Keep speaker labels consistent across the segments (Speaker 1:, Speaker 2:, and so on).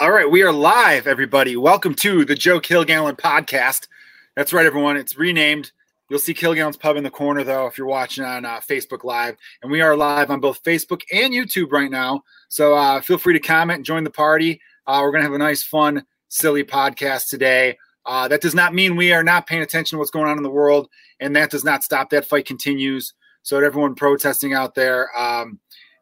Speaker 1: All right, we are live, everybody. Welcome to the Joe Kilgallen podcast. That's right, everyone. It's renamed. You'll see Kilgallen's Pub in the corner, though, if you're watching on uh, Facebook Live. And we are live on both Facebook and YouTube right now. So uh, feel free to comment join the party. Uh, we're going to have a nice, fun, silly podcast today. Uh, that does not mean we are not paying attention to what's going on in the world, and that does not stop. That fight continues. So, to everyone protesting out there, um,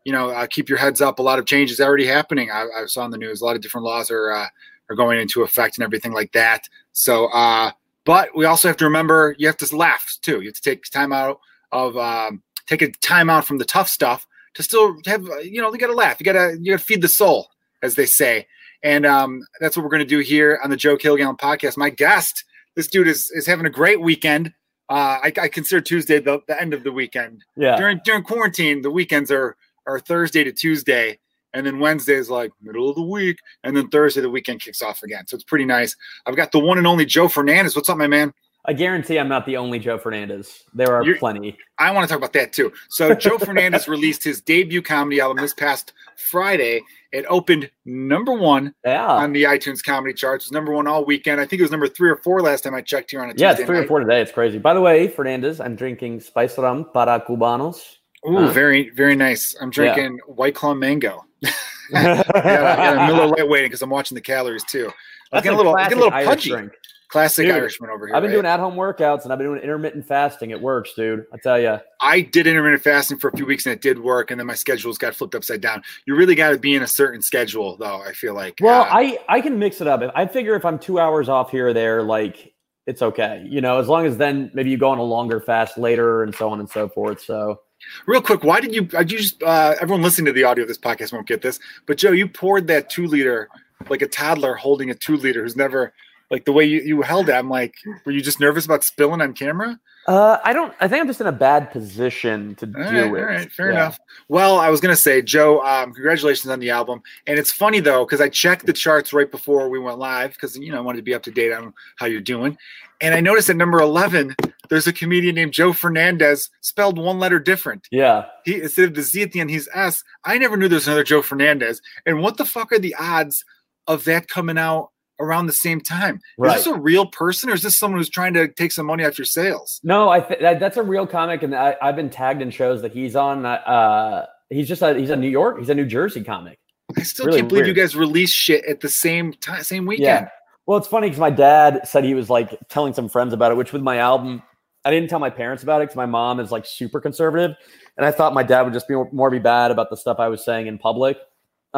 Speaker 1: you know, uh, keep your heads up. A lot of changes already happening. I, I saw in the news a lot of different laws are uh, are going into effect and everything like that. So, uh, but we also have to remember you have to laugh too. You have to take time out of um, take a time out from the tough stuff to still have you know you got to laugh. You got to you got to feed the soul, as they say. And um, that's what we're going to do here on the Joe Kilgallen podcast. My guest, this dude is is having a great weekend. Uh, I, I, consider Tuesday the, the end of the weekend.
Speaker 2: Yeah.
Speaker 1: During during quarantine, the weekends are are Thursday to Tuesday, and then Wednesday is like middle of the week, and then Thursday the weekend kicks off again. So it's pretty nice. I've got the one and only Joe Fernandez. What's up, my man?
Speaker 2: I guarantee I'm not the only Joe Fernandez. There are You're, plenty.
Speaker 1: I want to talk about that too. So Joe Fernandez released his debut comedy album this past Friday. It opened number one
Speaker 2: yeah.
Speaker 1: on the iTunes comedy charts. It was number one all weekend. I think it was number three or four last time I checked here on a
Speaker 2: Yeah,
Speaker 1: Tuesday
Speaker 2: it's three
Speaker 1: night.
Speaker 2: or four today. It's crazy. By the way, Fernandez, I'm drinking spice rum para cubanos.
Speaker 1: Ooh, uh, very, very nice. I'm drinking yeah. White Claw Mango. yeah, yeah, Miller Lite waiting because I'm watching the calories too. I get a little, I get a little pudgy. Drink. Classic dude, Irishman over here.
Speaker 2: I've been
Speaker 1: right?
Speaker 2: doing at home workouts and I've been doing intermittent fasting. It works, dude. I tell you.
Speaker 1: I did intermittent fasting for a few weeks and it did work. And then my schedules got flipped upside down. You really got to be in a certain schedule, though. I feel like.
Speaker 2: Well, uh, I I can mix it up. I figure if I'm two hours off here or there, like it's okay. You know, as long as then maybe you go on a longer fast later and so on and so forth. So.
Speaker 1: Real quick, why did you? You just uh, everyone listening to the audio of this podcast won't get this, but Joe, you poured that two liter like a toddler holding a two liter who's never like the way you, you held it, I'm like, were you just nervous about spilling on camera?
Speaker 2: Uh, I don't. I think I'm just in a bad position to
Speaker 1: all
Speaker 2: do
Speaker 1: right,
Speaker 2: it.
Speaker 1: All right, fair yeah. enough. Well, I was gonna say, Joe, um, congratulations on the album. And it's funny though, because I checked the charts right before we went live, because you know I wanted to be up to date on how you're doing. And I noticed at number 11, there's a comedian named Joe Fernandez, spelled one letter different.
Speaker 2: Yeah.
Speaker 1: He instead of the Z at the end, he's S. I never knew there was another Joe Fernandez. And what the fuck are the odds of that coming out? Around the same time. Right. Is this a real person or is this someone who's trying to take some money off your sales?
Speaker 2: No, I th- that, that's a real comic, and I, have been tagged in shows that he's on. Uh, he's just a he's a New York, he's a New Jersey comic.
Speaker 1: I still really can't believe weird. you guys release shit at the same time, same weekend. Yeah.
Speaker 2: Well, it's funny because my dad said he was like telling some friends about it, which with my album, I didn't tell my parents about it because my mom is like super conservative, and I thought my dad would just be more be bad about the stuff I was saying in public.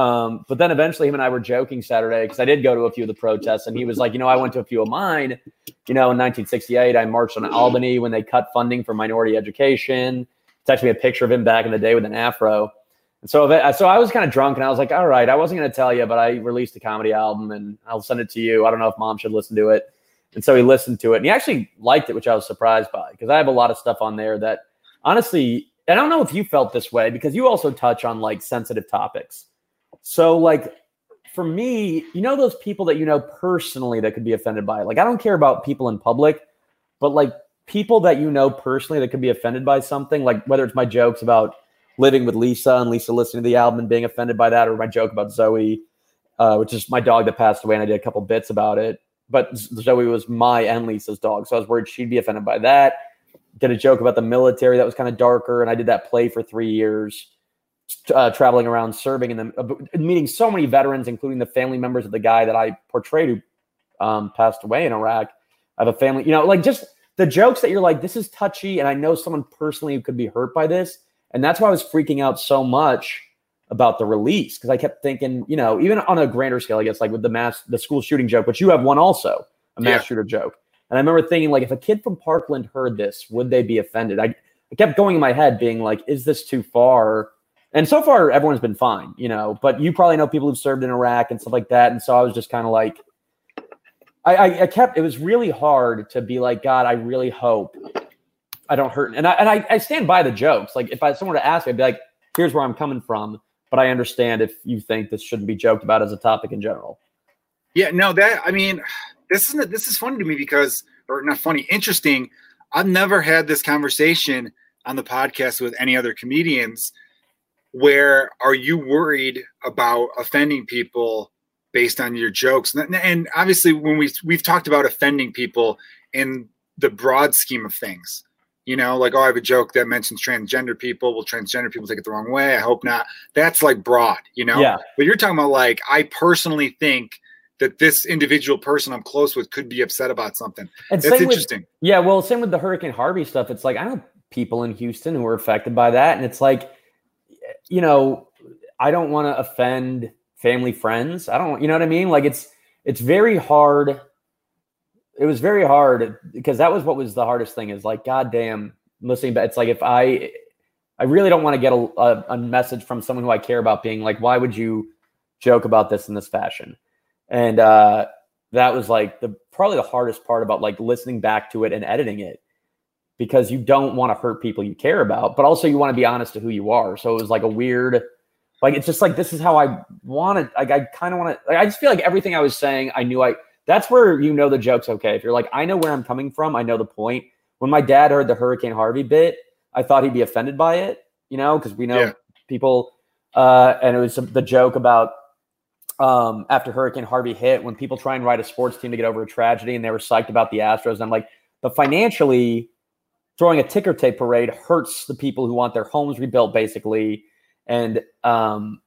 Speaker 2: Um, but then eventually him and I were joking Saturday because I did go to a few of the protests and he was like, you know, I went to a few of mine. You know, in 1968, I marched on Albany when they cut funding for minority education. Texted me a picture of him back in the day with an afro. And so, so I was kind of drunk and I was like, all right, I wasn't going to tell you, but I released a comedy album and I'll send it to you. I don't know if mom should listen to it. And so he listened to it and he actually liked it, which I was surprised by because I have a lot of stuff on there that honestly, I don't know if you felt this way because you also touch on like sensitive topics. So, like, for me, you know, those people that you know personally that could be offended by it. Like, I don't care about people in public, but like people that you know personally that could be offended by something, like whether it's my jokes about living with Lisa and Lisa listening to the album and being offended by that, or my joke about Zoe, uh, which is my dog that passed away, and I did a couple bits about it. But Zoe was my and Lisa's dog, so I was worried she'd be offended by that. Did a joke about the military that was kind of darker, and I did that play for three years uh, traveling around serving and then uh, meeting so many veterans, including the family members of the guy that I portrayed who um, passed away in Iraq. I have a family, you know, like just the jokes that you're like, this is touchy, and I know someone personally who could be hurt by this, and that's why I was freaking out so much about the release because I kept thinking, you know, even on a grander scale, I guess, like with the mass, the school shooting joke, which you have one also, a mass yeah. shooter joke, and I remember thinking, like, if a kid from Parkland heard this, would they be offended? I, I kept going in my head, being like, is this too far? And so far, everyone's been fine, you know. But you probably know people who've served in Iraq and stuff like that. And so I was just kind of like, I, I, I, kept. It was really hard to be like, God, I really hope I don't hurt. And I and I, I stand by the jokes. Like if I someone to ask me, I'd be like, here's where I'm coming from. But I understand if you think this shouldn't be joked about as a topic in general.
Speaker 1: Yeah, no, that I mean, this isn't this is funny to me because, or not funny, interesting. I've never had this conversation on the podcast with any other comedians where are you worried about offending people based on your jokes. And, and obviously, when we we've talked about offending people in the broad scheme of things, you know, like oh, I have a joke that mentions transgender people. Will transgender people take it the wrong way? I hope not. That's like broad, you know.
Speaker 2: Yeah.
Speaker 1: But you're talking about like I personally think that this individual person I'm close with could be upset about something.
Speaker 2: And
Speaker 1: That's
Speaker 2: same with-
Speaker 1: interesting.
Speaker 2: Yeah, well, same with the Hurricane Harvey stuff. It's like I know people in Houston who were affected by that, and it's like, you know, I don't want to offend family friends. I don't, you know what I mean? Like it's it's very hard. It was very hard because that was what was the hardest thing. Is like, goddamn, listening. But it's like if I, I really don't want to get a, a, a message from someone who I care about being like, why would you joke about this in this fashion? And uh, that was like the probably the hardest part about like listening back to it and editing it because you don't want to hurt people you care about, but also you want to be honest to who you are. So it was like a weird, like it's just like this is how I wanted. Like I kind of want to. Like, I just feel like everything I was saying, I knew I. That's where you know the joke's okay. If you're like, I know where I'm coming from. I know the point. When my dad heard the Hurricane Harvey bit, I thought he'd be offended by it. You know, because we know
Speaker 1: Yeah.
Speaker 2: people. Uh, and it was the joke about um, after Hurricane Harvey hit, when people try and write a sports team to get over a tragedy, and they were psyched about the Astros. And I'm like, but financially, throwing a ticker tape parade hurts the people who want their homes rebuilt, basically. And um,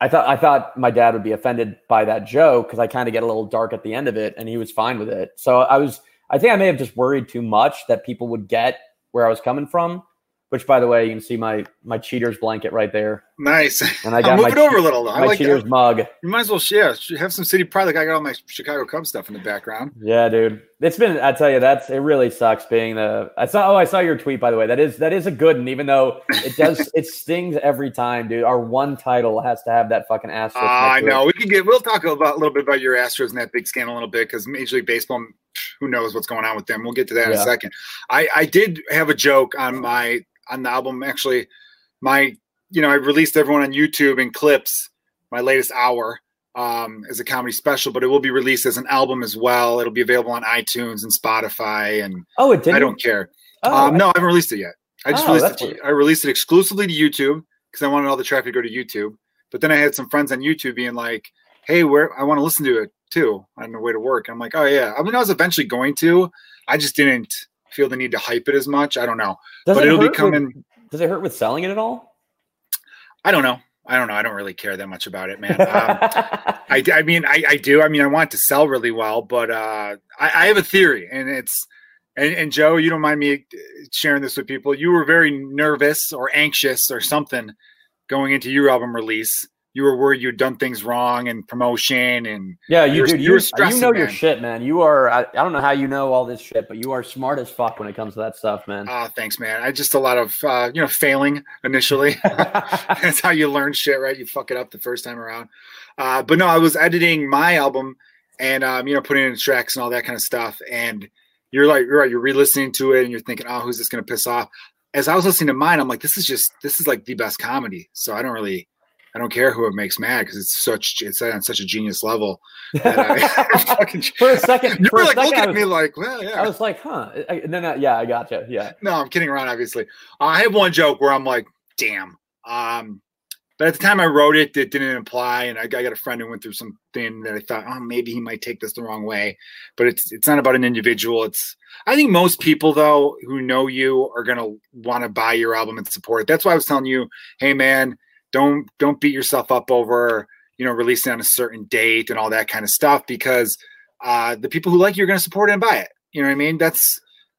Speaker 2: I thought I thought my dad would be offended by that joke because I kind of get a little dark at the end of it, and he was fine with it. So I was, I think I may have just worried too much that people would get where I was coming from. Which, by the way, you can see my my cheaters blanket right there,
Speaker 1: Nice.
Speaker 2: and I got
Speaker 1: move
Speaker 2: my,
Speaker 1: it over a little. I
Speaker 2: my
Speaker 1: like
Speaker 2: cheaters
Speaker 1: that.
Speaker 2: mug.
Speaker 1: You might as well share. Have some city pride. Like I got all my Chicago Cubs stuff in the background.
Speaker 2: Yeah, dude. It's been I tell you that's it really sucks being the I saw oh I saw your tweet by the way. That is that is a good one, even though it does it stings every time, dude. Our one title has to have that fucking asterisk.
Speaker 1: Ah, I
Speaker 2: it.
Speaker 1: know. We can get. We'll talk about a little bit about your Astros and that big scandal a little bit because Major League Baseball. Who knows what's going on with them? We'll get to that in a second. I I did have a joke on my on the album. Actually, my you know I released everyone on YouTube in clips. My latest hour um, as a comedy special, but it will be released as an album as well. It'll be available on iTunes and Spotify, and
Speaker 2: Oh, it didn't.
Speaker 1: I don't care.
Speaker 2: Oh,
Speaker 1: um, no, I haven't released it yet. I just
Speaker 2: Oh,
Speaker 1: released it. To. I released it exclusively to YouTube because I wanted all the traffic to go to YouTube. But then I had some friends on YouTube being like, "Hey, where I want to listen to it too on the way to work." I'm like, "Oh yeah." I mean, I was eventually going to. I just didn't feel the need to hype it as much. I don't know,
Speaker 2: does
Speaker 1: but
Speaker 2: it
Speaker 1: it'll be coming.
Speaker 2: With, does it hurt with selling it at all?
Speaker 1: I don't know. I don't know. I don't really care that much about it, man. Um, I, I mean, I, I do. I mean, I want it to sell really well, but uh, I, I have a theory, and it's and, and Joe, you don't mind me sharing this with people. You were very nervous or anxious or something going into your album release. You were worried you'd done things wrong and promotion, and
Speaker 2: yeah, you
Speaker 1: You're-
Speaker 2: dude,
Speaker 1: you're
Speaker 2: you, know your shit, man. You are I, I don't know how you know all this shit, but you are smart as fuck when it comes to that stuff, man.
Speaker 1: uh, thanks, man. I just a lot of uh, you know failing initially. That's how you learn shit, right? You fuck it up the first time around. Uh, but no, I was editing my album and um, you know putting in tracks and all that kind of stuff. And you're like, you're right. You're re-listening to it and you're thinking, oh, who's this going to piss off? As I was listening to mine, I'm like, this is just this is like the best comedy. So I don't really, I don't care who it makes mad because it's such it's on such a genius level. I, fucking,
Speaker 2: for a second,
Speaker 1: you were like looking at
Speaker 2: was,
Speaker 1: me like, well, yeah.
Speaker 2: I was like, huh? I, and then yeah, I gotcha. Yeah.
Speaker 1: no, I'm kidding around. Obviously, uh, I have one joke where I'm like, "Damn." Um, but at the time I wrote it, it didn't apply, and I, I got a friend who went through something that I thought, "Oh, maybe he might take this the wrong way." But it's it's not about an individual. It's I think most people though who know you are gonna want to buy your album and support. That's why I was telling you, "Hey, man, don't don't beat yourself up over you know releasing on a certain date and all that kind of stuff because uh, the people who like you are gonna support it and buy it." You know what I mean? That's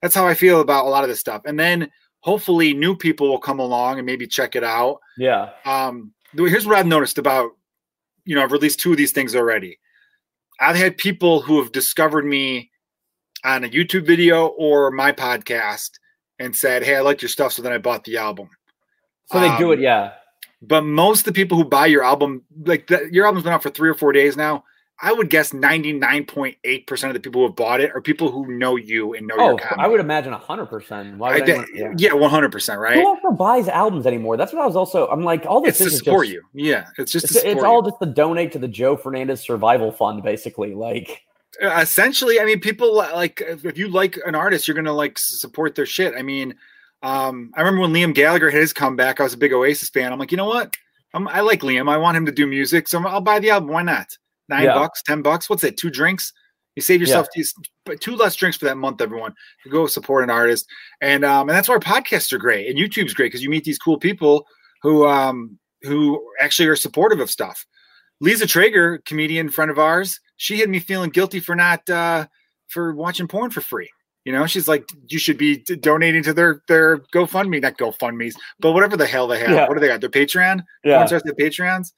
Speaker 1: that's how I feel about a lot of this stuff. And then hopefully new people will come along and maybe check it out.
Speaker 2: Yeah.
Speaker 1: Um, here's what I've noticed about, you know, I've released two of these things already. I've had people who have discovered me on a YouTube video or my podcast and said, Hey, I like your stuff. So then I bought the album.
Speaker 2: So they do
Speaker 1: Um,
Speaker 2: it. Yeah.
Speaker 1: But most of the people who buy your album, like the, your album's been out for three or four days now. I would guess 99.8% of the people who have bought it are people who know you and know
Speaker 2: Oh,
Speaker 1: your comedy.
Speaker 2: I would imagine hundred percent. Why would
Speaker 1: did-
Speaker 2: anyone, yeah.
Speaker 1: yeah, 100%, right?
Speaker 2: Who also buys albums anymore? That's what I was also. I'm like, all
Speaker 1: it's
Speaker 2: this
Speaker 1: to
Speaker 2: is
Speaker 1: support
Speaker 2: just,
Speaker 1: you. Yeah, it's just
Speaker 2: It's,
Speaker 1: to
Speaker 2: it's all just to donate to the Joe Fernandez Survival Fund, basically. Like,
Speaker 1: essentially. I mean, people like if if you like an artist, you're gonna like support their shit. I mean, um, I remember when Liam Gallagher had his comeback. I was a big Oasis fan. I'm like, you know what? I'm, I like Liam. I want him to do music, so I'll buy the album. Why not? nine
Speaker 2: Yeah.
Speaker 1: bucks, ten bucks. What's it? Two drinks. You save
Speaker 2: Yeah.
Speaker 1: yourself two, two less drinks for that month, everyone. To go support an artist, and um, and that's why our podcasts are great, and YouTube's great because you meet these cool people who um who actually are supportive of stuff. Lisa Traeger, comedian friend of ours, she had me feeling guilty for not uh for watching porn for free. You know, she's like, you should be donating to their their GoFundMe, not GoFundMe's, but whatever the hell they have.
Speaker 2: Yeah.
Speaker 1: What do they got? Their Patreon?
Speaker 2: Yeah.
Speaker 1: Porn stars have Patreons?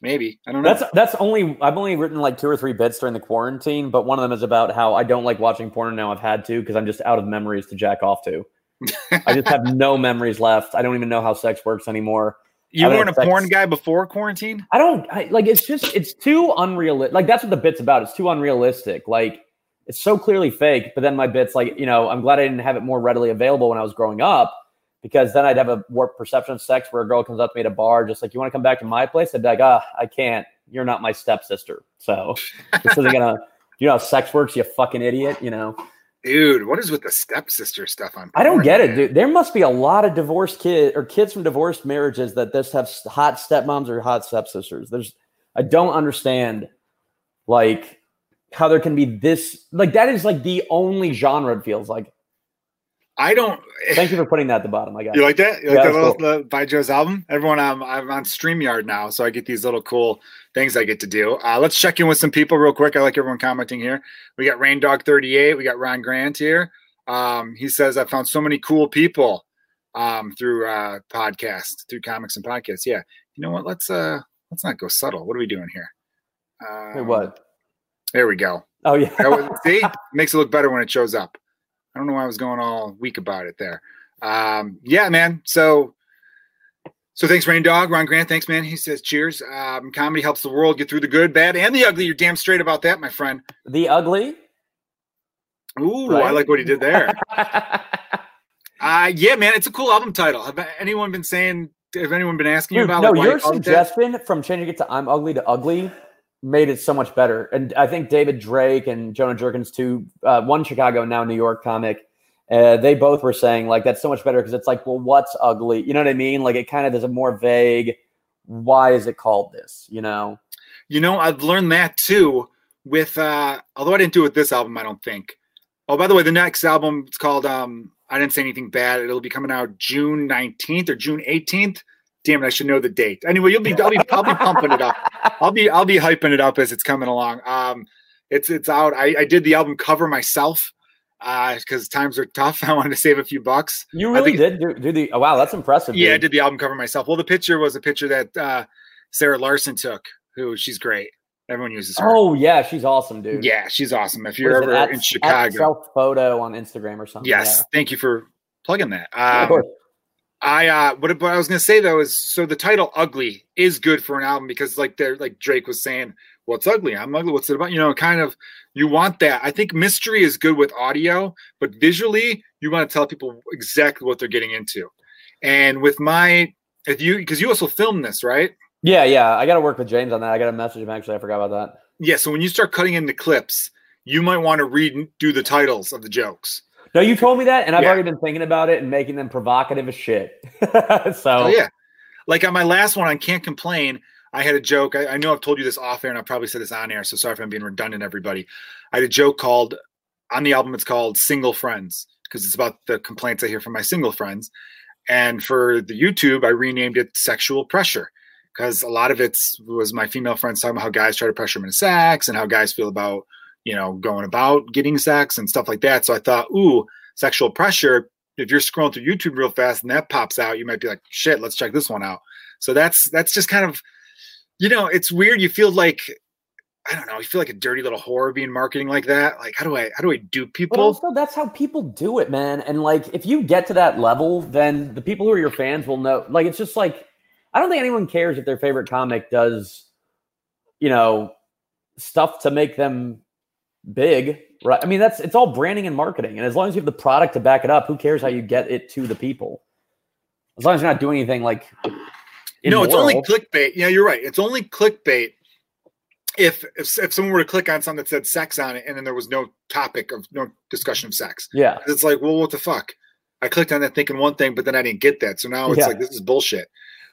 Speaker 1: Maybe. I don't know.
Speaker 2: That's that's only I've only written like two or three bits during the quarantine, but one of them is about how I don't like watching porn now I've had to because I'm just out of memories to jack off to. I just have no memories left. I don't even know how sex works anymore.
Speaker 1: you weren't a
Speaker 2: expect-
Speaker 1: porn guy before quarantine?
Speaker 2: I don't I, like it's just it's too unrealistic. Like that's what the bit's about. It's too unrealistic. Like it's so clearly fake. But then my bit's like you know I'm glad I didn't have it more readily available when I was growing up because then I'd have a warped perception of sex where a girl comes up to me at a bar just like you want to come back to my place. I'd be like ah I can't. You're not my stepsister. So this isn't gonna. You know how sex works, you fucking idiot. You know.
Speaker 1: Dude, what is with the stepsister stuff on
Speaker 2: I don't get it, dude. There must be a lot of divorced kids or kids from divorced marriages that just have hot stepmoms or hot stepsisters. There's, I don't understand, like, how there can be this. Like, that is like the only genre it feels like.
Speaker 1: I don't
Speaker 2: Thank you for putting that at the bottom. I got
Speaker 1: You
Speaker 2: it.
Speaker 1: like that? You
Speaker 2: Yeah,
Speaker 1: like that little uh, by Joe's album? Everyone, I'm, I'm on StreamYard now, so I get these little cool things I get to do. Uh, let's check in with some people real quick. I like everyone commenting here. We got Rain Dog 38. We got Ron Grant here. Um, he says, I found so many cool people um, through uh, podcasts, through comics and podcasts. Yeah. You know what? Let's uh let's not go subtle. What are we doing here? Um,
Speaker 2: Wait, what?
Speaker 1: There we go.
Speaker 2: Oh yeah.
Speaker 1: That was- see, makes it look better when it shows up. I don't know why I was going all weak about it there. Um, yeah, man. So, so thanks, Rain Dog, Ron Grant. Thanks, man. He says, "Cheers." Um, comedy helps the world get through the good, bad, and the ugly. You're damn straight about that, my friend.
Speaker 2: the ugly.
Speaker 1: Ooh, I like what he did there. uh, yeah, man. It's a cool album title. Have anyone been saying? Have anyone been asking you
Speaker 2: Dude,
Speaker 1: about?
Speaker 2: no,
Speaker 1: like,
Speaker 2: your
Speaker 1: you called it that?
Speaker 2: suggestion from changing it to "I'm ugly" to "ugly" made it so much better. And I think David Drake and Jonah Jerkins, two, uh, one Chicago, now New York comic, uh, they both were saying like that's so much better because it's like, well, what's ugly? You know what I mean? Like it kind of is a more vague. Why is it called this? You know?
Speaker 1: You know, I've learned that too. With uh, although I didn't do it with this album, I don't think. Oh, by the way, the next album it's called um, I didn't say anything bad. It'll be coming out June nineteenth or June eighteenth. Damn it, I should know the date. Anyway, you'll be I'll be I'll be pumping it up. I'll be I'll be hyping it up as it's coming along. Um, it's it's out. I, I did the album cover myself because times are tough. I wanted to save a few bucks.
Speaker 2: You really did do, do the. Oh, wow, that's impressive.
Speaker 1: Yeah, I did the album cover myself. Well, the picture was a picture that uh, Sarah Larson took. Who she's great. Everyone uses her.
Speaker 2: Oh yeah, she's awesome, dude.
Speaker 1: Yeah, she's awesome. If you're ever
Speaker 2: at-
Speaker 1: in Chicago,
Speaker 2: self photo on Instagram or something.
Speaker 1: yes, thank you for plugging that.
Speaker 2: Yeah. Of
Speaker 1: Um,
Speaker 2: course.
Speaker 1: I uh, what, what I was gonna say though is so the title "Ugly" is good for an album because like they're like Drake was saying, well, it's ugly. I'm ugly. What's it about? You know, kind of you want that. I think mystery is good with audio, but visually you want to tell people exactly what they're getting into. And with my if you because you also filmed this, right?
Speaker 2: Yeah, yeah. I got to work with James on that. I got to message him. Actually, I forgot about that.
Speaker 1: Yeah. So when you start cutting into clips, you might want to read do the titles of the jokes.
Speaker 2: No, you told me that, and I've
Speaker 1: Yeah.
Speaker 2: already been thinking about it and making them provocative as shit. so
Speaker 1: Oh yeah. Like on my last one I Can't Complain, I had a joke. I, I know I've told you this off air and I probably said this on air, so sorry if I'm being redundant, everybody. I had a joke called on the album, it's called Single Friends, because it's about the complaints I hear from my single friends. And for the YouTube, I renamed it Sexual Pressure. Because a lot of it was my female friends talking about how guys try to pressure them into sex and how guys feel about, you know, going about getting sex and stuff like that. So I thought, ooh, sexual pressure if you're scrolling through YouTube real fast and that pops out, you might be like, shit, let's check this one out. So that's that's just kind of you know, it's weird. You feel like I don't know, you feel like a dirty little whore being marketing like that. Like how do I how do I do
Speaker 2: But
Speaker 1: people?
Speaker 2: also, that's how people do it, man. And like, if you get to that level, then the people who are your fans will know. Like, it's just like, I don't think anyone cares if their favorite comic does, you know, stuff to make them big, right? I mean, that's it's all branding and marketing. And as long as you have the product to back it up, who cares how you get it to the people? As long as you're not doing anything like,
Speaker 1: no, it's only clickbait. Yeah, you're right. It's only clickbait if, if if someone were to click on something that said sex on it and then there was no topic of no discussion of sex.
Speaker 2: yeah.
Speaker 1: It's like, well, what the fuck? I clicked on that thinking one thing, but then I didn't get that. So now it's
Speaker 2: Yeah.
Speaker 1: like this is bullshit.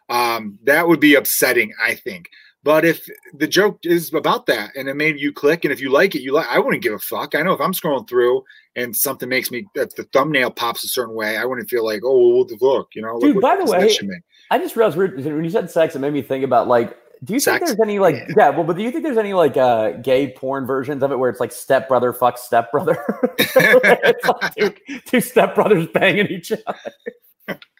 Speaker 1: Um, that would be upsetting, I think. But if the joke is about that and it made you click, and if you like it, you like. I wouldn't give a fuck. I know if I'm scrolling through and something makes me if the thumbnail pops a certain way, I wouldn't feel like, oh, the fuck, you know?
Speaker 2: Dude, by the way,
Speaker 1: that should mean.
Speaker 2: I just realized when you said sex, it made me think about like, do you think there's any like, yeah. well, but do you think there's any like uh gay porn versions of it where it's like stepbrother fuck stepbrother? like two, two stepbrothers banging each other.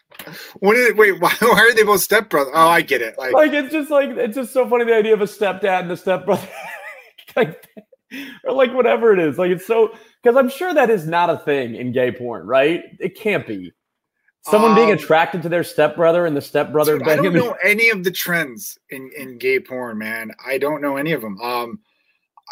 Speaker 1: When did wait? Why, why are they both stepbrothers? Oh, I get it. Like,
Speaker 2: Like it's just like it's just so funny the idea of a stepdad and a stepbrother, like or like whatever it is. Like it's so because I'm sure that is not a thing in gay porn, right? It can't be. Someone being
Speaker 1: Um,
Speaker 2: attracted to their stepbrother and the stepbrother
Speaker 1: Dude, I don't know any of the trends in, in gay porn, man. I don't know any of them. Um,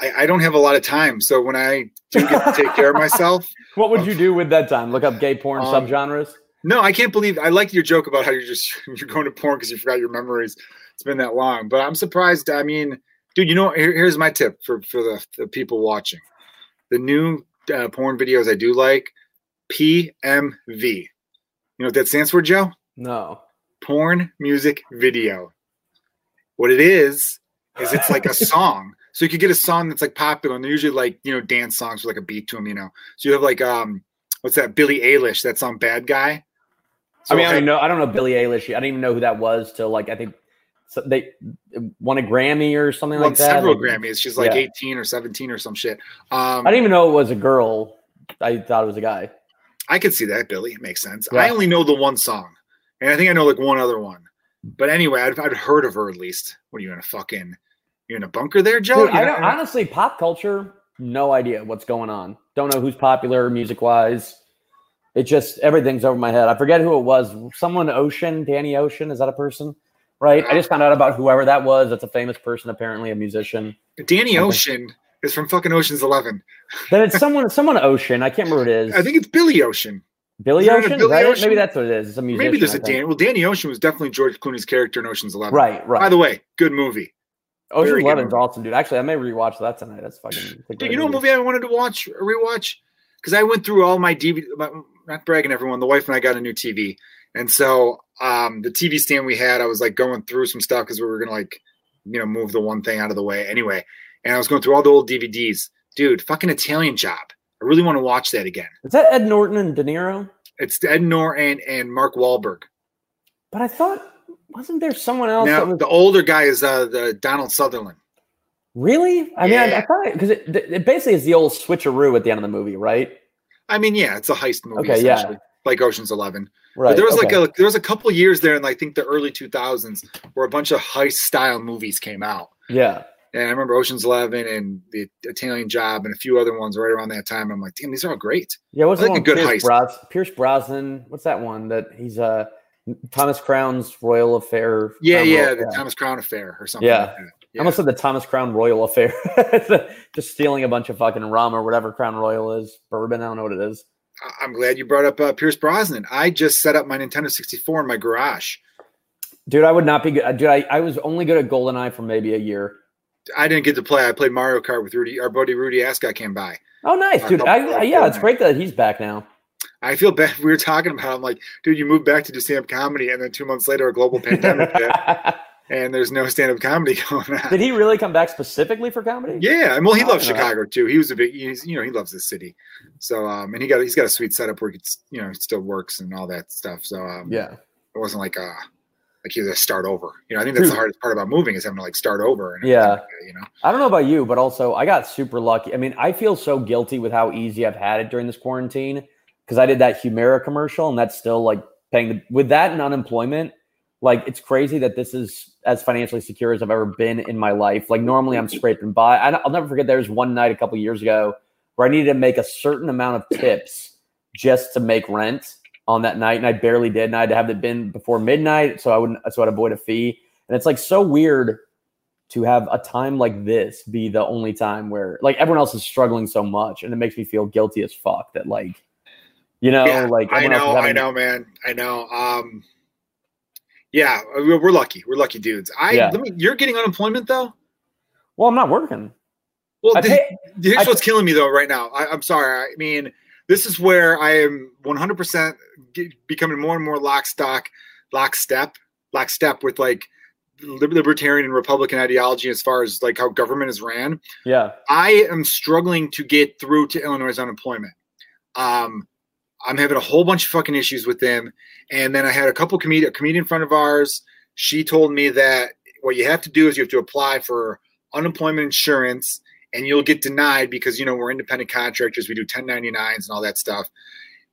Speaker 1: I, I don't have a lot of time, so when I do get to take care of myself,
Speaker 2: What would you do with that time? Look up gay porn
Speaker 1: Um,
Speaker 2: subgenres.
Speaker 1: No, I can't believe. I like your joke about how you're just you're going to porn because you forgot your memories. It's been that long, but I'm surprised. I mean, dude, you know, here, here's my tip for for the, the people watching. The new uh, porn videos I do like, PMV. You know what that stands for, Joe?
Speaker 2: No.
Speaker 1: porn music video. What it is is it's like a song. So you could get a song that's like popular, and they're usually like you know dance songs with like a beat to them. You know, so you have like um, what's that? Billie Eilish. That song "Bad Guy." So
Speaker 2: I mean, I don't know. I don't know Billie Eilish. I didn't even know who that was till like I think so they won a Grammy or something like that.
Speaker 1: several
Speaker 2: Like,
Speaker 1: Grammys. She's like
Speaker 2: Yeah.
Speaker 1: 18 or 17 or some shit. Um,
Speaker 2: I didn't even know it was a girl. I thought it was a guy.
Speaker 1: I could see that, Billy. It makes sense.
Speaker 2: Yeah.
Speaker 1: I only know the one song, and I think I know like one other one. But anyway, I'd, I'd heard of her at least. What are you in a fucking? You're in a bunker there, Joe?
Speaker 2: Dude, I don't, honestly, pop culture, no idea what's going on. Don't know who's popular music wise. It just everything's over my head. I forget who it was. Someone Ocean, Danny Ocean, is that a person? Right. I just found out about whoever that was. That's a famous person, apparently a musician.
Speaker 1: Danny
Speaker 2: something.
Speaker 1: Ocean is from fucking Ocean's Eleven.
Speaker 2: Then it's someone, someone Ocean. I can't remember who it is.
Speaker 1: I think it's Billy Ocean.
Speaker 2: Billy Ocean.
Speaker 1: Billy
Speaker 2: right?
Speaker 1: Ocean?
Speaker 2: Maybe that's what it is. It's a musician.
Speaker 1: Maybe there's a. Danny. Well, Danny Ocean was definitely George Clooney's character in Ocean's Eleven.
Speaker 2: Right. Right.
Speaker 1: By the way, good movie.
Speaker 2: Ocean
Speaker 1: very good
Speaker 2: Eleven's awesome, dude. Actually, I may rewatch that tonight. That's fucking.
Speaker 1: Dude, you know a movie I wanted to watch, rewatch? Because I went through all my DVD. my- Not bragging, everyone. The wife and I got a new TV, and so um, the TV stand we had, I was like going through some stuff because we were gonna like, you know, move the one thing out of the way anyway. And I was going through all the old DVDs. Dude, fucking Italian Job. I really want to watch that again.
Speaker 2: Is that Ed Norton and De Niro?
Speaker 1: It's Ed Norton and Mark Wahlberg.
Speaker 2: But I thought wasn't there someone else?
Speaker 1: Now
Speaker 2: was,
Speaker 1: the older guy is uh, the Donald Sutherland.
Speaker 2: really? I mean, I, I thought because it, it basically is the old switcheroo at the end of the movie, right?
Speaker 1: I mean, yeah, it's a heist movie,
Speaker 2: Okay, yeah.
Speaker 1: essentially, like Ocean's Eleven.
Speaker 2: Right.
Speaker 1: But there was
Speaker 2: okay.
Speaker 1: like a there was a couple years there in I think the early 2000s where a bunch of heist style movies came out.
Speaker 2: yeah.
Speaker 1: And I remember Ocean's Eleven and the Italian Job and a few other ones right around that time. I'm like, damn, these are all great.
Speaker 2: Yeah, what's
Speaker 1: I like
Speaker 2: one?
Speaker 1: a good
Speaker 2: Pierce,
Speaker 1: heist.
Speaker 2: Bros- Pierce Brosnan. What's that one that he's uh Thomas Crown's Royal Affair?
Speaker 1: Yeah,
Speaker 2: Crown
Speaker 1: yeah,
Speaker 2: Royal-
Speaker 1: the Thomas Crown Affair or something.
Speaker 2: Yeah.
Speaker 1: like that.
Speaker 2: I
Speaker 1: yeah.
Speaker 2: almost said the Thomas Crown Royal Affair. Just stealing a bunch of fucking rum or whatever Crown Royal is, bourbon. I don't know what it is.
Speaker 1: I'm glad you brought up uh, Pierce Brosnan. I just set up my Nintendo 64 in my garage.
Speaker 2: Dude, I would not be good. Dude, I, I was only good at GoldenEye for maybe a year.
Speaker 1: I didn't get to play. I played Mario Kart with Rudy. Our buddy Rudy Ascot came by.
Speaker 2: Oh, nice, dude. I, yeah, it's great that he's back now.
Speaker 1: I feel bad. We were talking about. I'm like, dude, you moved back to do stand-up comedy, and then two months later, a global pandemic hit, and there's no stand-up comedy going on.
Speaker 2: Did he really come back specifically for comedy?
Speaker 1: Yeah, and well, he
Speaker 2: Oh,
Speaker 1: loves. Chicago too. He was a big, he's, you know, he loves the city. So, um, and he got he's got a sweet setup where it's, you know, it still works and all that stuff. So, um,
Speaker 2: Yeah.
Speaker 1: it wasn't like uh like he had to start over. You know, I think that's the hardest part about moving is having to like start over. And
Speaker 2: Yeah.
Speaker 1: like you know,
Speaker 2: I don't know about you, but also I got super lucky. I mean, I feel so guilty with how easy I've had it during this quarantine because I did that Humira commercial and that's still like paying the, with that and unemployment. Like it's crazy that this is as financially secure as I've ever been in my life. Like normally I'm scraping by. I, I'll never forget. There was one night a couple years ago where I needed to make a certain amount of tips just to make rent on that night, and I barely did. And I had to have it been before midnight, so I wouldn't, so I'd avoid a fee. And it's like so weird to have a time like this be the only time where like everyone else is struggling so much and it makes me feel guilty as fuck that like you know
Speaker 1: Yeah,
Speaker 2: like
Speaker 1: I know, I know, man, I know. Um, yeah, we're, we're lucky. We're lucky dudes. I,
Speaker 2: Yeah.
Speaker 1: let me, you're getting unemployment though.
Speaker 2: well i'm not working
Speaker 1: Well, this-
Speaker 2: pay,
Speaker 1: Here's
Speaker 2: I-
Speaker 1: what's killing me though right now. I, I'm sorry. I mean, this is where I am 100% get, becoming more and more lock stock, lock step, lock step with like libertarian and Republican ideology as far as like how government is ran.
Speaker 2: Yeah.
Speaker 1: I am struggling to get through to Illinois unemployment. Um, I'm having a whole bunch of fucking issues with them. And then I had a couple comedian, a comedian friend of ours. She told me that what you have to do is you have to apply for unemployment insurance and you'll get denied because, you know, we're independent contractors. We do 1099s and all that stuff.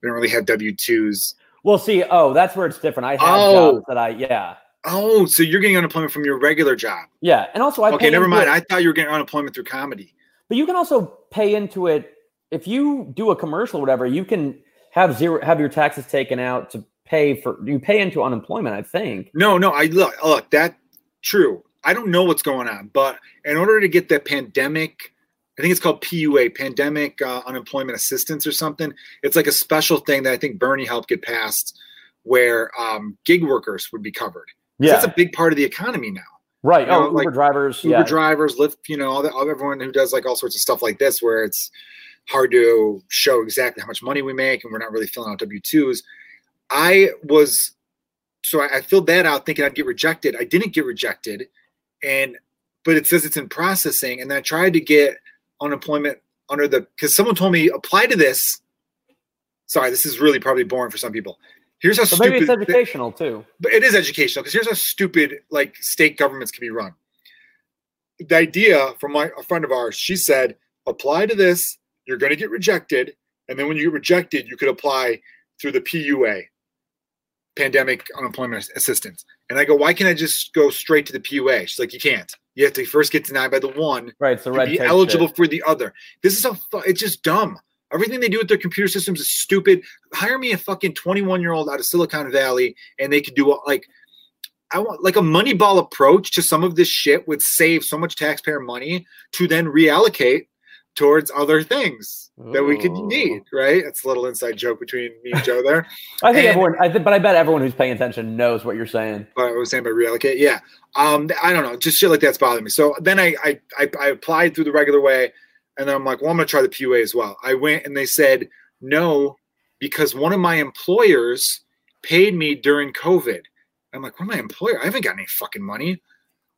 Speaker 1: We don't really have W 2s.
Speaker 2: Well, see, oh, that's where it's different. I have
Speaker 1: Oh.
Speaker 2: jobs that I, yeah.
Speaker 1: Oh, so you're getting unemployment from your regular job.
Speaker 2: Yeah. And also, I
Speaker 1: Okay, never mind.
Speaker 2: it-
Speaker 1: I thought you were getting unemployment through comedy.
Speaker 2: But you can also pay into it if you do a commercial or whatever. You can have zero have your taxes taken out to pay for you pay into unemployment. I think.
Speaker 1: No, no, I look, look, that true. I don't know what's going on, but in order to get the pandemic, I think it's called PUA, pandemic uh, unemployment assistance or something. It's like a special thing that I think Bernie helped get passed, where um, gig workers would be covered.
Speaker 2: Yeah.
Speaker 1: that's a big part of the economy now.
Speaker 2: right.
Speaker 1: you
Speaker 2: Oh,
Speaker 1: know,
Speaker 2: Uber
Speaker 1: like
Speaker 2: drivers.
Speaker 1: Uber
Speaker 2: yeah.
Speaker 1: drivers, Lyft, you know, all the, everyone who does like all sorts of stuff like this, where it's hard to show exactly how much money we make, and we're not really filling out W twos. I was so I, I filled that out thinking I'd get rejected. I didn't get rejected, and but it says it's in processing, and then I tried to get unemployment under the because someone told me apply to this. Sorry, this is really probably boring for some people. Here's how
Speaker 2: But maybe it's
Speaker 1: stupid
Speaker 2: educational too.
Speaker 1: but it is educational because here's how stupid like state governments can be run. The idea from my a friend of ours, she said, apply to this, you're going to get rejected, and then when you get rejected, you could apply through the PUA, Pandemic Unemployment Assistance. And I go, why can't I just go straight to the PUA? She's like, you can't. You have to first get denied by the one
Speaker 2: Right. Red
Speaker 1: be eligible
Speaker 2: shit.
Speaker 1: for the other. This is a fu- it's just dumb. Everything they do with their computer systems is stupid. Hire me a fucking 21 year old out of Silicon Valley and they could do like I want like a Moneyball approach to some of this shit would save so much taxpayer money to then reallocate towards other things that we could need, right? It's a little inside joke between me and Joe there.
Speaker 2: I think
Speaker 1: and-
Speaker 2: everyone. I think, but I bet everyone who's paying attention knows what you're saying.
Speaker 1: what I was saying by reallocate. Yeah. Um, I don't know, just shit like that's bothering me. So then I, I I I applied through the regular way, and then I'm like, well, I'm gonna try the PUA as well. I went and they said no because one of my employers paid me during COVID. I'm like, what my employer? I haven't got any fucking money.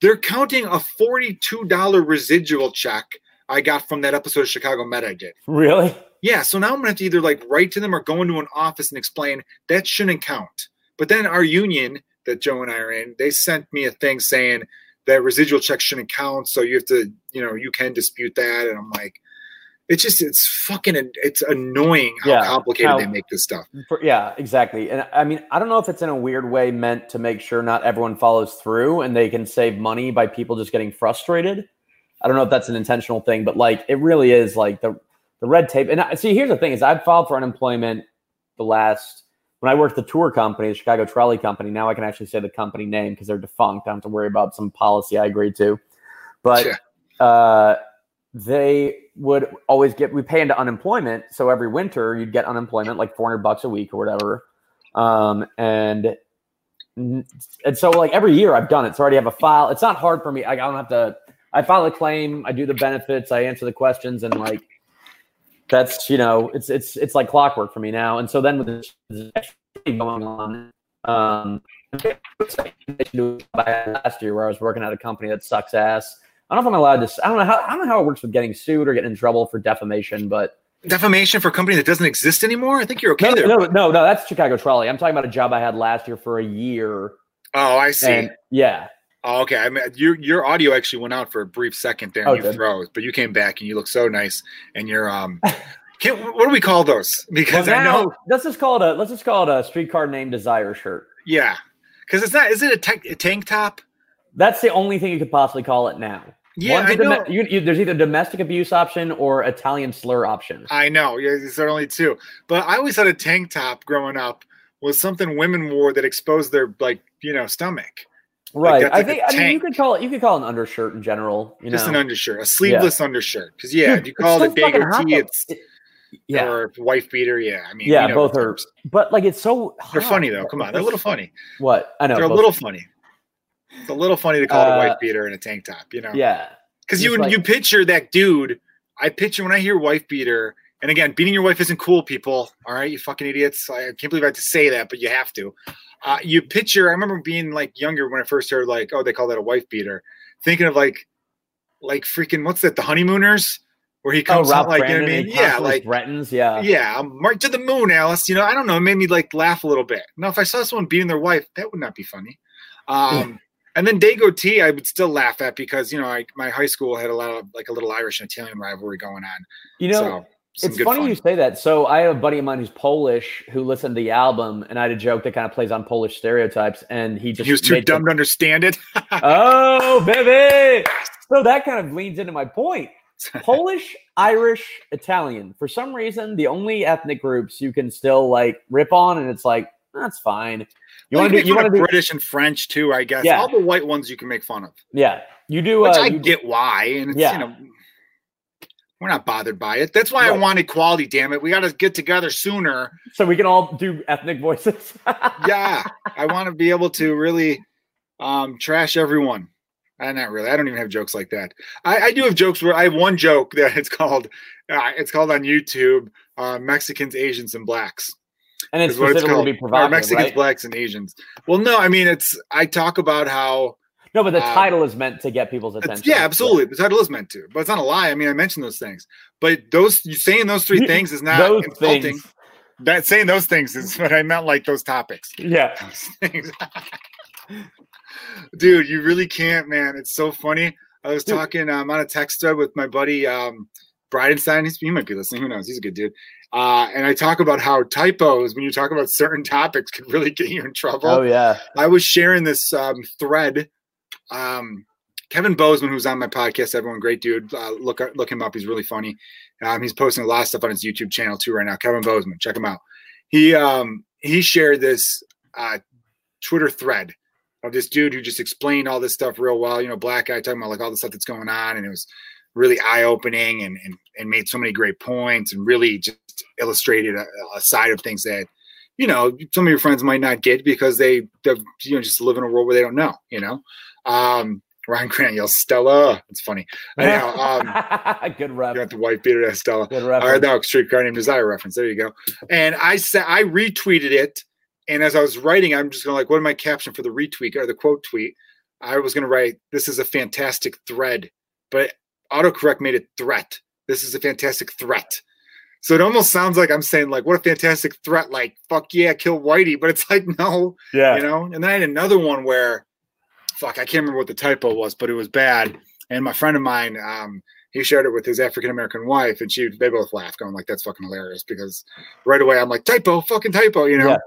Speaker 1: They're counting a $42 residual check I got from that episode of Chicago Med I did.
Speaker 2: Really?
Speaker 1: Yeah, so now I'm gonna have to either like write to them or go into an office and explain that shouldn't count. But then our union that Joe and I are in, they sent me a thing saying that residual checks shouldn't count, so you have to, you know, you can dispute that. And I'm like, it's just it's fucking it's annoying how
Speaker 2: Yeah,
Speaker 1: complicated
Speaker 2: how-
Speaker 1: they make this stuff.
Speaker 2: For- yeah, exactly. And I mean, I don't know if it's in a weird way meant to make sure not everyone follows through and they can save money by people just getting frustrated. I don't know if that's an intentional thing, but like it really is like the the red tape. And I, see, here's the thing: is I've filed for unemployment the last when I worked the tour company, the Chicago Trolley Company. Now I can actually say the company name because they're defunct. I don't have to worry about some policy I agreed to. But
Speaker 1: Yeah.
Speaker 2: uh, they would always get we pay into unemployment. So every winter you'd get unemployment like 400 bucks a week or whatever. Um, and and so like every year I've done it. So I already have a file. It's not hard for me. I don't have to. I file a claim. I do the benefits. I answer the questions, and like that's you know it's it's it's like clockwork for me now. And so then with this going on, um, last year where I was working at a company that sucks ass. I don't know if I'm allowed to. I don't know how. I don't know how it works with getting sued or getting in trouble for defamation, but
Speaker 1: Defamation for a company that doesn't exist anymore. I think you're okay
Speaker 2: no,
Speaker 1: there.
Speaker 2: no, no, no, that's Chicago Trolley. I'm talking about a job I had last year for a year,
Speaker 1: Oh, I see.
Speaker 2: and yeah,
Speaker 1: Oh, okay. I mean, your your audio actually went out for a brief second there,
Speaker 2: Oh,
Speaker 1: and you froze, but you came back and you look so nice. And you're um, can, what do we call those? Because
Speaker 2: Well,
Speaker 1: I
Speaker 2: now,
Speaker 1: know,
Speaker 2: let's just call it a let's just call it a streetcar named Desire shirt.
Speaker 1: yeah, because it's not. Is it a, tech, a tank top?
Speaker 2: That's the only thing you could possibly call it now.
Speaker 1: Yeah, I know.
Speaker 2: you, you, there's either domestic abuse option or Italian slur option.
Speaker 1: I know. Yeah, there's only two. But I always had a tank top growing up was something women wore that exposed their like you know stomach,
Speaker 2: Right.
Speaker 1: that's
Speaker 2: I
Speaker 1: like
Speaker 2: think. I mean, you could call it. You could call it an undershirt in general. You
Speaker 1: just
Speaker 2: know,
Speaker 1: an undershirt, a sleeveless undershirt. Because yeah, if you call it a
Speaker 2: hot,
Speaker 1: Dago tee, it's
Speaker 2: It- yeah,
Speaker 1: or wife beater. Yeah, I mean,
Speaker 2: yeah, both are. But like, it's so.
Speaker 1: They're funny though. Come on, they're a little funny.
Speaker 2: What I know.
Speaker 1: They're a little funny. It's a little funny to call it a
Speaker 2: Uh,
Speaker 1: wife beater and a tank top, you know?
Speaker 2: Yeah.
Speaker 1: Because you
Speaker 2: like-
Speaker 1: you picture that dude. I picture when I hear wife beater, and again, beating your wife isn't cool, people. All right, you fucking idiots. I can't believe I have to say that, but you have to. Uh, you picture. I remember being like younger when I first heard like, oh, they call that a wife beater. Thinking of like, like freaking what's that? The honeymooners, where he comes
Speaker 2: oh,
Speaker 1: out like,
Speaker 2: Brandon,
Speaker 1: you know what I mean? Yeah, like
Speaker 2: threatens. Yeah.
Speaker 1: yeah, I'm right to the moon, Alice. You know, I don't know. It made me like laugh a little bit. Now, if I saw someone beating their wife, that would not be funny. Um, and then Dago T, I would still laugh at because you know, I, my high school had a lot of like a little Irish and Italian rivalry going on.
Speaker 2: You know,
Speaker 1: so,
Speaker 2: it's funny
Speaker 1: fun.
Speaker 2: you say that. So I have a buddy of mine who's Polish who listened to the album, and I had a joke that kind of plays on Polish stereotypes, and he just
Speaker 1: He was too dumb to understand it.
Speaker 2: Oh, baby. So that kind of leans into my point. Polish, Irish, Italian. For some reason, the only ethnic groups you can still like rip on, and it's like that's fine. You want to do? You want to do?
Speaker 1: British and French too, I guess.
Speaker 2: Yeah.
Speaker 1: All the white ones you can make fun of,
Speaker 2: Yeah, you do.
Speaker 1: which
Speaker 2: Uh,
Speaker 1: I get why, and it's
Speaker 2: Yeah.
Speaker 1: you know. We're not bothered by it. That's why I want equality. Damn it, we got to get together sooner.
Speaker 2: so we can all do ethnic voices.
Speaker 1: yeah, I want to be able to really um, trash everyone. Uh, not really. I don't even have jokes like that. I, I do have jokes where I have one joke that it's called. Uh, it's called on YouTube. Uh, Mexicans, Asians, and blacks.
Speaker 2: and it's
Speaker 1: is what it's called.
Speaker 2: to be
Speaker 1: Or
Speaker 2: provocative,
Speaker 1: Mexicans,
Speaker 2: right?
Speaker 1: blacks, and Asians. Well, no, I mean it's. I talk about how.
Speaker 2: No, but the
Speaker 1: um,
Speaker 2: title is meant to get people's attention.
Speaker 1: yeah, absolutely. The title is meant to, but it's not a lie. I mean, I mentioned those things, but those you saying those three things is not
Speaker 2: Those
Speaker 1: insulting.
Speaker 2: things.
Speaker 1: That saying those things is what I meant. Like those topics.
Speaker 2: Yeah.
Speaker 1: Those. Dude, you really can't, man. It's so funny. I was
Speaker 2: Dude.
Speaker 1: talking. I'm on a text thread with my buddy um, Bridenstine. He's, he might be listening. Who knows? He's a good dude. Uh, and I talk about how typos, when you talk about certain topics, can really get you in trouble.
Speaker 2: Oh yeah.
Speaker 1: I was sharing this um, thread. Um, Kevin Bozeman, who's on my podcast, everyone, great dude. Uh, look look him up. He's really funny. Um, he's posting a lot of stuff on his YouTube channel too right now. Kevin Bozeman, check him out. He um, he shared this uh, Twitter thread of this dude who just explained all this stuff real well. You know, black guy talking about like all the stuff that's going on, and it was really eye opening and, and and made so many great points and really just illustrated a, a side of things that you know some of your friends might not get because they they you know just live in a world where they don't know. You know, um, Ryan Grant yells Stella. It's funny. Anyhow, um,
Speaker 2: Good rep.
Speaker 1: you got the white beater to Stella.
Speaker 2: Good
Speaker 1: All right, no, streetcar named Desire reference. There you go. And I said I retweeted it, and as I was writing, I'm just gonna like, what am I caption for the retweet or the quote tweet? I was to write, "This is a fantastic thread," but autocorrect made it threat. This is a fantastic threat. So it almost sounds like I'm saying like, "What a fantastic threat!" Like, "Fuck yeah, kill Whitey," but it's like, no,
Speaker 2: Yeah.
Speaker 1: you know. And then I had another one where, fuck, I can't remember what the typo was, but it was bad. And my friend of mine, um, he shared it with his African American wife, and she they both laughed, going like, "That's fucking hilarious." Because right away I'm like, "Typo, fucking typo," you know.
Speaker 2: Yeah.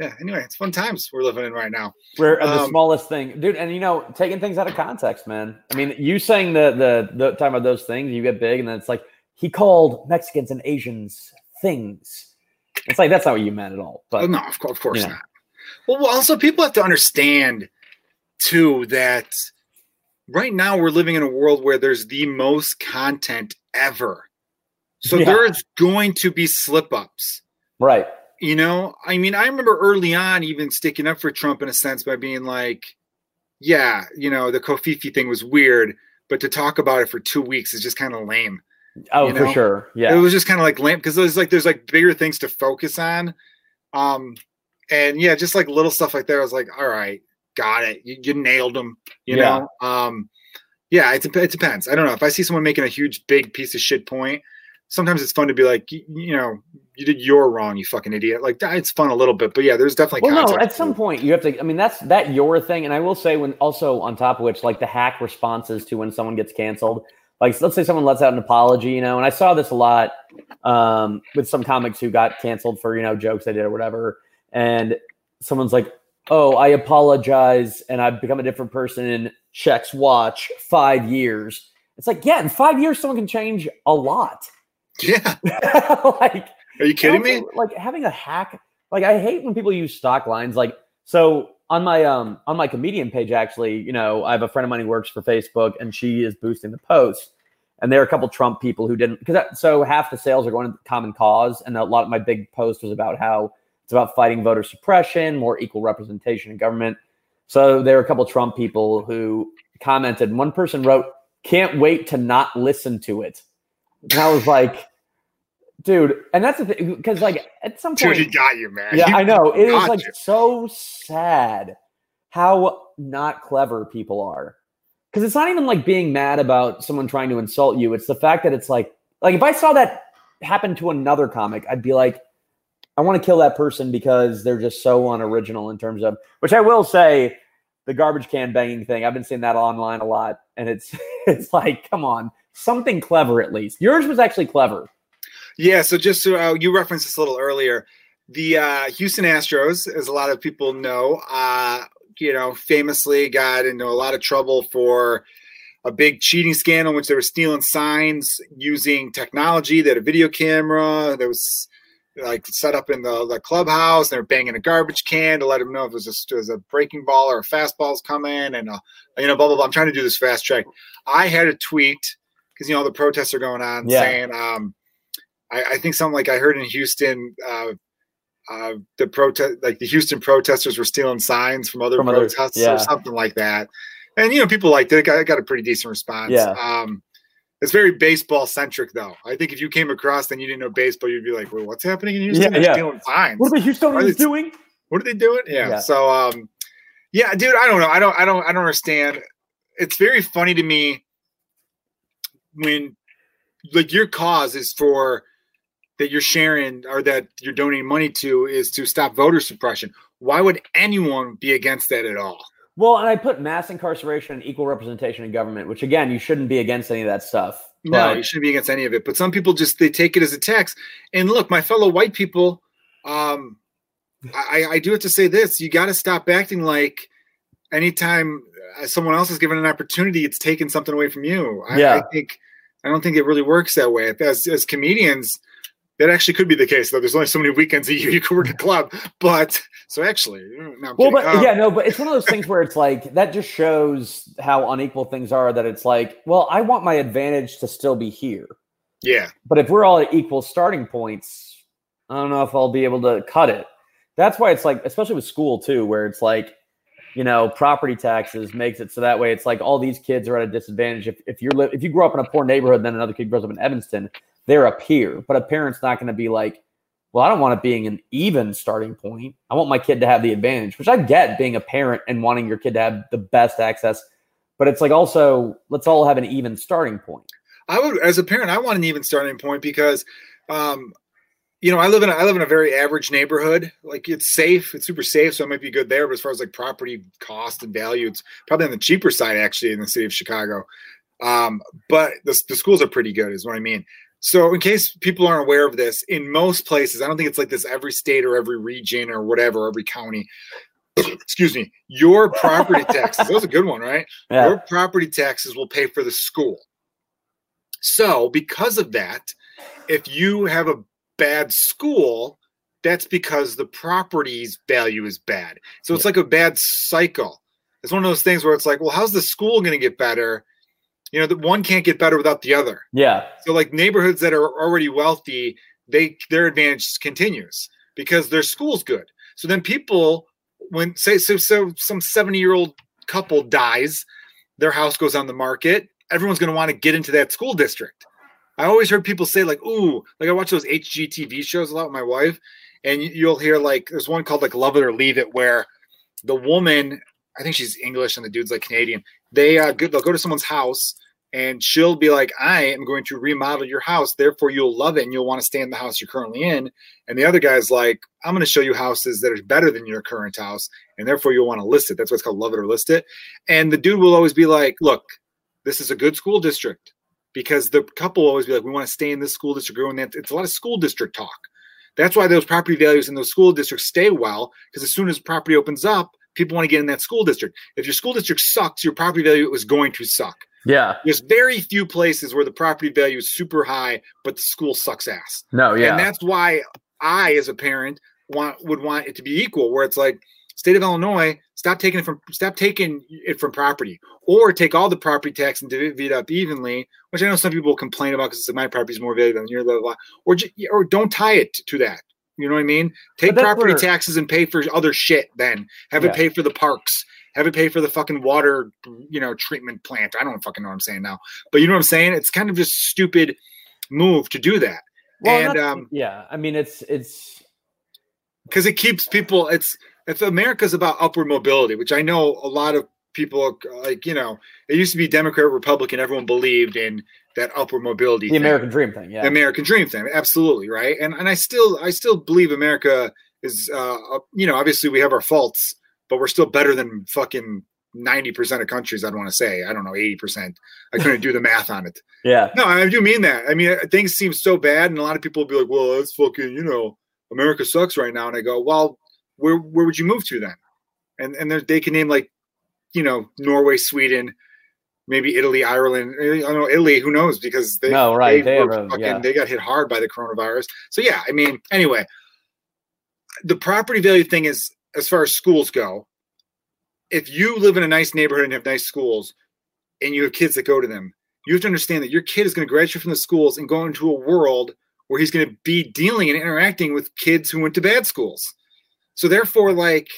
Speaker 1: Yeah. Anyway, it's fun times we're living in right now.
Speaker 2: We're uh, the
Speaker 1: Um,
Speaker 2: smallest thing, dude. And you know, taking things out of context, man. I mean, you saying the the the talking about those things, you get big, and then it's like he called Mexicans and Asians things. It's like that's not what you meant at all.
Speaker 1: Oh,
Speaker 2: But
Speaker 1: no, of course, of course
Speaker 2: Yeah.
Speaker 1: not. Well, well, also people have to understand too that right now we're living in a world where there's the most content ever. So
Speaker 2: Yeah.
Speaker 1: there's going to be slip ups.
Speaker 2: right,
Speaker 1: You know, I mean, I remember early on even sticking up for Trump in a sense by being like, yeah, you know, the covfefe thing was weird, but to talk about it for two weeks is just kind of lame.
Speaker 2: oh
Speaker 1: You
Speaker 2: for sure. Yeah.
Speaker 1: It was just kind of like lame because there's like there's like bigger things to focus on. Um, and yeah, just like little stuff like that. I was like, all right, got it. You, you nailed them. You
Speaker 2: Yeah.
Speaker 1: know. Um, yeah, it, it depends. I don't know if I see someone making a huge big piece of shit point. Sometimes it's fun to be like, you, you know, you did your wrong, you fucking idiot. Like that, it's fun a little bit, but yeah, there's definitely.
Speaker 2: Well, no, at some
Speaker 1: it.
Speaker 2: point you have to. I mean, that's that your thing, and I will say when also on top of which, like the hack responses to when someone gets canceled. Like, let's say someone lets out an apology, you know, and I saw this a lot um, with some comics who got canceled for you know jokes they did or whatever, and someone's like, "Oh, I apologize, and I've become a different person in checks watch five years." It's like, yeah, in five years, someone can change a lot.
Speaker 1: Yeah,
Speaker 2: like,
Speaker 1: are you kidding me?
Speaker 2: Like having a hack. Like I hate when people use stock lines. Like so on my um on my comedian page, actually, you know, I have a friend of mine who works for Facebook, and she is boosting the post. And there are a couple Trump people who didn't because so half the sales are going to Common Cause, and a lot of my big post was about how it's about fighting voter suppression, more equal representation in government. So there are a couple Trump people who commented. One person wrote, "Can't wait to not listen to it." And I was like, dude. And that's the thing because like at some point,
Speaker 1: Dude, he got you, man.
Speaker 2: yeah, I know it is like
Speaker 1: you.
Speaker 2: so sad how not clever people are. Because it's not even like being mad about someone trying to insult you. It's the fact that it's like, like if I saw that happen to another comic, I'd be like, I want to kill that person because they're just so unoriginal in terms of. Which I will say, the garbage can banging thing. I've been seeing that online a lot, and it's it's like, come on, something clever at least. Yours was actually clever.
Speaker 1: Yeah, so just so uh, you referenced this a little earlier, the uh, Houston Astros, as a lot of people know, uh, you know, famously got into a lot of trouble for a big cheating scandal in which they were stealing signs using technology. They had a video camera There was like set up in the, the clubhouse. And They're banging a garbage can to let them know if it was a, it was a breaking ball or a fastball's coming, and uh, you know, blah blah blah. I'm trying to do this fast track. I had a tweet because you know the protests are going on
Speaker 2: Yeah.
Speaker 1: saying. Um, I, I think something like I heard in Houston, uh, uh, the protest, like the Houston protesters were stealing signs from other
Speaker 2: From other-
Speaker 1: protests
Speaker 2: yeah.
Speaker 1: or something like that. And you know, people liked it. It got, got a pretty decent response.
Speaker 2: Yeah.
Speaker 1: Um, it's very baseball centric, though. I think if you came across and you didn't know baseball, you'd be like, "Well, what's happening in Houston?
Speaker 2: Yeah,
Speaker 1: They're
Speaker 2: yeah.
Speaker 1: stealing signs.
Speaker 2: What are the Houstonians
Speaker 1: Are they-
Speaker 2: doing?
Speaker 1: What are they doing? Yeah.
Speaker 2: Yeah.
Speaker 1: So, um, yeah, dude, I don't know. I don't, I don't, I don't understand. It's very funny to me when, like, your cause is for that you're sharing or that you're donating money to is to stop voter suppression. Why would anyone be against that at all?
Speaker 2: Well, and I put mass incarceration and equal representation in government, which again, you shouldn't be against any of that stuff.
Speaker 1: No, you shouldn't be against any of it. But some people just they take it as a tax. And look, my fellow white people, um, I, I do have to say this: you got to stop acting like anytime uh, someone else is given an opportunity, it's taking something away from you. I, I think I don't think it really works that way. As as comedians, that actually could be the case. Though there's only so many weekends a year you can work a club. But so actually, no,
Speaker 2: Well, but
Speaker 1: Um,
Speaker 2: yeah, no, but it's one of those things where it's like that just shows how unequal things are. That it's like, well, I want my advantage to still be here,
Speaker 1: yeah,
Speaker 2: but if we're all at equal starting points, I don't know if I'll be able to cut it. That's why it's like, especially with school too, where it's like, you know, property taxes makes it so that way it's like all these kids are at a disadvantage. If if you're li- if you grow up in a poor neighborhood, then another kid grows up in Evanston, they're a peer. But a parent's not going to be like, well, I don't want it being an even starting point. I want my kid to have the advantage, which I get being a parent and wanting your kid to have the best access. But it's like also let's all have an even starting point.
Speaker 1: I would, as a parent, I want an even starting point because, um, you know, I live in a, I live in a very average neighborhood. Like it's safe, it's super safe, so it might be good there. But as far as like property cost and value, it's probably on the cheaper side actually in the city of Chicago. Um, but the the schools are pretty good, is what I mean. So, in case people aren't aware of this, in most places, I don't think it's like this every state or every region or whatever, every county. Excuse me. Your property taxes. That was a good one, right?
Speaker 2: Yeah.
Speaker 1: your property taxes will pay for the school. So, because of that, if you have a bad school, that's because the property's value is bad. So it's like a bad cycle. It's one of those things where it's like, well, how's the school going to get better? You know, the one can't get better without the other.
Speaker 2: Yeah.
Speaker 1: So like neighborhoods that are already wealthy, they their advantage continues because their school's good. So then people, when say so so some seventy year old couple dies, their house goes on the market. Everyone's going to want to get into that school district. I always heard people say like, "Ooh," like I watch those HGTV shows a lot with my wife, and you- you'll hear like there's one called like "Love It or Leave It," where the woman, I think she's English and the dude's like Canadian. They uh, go, they'll go to someone's house and she'll be like, I am going to remodel your house. Therefore, you'll love it and you'll want to stay in the house you're currently in. And the other guy's like, I'm going to show you houses that are better than your current house. And therefore, you'll want to list it. That's what's called love it or list it. And the dude will always be like, Look, this is a good school district because the couple will always be like, We want to stay in this school district. And it's a lot of school district talk. That's why those property values in those school districts stay well because as soon as property opens up, people want to get in that school district. If your school district sucks, your property value is going to suck.
Speaker 2: Yeah.
Speaker 1: There's very few places where the property value is super high, but the school sucks ass.
Speaker 2: No, yeah.
Speaker 1: And that's why I, as a parent, want would want it to be equal, where it's like state of Illinois, stop taking it from stop taking it from property, or take all the property tax and divvy it up evenly, which I know some people complain about because my property is more valuable than your blah, blah, blah. Or or don't tie it to that. You know what I mean? Take property
Speaker 2: where-
Speaker 1: taxes and pay for other shit. Then have
Speaker 2: Yeah.
Speaker 1: it pay for the parks. Have it pay for the fucking water, you know, treatment plant. I don't fucking know what I'm saying now, but you know what I'm saying. It's kind of just stupid move to do that.
Speaker 2: Well,
Speaker 1: and um,
Speaker 2: yeah, I mean, it's it's
Speaker 1: because it keeps people it's if america's about upward mobility which i know a lot of people like you know it used to be democrat republican everyone believed in that upward mobility
Speaker 2: the
Speaker 1: thing,
Speaker 2: American dream thing. Yeah,
Speaker 1: the american dream thing absolutely right and and i still i still believe america is uh uh, you know obviously we have our faults but we're still better than fucking 90% of countries i'd want to say i don't know 80% i couldn't do the math on it
Speaker 2: yeah.
Speaker 1: no, I do mean that. I mean, uh, things seem so bad, and a lot of people will be like, "Well, that's fucking," you know, America sucks right now. And I go, "Well, where where would you move to then?" And and they can name like, you know, Norway, Sweden, maybe Italy, Ireland. Eh, I don't know Italy. Who knows? Because they
Speaker 2: No, right,
Speaker 1: they,
Speaker 2: they
Speaker 1: were fucking,
Speaker 2: yeah.
Speaker 1: they got hit hard by the coronavirus. So yeah, I mean, anyway, the property value thing is as far as schools go. If you live in a nice neighborhood and have nice schools, and you have kids that go to them, you have to understand that your kid is going to graduate from the schools and go into a world where he's going to be dealing and interacting with kids who went to bad schools. So therefore, like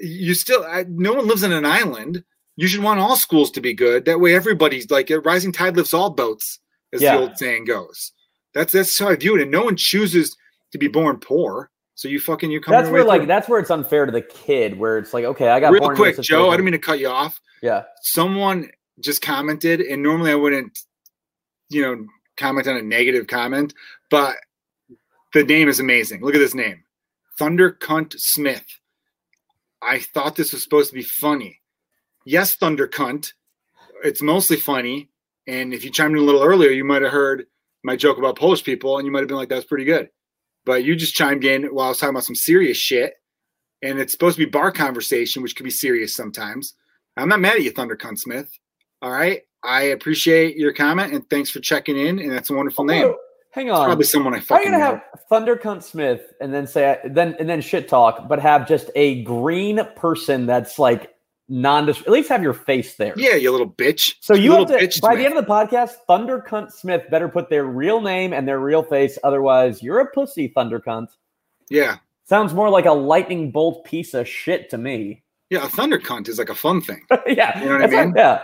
Speaker 1: you still, I, no one lives on an island. You should want all schools to be good. That way, everybody's like a rising tide lifts all boats, as
Speaker 2: Yeah.
Speaker 1: the old saying goes. That's that's how I view it. And no one chooses to be born poor. So you fucking you come.
Speaker 2: That's where like
Speaker 1: through.
Speaker 2: that's where it's unfair to the kid, where it's like, okay, I got
Speaker 1: real quick, Joe. I didn't mean to cut you off.
Speaker 2: Yeah,
Speaker 1: someone just commented, and normally I wouldn't, you know, comment on a negative comment, but the name is amazing. Look at this name, Thunder Cunt Smith. I thought this was supposed to be funny. Yes, Thunder Cunt. It's mostly funny, and if you chimed in a little earlier, you might have heard my joke about Polish people, and you might have been like, "That's pretty good." But you just chimed in while I was talking about some serious shit, and it's supposed to be bar conversation, which can be serious sometimes. I'm not mad at you, Thunder Cunt Smith. All right. I appreciate your comment and thanks for checking in. And that's a wonderful name.
Speaker 2: Oh, hang
Speaker 1: It's
Speaker 2: on.
Speaker 1: probably someone I fucking
Speaker 2: you gonna
Speaker 1: know.
Speaker 2: have Thunder Cunt Smith and then say then and then shit talk, but have just a green person that's like non at least have your face there.
Speaker 1: Yeah, you little bitch.
Speaker 2: So you have
Speaker 1: little
Speaker 2: to
Speaker 1: bitch
Speaker 2: by
Speaker 1: Smith.
Speaker 2: the end of the podcast, Thunder Cunt Smith better put their real name and their real face. Otherwise, you're a pussy, Thunder Cunt.
Speaker 1: Yeah.
Speaker 2: Sounds more like a lightning bolt piece of shit to me.
Speaker 1: Yeah. A thunder cunt is like a fun thing.
Speaker 2: yeah,
Speaker 1: You know what I
Speaker 2: that's like-
Speaker 1: mean?
Speaker 2: yeah.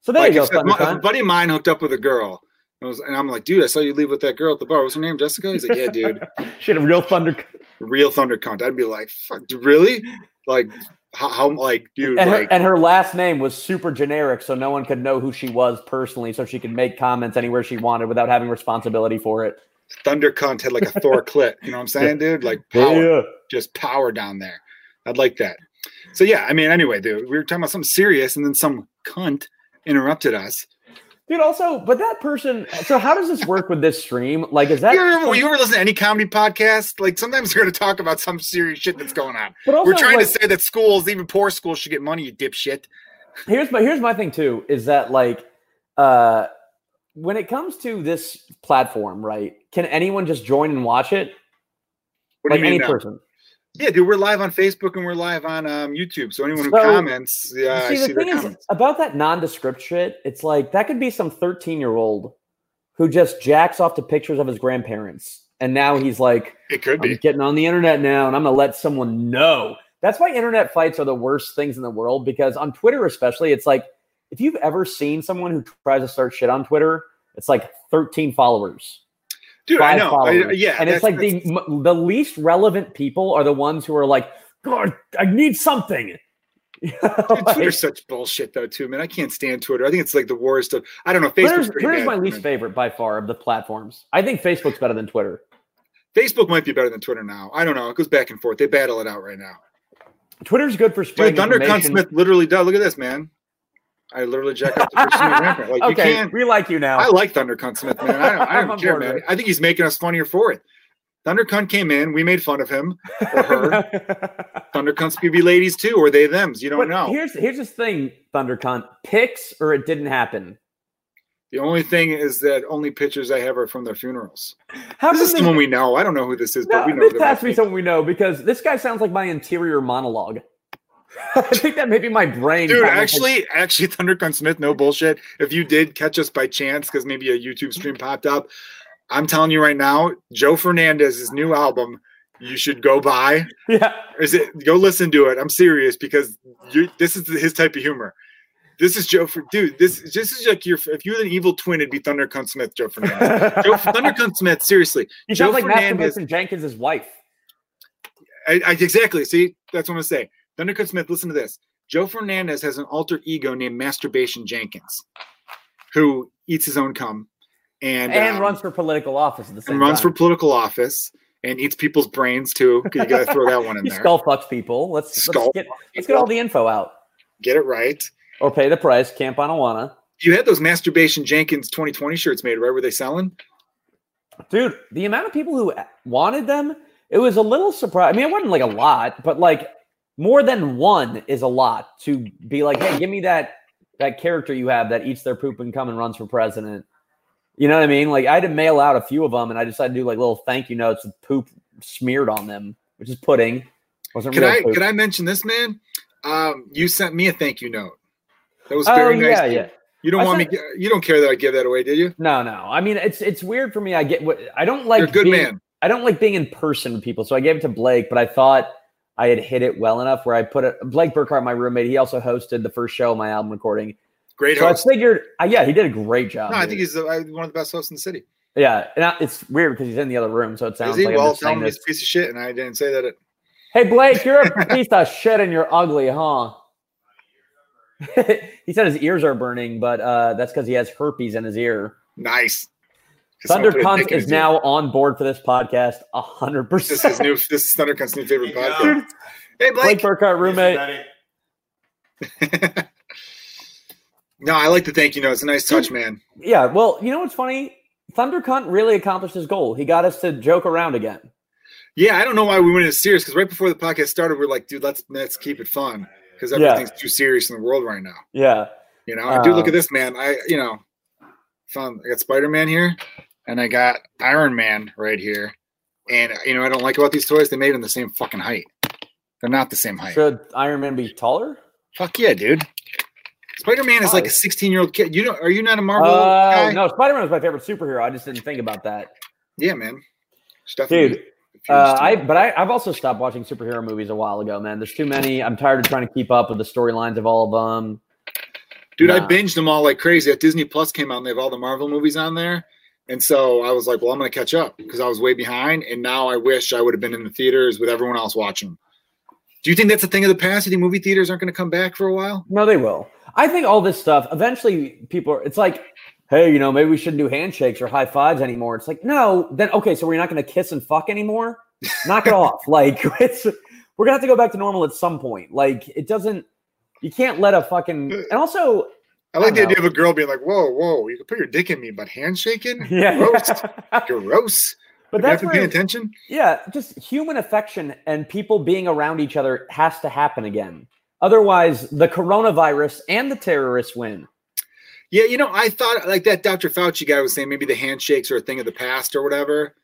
Speaker 2: So there
Speaker 1: like
Speaker 2: you go, Thunder
Speaker 1: if a buddy of mine hooked up with a girl. And, was, and I'm like, dude, I saw you leave with that girl at the bar. What's her name? Jessica? He's like, yeah, dude.
Speaker 2: she had a real Thunder. Cunt.
Speaker 1: Real thunder cunt. I'd be like, fuck, really? Like, how, how like, dude,
Speaker 2: And her,
Speaker 1: like,
Speaker 2: and her last name was super generic, so no one could know who she was personally, so she could make comments anywhere she wanted without having responsibility for it.
Speaker 1: thunder cunt had like a Thor clit. You know what I'm saying, dude? Like, power.
Speaker 2: Yeah.
Speaker 1: just power down there. I'd like that. So yeah, I mean, anyway, dude, we were talking about something serious, and then some cunt interrupted us.
Speaker 2: Dude, also, but that person. So, how does this work with this stream? Like, is that?
Speaker 1: you, ever, you ever listen to any comedy podcast? Like sometimes you're going to talk about some serious shit that's going on.
Speaker 2: But also,
Speaker 1: we're trying
Speaker 2: like,
Speaker 1: to say that schools, even poor schools, should get money. You dipshit.
Speaker 2: here's my here's my thing too is that like uh when it comes to this platform right can anyone just join and watch it
Speaker 1: What
Speaker 2: like any person
Speaker 1: Yeah, dude, we're live on Facebook and we're live on um, YouTube. So anyone who
Speaker 2: So,
Speaker 1: comments, yeah, I
Speaker 2: see
Speaker 1: see
Speaker 2: the
Speaker 1: their
Speaker 2: thing is
Speaker 1: comments.
Speaker 2: about that nondescript shit it's like that could be some 13 year old who just jacks off to pictures of his grandparents and now he's like
Speaker 1: It could be.
Speaker 2: getting on the internet now and i'm gonna let someone know that's why internet fights are the worst things in the world because on twitter especially it's like if you've ever seen someone who tries to start shit on twitter it's like 13 followers
Speaker 1: Dude, I know. I- yeah,
Speaker 2: and it's like the m- the least relevant people are the ones who are like, God, I need something.
Speaker 1: Dude, Twitter's such bullshit though, too, man. I can't stand Twitter. I think it's like the worst of. I don't know.
Speaker 2: Twitter's,
Speaker 1: Facebook's
Speaker 2: Twitter's
Speaker 1: bad
Speaker 2: my least
Speaker 1: me.
Speaker 2: favorite by far of the platforms. I think Facebook's better than Twitter.
Speaker 1: Facebook might be better than Twitter now. I don't know. It goes back and forth. They battle it out right now.
Speaker 2: Twitter's good for spreading
Speaker 1: Dude, Thunder Smith literally does. Look at this, man. I literally jack up the my grandparent. Like
Speaker 2: okay,
Speaker 1: you can't.
Speaker 2: we like you now.
Speaker 1: I like Thunder Cunt Smith, man. I don't, I don't care, man. I think he's making us funnier for it. Thunder Cunt came in. We made fun of him or her. Thunder Cunts could be ladies too, or they them's. You don't
Speaker 2: but
Speaker 1: know.
Speaker 2: here's here's this thing, ThunderCunt. Picks or it didn't happen.
Speaker 1: The only thing is that only pictures I have are from their funerals.
Speaker 2: How
Speaker 1: This is
Speaker 2: they-
Speaker 1: someone we know. I don't know who this is, but we know
Speaker 2: this has to be someone we know because this guy sounds like my interior monologue. I think that may be my brain.
Speaker 1: Dude, actually, actually, Thundercunt Smith, no bullshit. If you did catch us by chance because maybe a YouTube stream popped up, I'm telling you right now, Joe Fernandez's new album, you should go buy.
Speaker 2: yeah.
Speaker 1: Is it go listen to it? I'm serious because you, this is his type of humor. This is Joe for dude. This this is like your if you were an evil twin, it'd be ThunderCunt Smith, Joe Fernandez. Joe Thunder Cunt Smith, seriously.
Speaker 2: He
Speaker 1: Joe
Speaker 2: sounds like
Speaker 1: Fernandez-
Speaker 2: Jenkins' wife.
Speaker 1: I, I, exactly. See, that's what I'm gonna say. Thunder Cunt Smith, listen to this. Joe Fernandez has an alter ego named Masturbation Jenkins, who eats his own cum and
Speaker 2: And
Speaker 1: um,
Speaker 2: runs for political office at the same
Speaker 1: and runs for political office and eats people's brains too. You gotta throw that one in there.
Speaker 2: skull fucks people. Let's,
Speaker 1: Skull
Speaker 2: let's get let's get all the info out.
Speaker 1: Get it right.
Speaker 2: Or pay the price. Camp on Anawana.
Speaker 1: You had those Masturbation Jenkins 2020 shirts made, right? Were they selling?
Speaker 2: Dude, the amount of people who wanted them, it was a little surprise. I mean, it wasn't like a lot, but like more than one is a lot to be like, hey, give me that that character you have that eats their poop and come and runs for president. You know what I mean? Like I had to mail out a few of them, and I decided to do like little thank you notes with poop smeared on them, which is pudding. Wasn't real
Speaker 1: I
Speaker 2: poop.
Speaker 1: can I mention this, man? Um, you sent me a thank you note. That was
Speaker 2: Oh
Speaker 1: very nice.
Speaker 2: yeah, yeah.
Speaker 1: You don't
Speaker 2: I
Speaker 1: want
Speaker 2: sent-
Speaker 1: me. You don't care that I give that away, did you?
Speaker 2: No, no. I mean, it's it's weird for me. I get what I don't like.
Speaker 1: You're a good
Speaker 2: being-
Speaker 1: man.
Speaker 2: I don't like being in person with people, so I gave it to Blake. But I thought I had hit it well enough where I put it. Blake Burkhart, my roommate, he also hosted the first show of my album recording.
Speaker 1: Great
Speaker 2: So I figured, uh, yeah, he did a great job.
Speaker 1: No, I
Speaker 2: dude.
Speaker 1: think he's uh, one of the best hosts in the city.
Speaker 2: yeah, and I, it's weird because he's in the other room, so it sounds
Speaker 1: he?
Speaker 2: like I'm just saying this.
Speaker 1: a piece of shit, and I didn't say that. It,
Speaker 2: Hey, Blake, you're a piece of shit and you're ugly, huh? he said his ears are burning, but uh, that's because he has herpes in his ear.
Speaker 1: nice. Just
Speaker 2: Thunder
Speaker 1: someone put a dick
Speaker 2: Cunt is
Speaker 1: his ear.
Speaker 2: now on board for this podcast, hundred
Speaker 1: This is his
Speaker 2: percent.
Speaker 1: new. This is Thunder Cunt's new favorite podcast. Hey,
Speaker 2: Blake
Speaker 1: Blake.
Speaker 2: Burkhart, roommate.
Speaker 1: no, I like the thank you note. It's a nice touch, man.
Speaker 2: Yeah, well, you know what's funny? Thunder Cunt really accomplished his goal. He got us to joke around again.
Speaker 1: Yeah, I don't know why we went into serious because right before the podcast started, we are like, dude, let's let's keep it fun because
Speaker 2: Yeah.
Speaker 1: everything's too serious in the world right now.
Speaker 2: Yeah.
Speaker 1: You know, and dude, look
Speaker 2: Um,
Speaker 1: at this, man. I, you know, found I got Spider Man here, and I got Iron Man right here. And you know, I don't like about these toys. They made them the same fucking height. They're not the same height.
Speaker 2: Should Iron Man be taller?
Speaker 1: Fuck yeah, dude. Spider Man is like a 16 year old kid. You know, are you not a Marvel
Speaker 2: Oh,
Speaker 1: guy?
Speaker 2: no, Spider Man was my favorite superhero. I just didn't think about that.
Speaker 1: Yeah, man.
Speaker 2: Dude, Uh. I but I, I've also stopped watching superhero movies a while ago, man. There's too many. I'm tired of trying to keep up with the storylines of all of them.
Speaker 1: Dude, I binged them all like crazy. At Disney Plus came out and they have all the Marvel movies on there. And so I was like, well, I'm going to catch up because I was way behind. And now I wish I would have been in the theaters with everyone else watching. Do you think that's a thing of the past? You think movie theaters aren't going to come back for a while?
Speaker 2: No, they will. I think all this stuff eventually people are, it's like, hey, you know, maybe we shouldn't do handshakes or high fives anymore. It's like, no, then okay, so we're not gonna kiss and fuck anymore. Knock it off. Like it's we're gonna have to go back to normal at some point. Like it doesn't you can't let a fucking and also
Speaker 1: I like
Speaker 2: I
Speaker 1: the idea of a girl being like, whoa, whoa, you can put your dick in me, but handshaking?
Speaker 2: yeah.
Speaker 1: Gross. Gross.
Speaker 2: but that's
Speaker 1: have to pay attention.
Speaker 2: Yeah, just human affection and people being around each other has to happen again. Otherwise, the coronavirus and the terrorists win.
Speaker 1: Yeah, you know, I thought like that Dr. Fauci guy was saying maybe the handshakes are a thing of the past or whatever.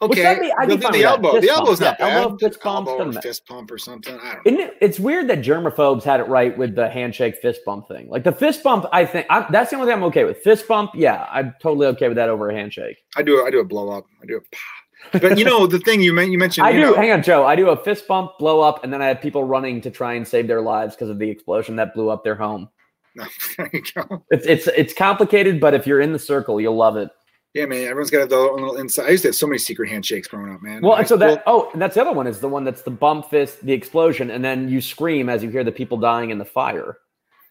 Speaker 2: Which
Speaker 1: Okay,
Speaker 2: that'd I'd be
Speaker 1: the, the elbow,
Speaker 2: Fist
Speaker 1: the
Speaker 2: bump,
Speaker 1: elbow's not
Speaker 2: yeah,
Speaker 1: bad.
Speaker 2: elbow, fist bump,
Speaker 1: Elbow fist pump or something. I don't know.
Speaker 2: It, it's weird that germaphobes had it right with the handshake fist bump thing. Like the fist bump, I think I, that's the only thing I'm okay with. Fist bump, yeah, I'm totally okay with that over a handshake.
Speaker 1: I do. I do a blow up. I do a. But you know the thing you meant. You mentioned.
Speaker 2: I
Speaker 1: you
Speaker 2: do.
Speaker 1: know-
Speaker 2: Hang on, Joe. I do a fist bump, blow up, and then I have people running to try and save their lives because of the explosion that blew up their home.
Speaker 1: No, there you.
Speaker 2: It's it's it's complicated, but if you're in the circle, you'll love it.
Speaker 1: Yeah, man. Everyone's got their own little inside. I used to have so many secret handshakes growing up, man.
Speaker 2: Well, and so that oh, and that's the other one is the one that's the bump fist, the explosion, and then you scream as you hear the people dying in the fire.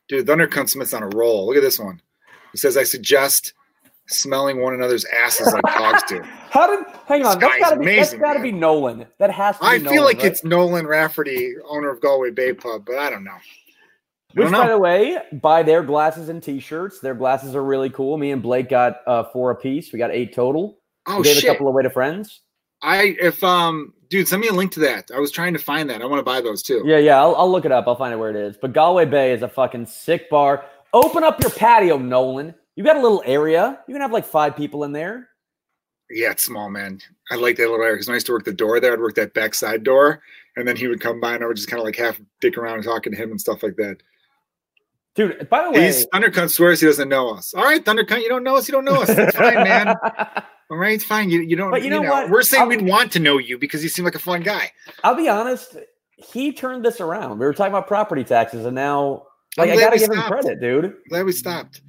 Speaker 1: dude, Thunder Smith's on a roll. Look at this one. He says, "I suggest smelling one another's asses like dogs do."
Speaker 2: How did? Hang on,
Speaker 1: This
Speaker 2: that's
Speaker 1: guy's
Speaker 2: got to be that's
Speaker 1: amazing,
Speaker 2: got to
Speaker 1: man.
Speaker 2: be Nolan. That has to. Be
Speaker 1: I feel like
Speaker 2: right?
Speaker 1: it's Nolan Rafferty, owner of Galway Bay Pub, but I don't know. I
Speaker 2: Which, by the way, buy their glasses and T-shirts. Their glasses are really cool. Me and Blake got uh, four apiece. We got eight total.
Speaker 1: Oh
Speaker 2: we gave
Speaker 1: shit!
Speaker 2: a couple away to friends.
Speaker 1: I if um, dude, send me a link to that. I was trying to find that. I want to buy those too.
Speaker 2: Yeah, yeah. I'll, I'll look it up. I'll find it where it is. But Galway Bay is a fucking sick bar. Open up your patio, Nolan. You got a little area. You can have like five people in there.
Speaker 1: Yeah, it's small, man. I like that little area because when I used to work the door there, I'd work that back side door, and then he would come by, and I would just kind of like half dick around and talking to him and stuff like that.
Speaker 2: Dude, by the way,
Speaker 1: He's Thundercunt swears he doesn't know us. All right, Thundercunt, you don't know us. You don't know us. It's fine, man. All right, it's fine. You, you don't.
Speaker 2: But you know what?
Speaker 1: We're saying
Speaker 2: I'll-
Speaker 1: we'd want to know you because you seem like a fun guy.
Speaker 2: I'll be honest. He turned this around. We were talking about property taxes, and now Like I gotta give him credit, dude.
Speaker 1: Glad we stopped.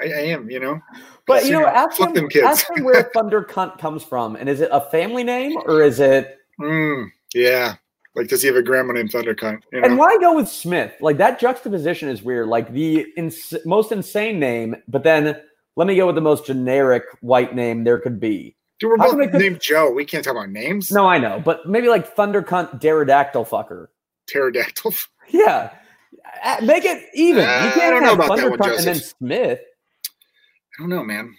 Speaker 1: I, I am, you know.
Speaker 2: But you know, ask him,
Speaker 1: them kids.
Speaker 2: ask him where Thunder Cunt comes from, and is it a family name or is it?
Speaker 1: Mm, yeah. Like, does he have a grandma named Thundercunt? You know?
Speaker 2: And why go with Smith? Like that juxtaposition is weird. Like the ins- most insane name, but then let me go with the most generic white name there could be.
Speaker 1: Dude, we're both
Speaker 2: could-
Speaker 1: named Joe. We can't talk about names.
Speaker 2: No, I know, but maybe like Thunder Cunt Pterodactyl fucker.
Speaker 1: Pterodactyl.
Speaker 2: Yeah, make it even.
Speaker 1: Uh,
Speaker 2: you
Speaker 1: I
Speaker 2: can't have
Speaker 1: about that one,
Speaker 2: and then Smith.
Speaker 1: I don't know, man.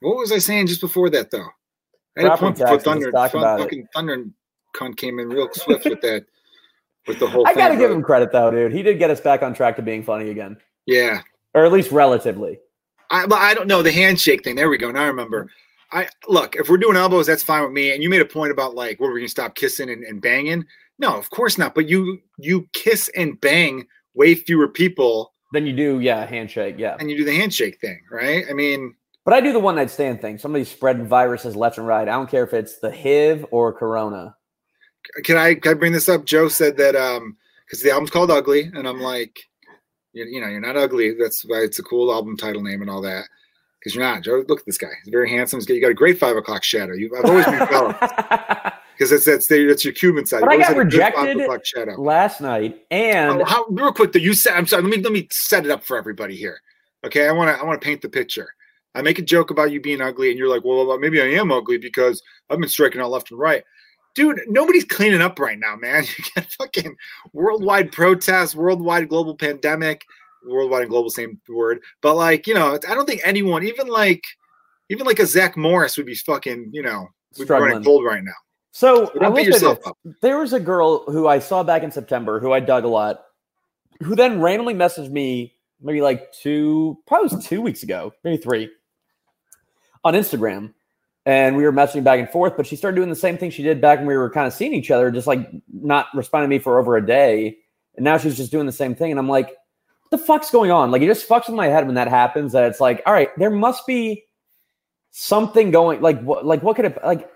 Speaker 1: What was I saying just before that, though? I had a point before Thunder. fun-
Speaker 2: about it.
Speaker 1: fucking Thunder cunt came in real swift with that, with the whole thing.
Speaker 2: I gotta give him credit though, dude. He did get us back on track to being funny again,
Speaker 1: Yeah,
Speaker 2: or at least relatively.
Speaker 1: I, but I don't know the handshake thing. There we go. Now I remember. I look if we're doing elbows, that's fine with me. And you made a point about like, what we're gonna stop kissing and, and banging. No, of course not. But you you kiss and bang way fewer people,
Speaker 2: Then you do, yeah, handshake, yeah.
Speaker 1: and you do the handshake thing, right? I mean,
Speaker 2: But I do the one night stand thing. Somebody's spreading viruses left and right. I don't care if it's the HIV or Corona.
Speaker 1: Can I can I bring this up? Joe said that um because the album's called Ugly, and I'm like, you, you know, you're not ugly. That's why it's a cool album title name and all that. Because you're not, Joe. Look at this guy. He's very handsome. He's got, you got a great five o'clock shadow. You, I've always been jealous because that's that's that's your Cuban side.
Speaker 2: But I got
Speaker 1: had a good five
Speaker 2: rejected. Last night, and
Speaker 1: Oh, how real quick though? You said I'm sorry. Let me let me set it up for everybody here. Okay, I want to I want to paint the picture. I make a joke about you being ugly, and you're like, well, well, maybe I am ugly because I've been striking out left and right. Dude, nobody's cleaning up right now, man. You got fucking worldwide protests, worldwide global pandemic, worldwide and global, same word. But like, you know, I don't think anyone, even like, even like a Zach Morris, would be fucking, you know, would be running cold right now.
Speaker 2: So
Speaker 1: So don't beat yourself up.
Speaker 2: there was a girl who I saw back in September who I dug a lot, who then randomly messaged me maybe like two, probably two weeks ago, maybe three, on Instagram. And we were messaging back and forth, but she started doing the same thing she did back when we were kind of seeing each other, just like not responding to me for over a day. And now she's just doing the same thing. And I'm like, what the fuck's going on? Like, it just fucks with my head when that happens. That it's like, all right, there must be something going. Like, what? Like, what could it? Like,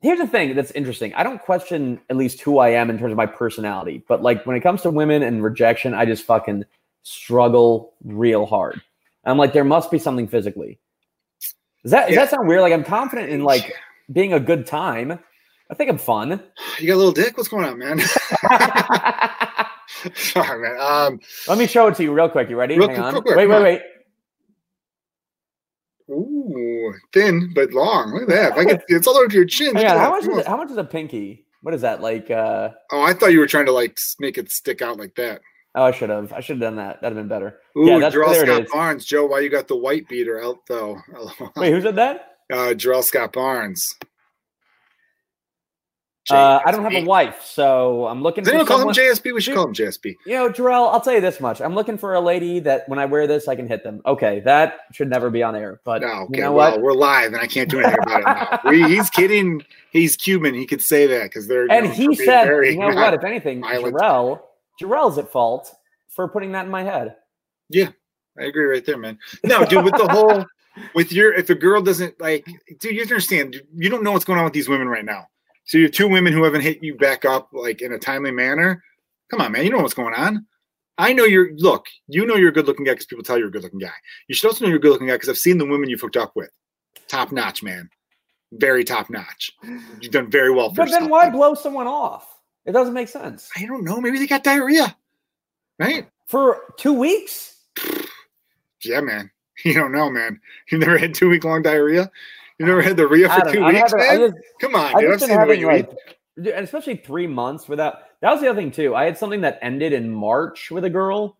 Speaker 2: here's the thing that's interesting. I don't question at least who I am in terms of my personality, but like when it comes to women and rejection, I just fucking struggle real hard. I'm like, there must be something physically. Does that does that sound weird? Like I'm confident in like being a good time. I think I'm fun.
Speaker 1: You got a little dick? What's going on, man? Sorry, man. Um,
Speaker 2: Let me show it to you real quick. You ready?
Speaker 1: Real
Speaker 2: Hang on.
Speaker 1: quick,
Speaker 2: wait, wait,
Speaker 1: on.
Speaker 2: wait.
Speaker 1: ooh, thin but long. Look at that. I it's all over your chin.
Speaker 2: Hang on. How much is how much is a pinky? What is that? Like uh
Speaker 1: Oh, I thought you were trying to like make it stick out like that.
Speaker 2: Oh I should have. I should have done that. That'd have been better.
Speaker 1: Ooh,
Speaker 2: Yeah, that's-
Speaker 1: Jarrell
Speaker 2: there
Speaker 1: Scott. Barnes. Joe, why you got the white beater out though?
Speaker 2: Wait, who said that?
Speaker 1: uh, Jarrell Scott Barnes.
Speaker 2: Uh, I don't have a wife, so I'm looking
Speaker 1: Does
Speaker 2: for
Speaker 1: anyone call him. JSP? We should call him JSP.
Speaker 2: You know, Jarrell, I'll tell you this much. I'm looking for a lady that when I wear this, I can hit them. Okay, that should never be on air. But
Speaker 1: No, okay.
Speaker 2: you know
Speaker 1: well,
Speaker 2: what?
Speaker 1: we're live and I can't do anything about it. We, he's kidding. He's Cuban. He could say that because they're.
Speaker 2: And he said, you know what? If anything,
Speaker 1: violent.
Speaker 2: Jarrell, Jarrell's at fault for putting that in my head.
Speaker 1: Yeah, I agree right there, man. No, dude, with the whole with your if a girl doesn't like dude, you have to understand, you don't know what's going on with these women right now. So you have two women who haven't hit you back up like in a timely manner. Come on, man, you know what's going on. I know you're look, you know you're a good looking guy because people tell you you're a good looking guy. You should also know you're a good looking guy because I've seen the women you've hooked up with. Top notch, man. Very top notch. You've done very well for
Speaker 2: But then why blow someone off? It doesn't make sense.
Speaker 1: I don't know. Maybe they got diarrhea. Right?
Speaker 2: For two weeks?
Speaker 1: Yeah, man. You don't know, man. You never had two week long diarrhea? You never had the rhea for two.
Speaker 2: I'm
Speaker 1: weeks,
Speaker 2: having-
Speaker 1: man?
Speaker 2: just,
Speaker 1: Come on,
Speaker 2: I've
Speaker 1: dude. I've seen the way you
Speaker 2: like,
Speaker 1: eat.
Speaker 2: and especially three months without. That was the other thing too. I had something that ended in March with a girl,